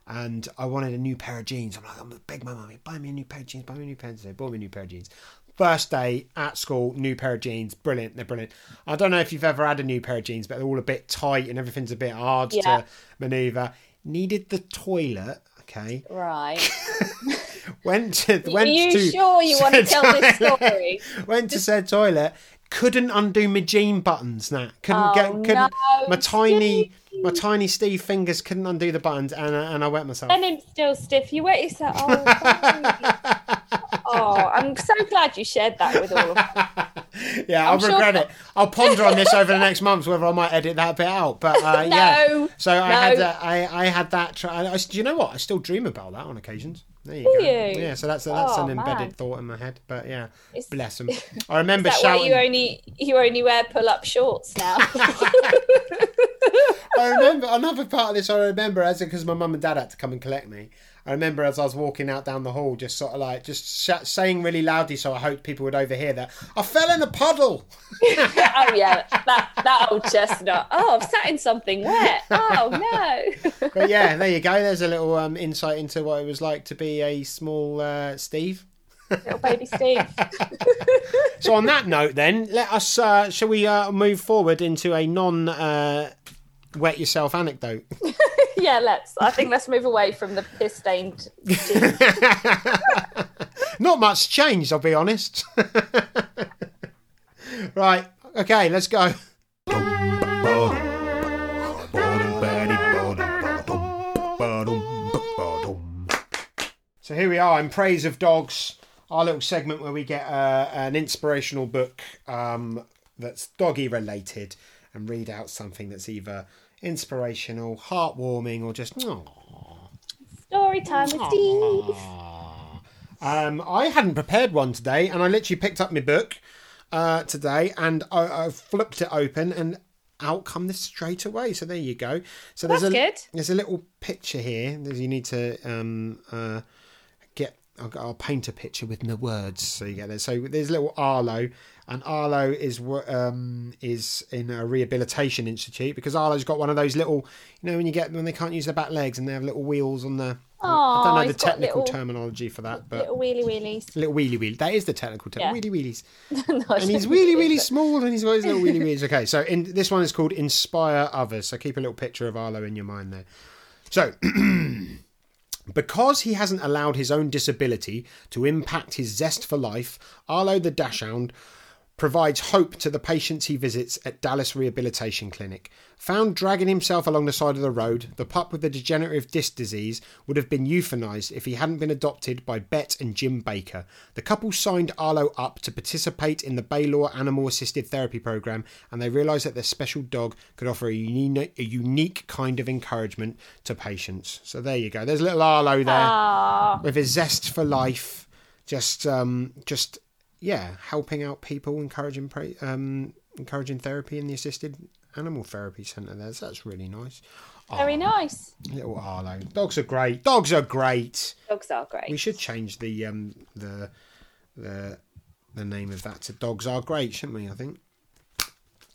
And I wanted a new pair of jeans. I'm like, I'm gonna beg my mummy, buy me a new pair of jeans, buy me a new pair of jeans. They bought me a new pair of jeans. First day at school, new pair of jeans, brilliant. They're brilliant. I don't know if you've ever had a new pair of jeans, but they're all a bit tight and everything's a bit hard Yeah. to manoeuvre. Needed the toilet. Okay, Right. went to Are you to sure you want to tell this toilet. story? went to said toilet. Couldn't undo my jean buttons. Nah, couldn't Oh, get. Couldn't. no, my tiny, Steve. my tiny Steve fingers couldn't undo the buttons, and I- and I wet myself. And him still stiff. You wet yourself. Oh, oh, I'm so glad you shared that with all of us. yeah, I'll I'm sure- regret it. I'll ponder on this over the next months whether I might edit that bit out. But uh, yeah, No, so I had that. I, I had that. Try, I, do you know what? I still dream about that on occasions. There you Do go. you? Yeah, so that's that's Oh, an embedded man. thought in my head. But yeah, It's- bless them. I remember Is shouting. you only you only wear pull up shorts now? I remember another part of this. I remember as because my mum and dad had to come and collect me. I remember as I was walking out down the hall, just sort of like just sh- saying really loudly, so I hoped people would overhear that. I fell in a puddle. oh yeah, that that old chestnut. Oh, I've sat in something wet. Oh no. But yeah, there you go. There's a little um, insight into what it was like to be a small uh, Steve. Little baby Steve. So on that note, then let us. Uh, shall we uh, move forward into a non uh, wet yourself anecdote? Yeah, let's. I think let's move away from the piss stained. Not much changed, I'll be honest. right. Okay, let's go. So here we are in praise of dogs, our little segment where we get uh, an inspirational book um, that's doggy related and read out something that's either inspirational, heartwarming, or just Story time with Steve. Um, I hadn't prepared one today, and I literally picked up my book uh, today, and I, I flipped it open, and out come this straight away. So there you go. So there's That's a good. there's a little picture here. There's, you need to um, uh. I'll, I'll paint a picture with my words, so you get it. So there's little Arlo, and Arlo is um, is in a rehabilitation institute because Arlo's got one of those little, you know, when you get when they can't use their back legs and they have little wheels on the. I don't know the technical little- terminology for that, but Little wheelie wheelies. little wheelie wheelie. That is the technical term. Yeah. Wheelie wheelies. No, And he's really, really that. small and he's got his little wheelie wheelies. Okay, so in this one is called Inspire Others. So keep a little picture of Arlo in your mind there. So because he hasn't allowed his own disability to impact his zest for life, Arlo the Dachshund provides hope to the patients he visits at Dallas Rehabilitation Clinic. Found dragging himself along the side of the road, the pup with the degenerative disc disease would have been euthanized if he hadn't been adopted by Bet and Jim Baker. The couple signed Arlo up to participate in the Baylor Animal Assisted Therapy Program, and they realized that their special dog could offer a unique, a unique kind of encouragement to patients. So there you go. There's little Arlo there Ah, with his zest for life, just um, just yeah, helping out people, encouraging um, encouraging therapy in the assisted animal therapy centre. There, so that's really nice. very nice. Little Arlo, dogs are great. Dogs are great. Dogs are great. We should change the um, the the the name of that to "Dogs Are Great," shouldn't we? I think.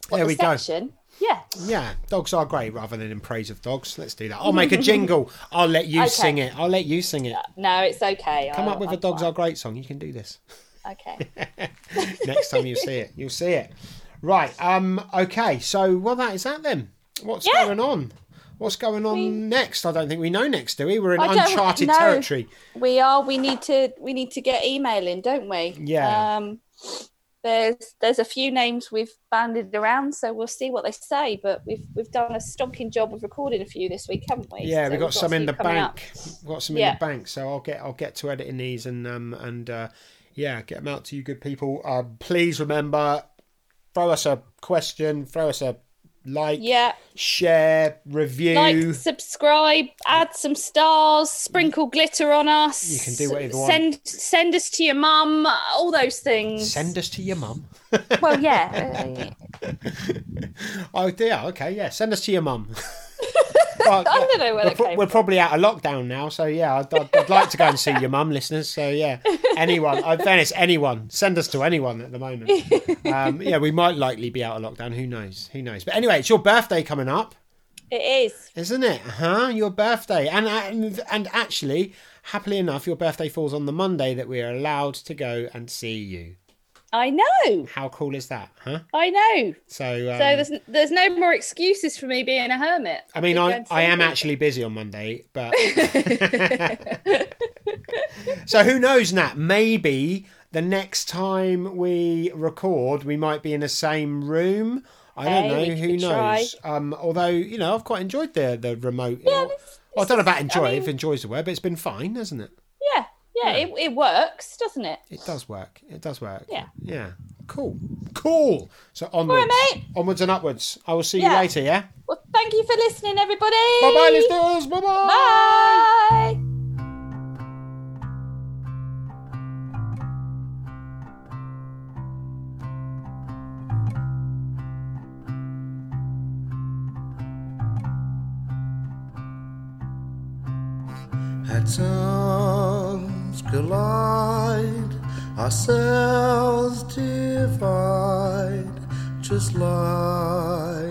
What, there the we go. section? Yeah. Yeah, dogs are great rather than in praise of dogs. Let's do that. I'll make a jingle. I'll let you Okay. sing it. I'll let you sing it. No, it's okay. Come I'll- up with a I'm dogs fine. are great song. You can do this. Okay. next time you see it you'll see it right um okay so well that is that then what's Yeah. going on what's going on We- next i don't think we know next do we we're in uncharted know. territory We are. We need to. We need to get emailing, don't we? Yeah. Um, there's there's a few names we've banded around, so we'll see what they say. But we've we've done a stonking job of recording a few this week, haven't we? yeah So we've got a some in the up. bank we've got some in the bank so i'll get i'll get to editing these and um and uh yeah get them out to you good people um please remember throw us a question throw us a like Yeah, share review like, subscribe, add some stars, sprinkle glitter on us. You can do whatever you want. Send send us to your mum. All those things. send us to your mum Well, yeah. oh dear okay yeah send us to your mum Well, I don't know where we're, that pro- came we're probably out of lockdown now, so yeah, I'd, I'd, I'd like to go and see your mum, listeners. So yeah, anyone, in fairness, anyone, send us to anyone at the moment. Um, yeah, we might likely be out of lockdown. Who knows? Who knows? But anyway, it's your birthday coming up, It is. isn't it? Huh? Your birthday, and and and actually, happily enough, your birthday falls on the Monday that we are allowed to go and see you. I know. How cool is that? Huh? I know. So, um, So there's there's no more excuses for me being a hermit. I mean, I, I am actually busy on Monday, but so who knows, Nat? Maybe the next time we record, we might be in the same room. I don't Hey, know. Who knows? Um, although you know, I've quite enjoyed the the remote. well, I don't know about enjoy. if enjoys the web, it's been fine, hasn't it? Yeah, yeah. It, it works, doesn't it? It does work. It does work. Yeah. Yeah. Cool. Cool. So onwards, mate. onwards and upwards. I will see you later. Yeah. Well, thank you for listening, everybody. Bye bye, listeners. Bye bye. Bye. At times collide, ourselves divide, just like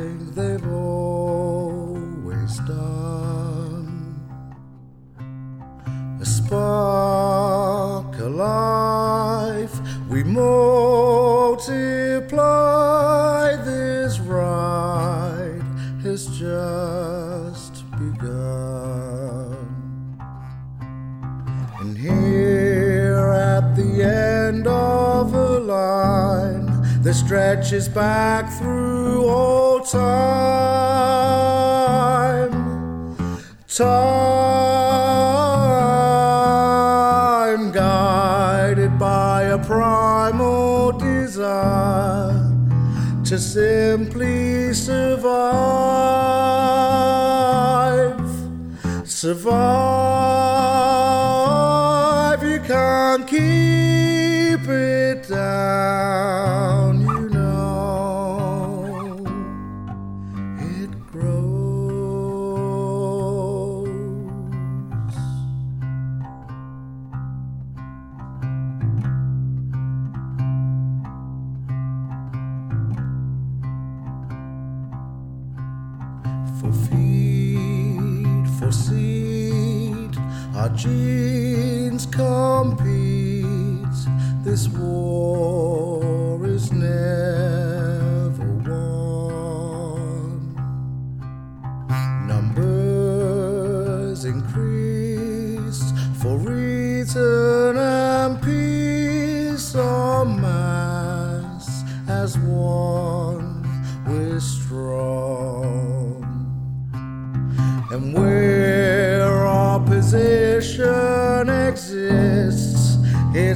that stretches back through all time, time guided by a primal desire to simply survive. Survive, you can't keep it down,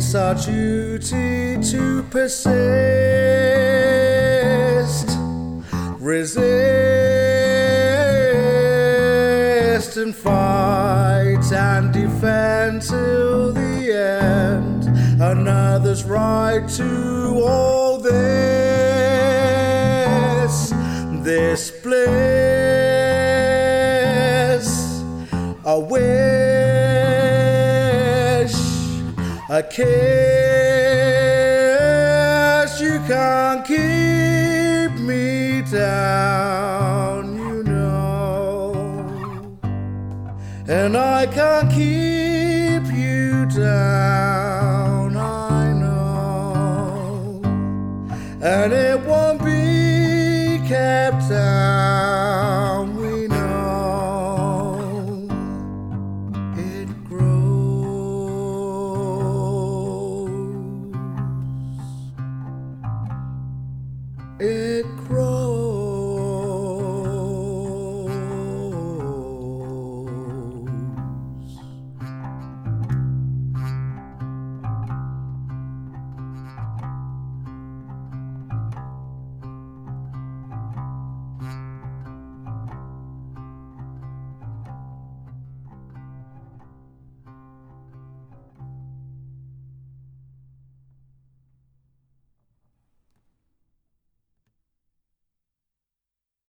it's our duty to persist, resist, and fight and defend till the end. Another's right to kiss. You can't keep me down, you know, and I can't keep you down, I know, and it.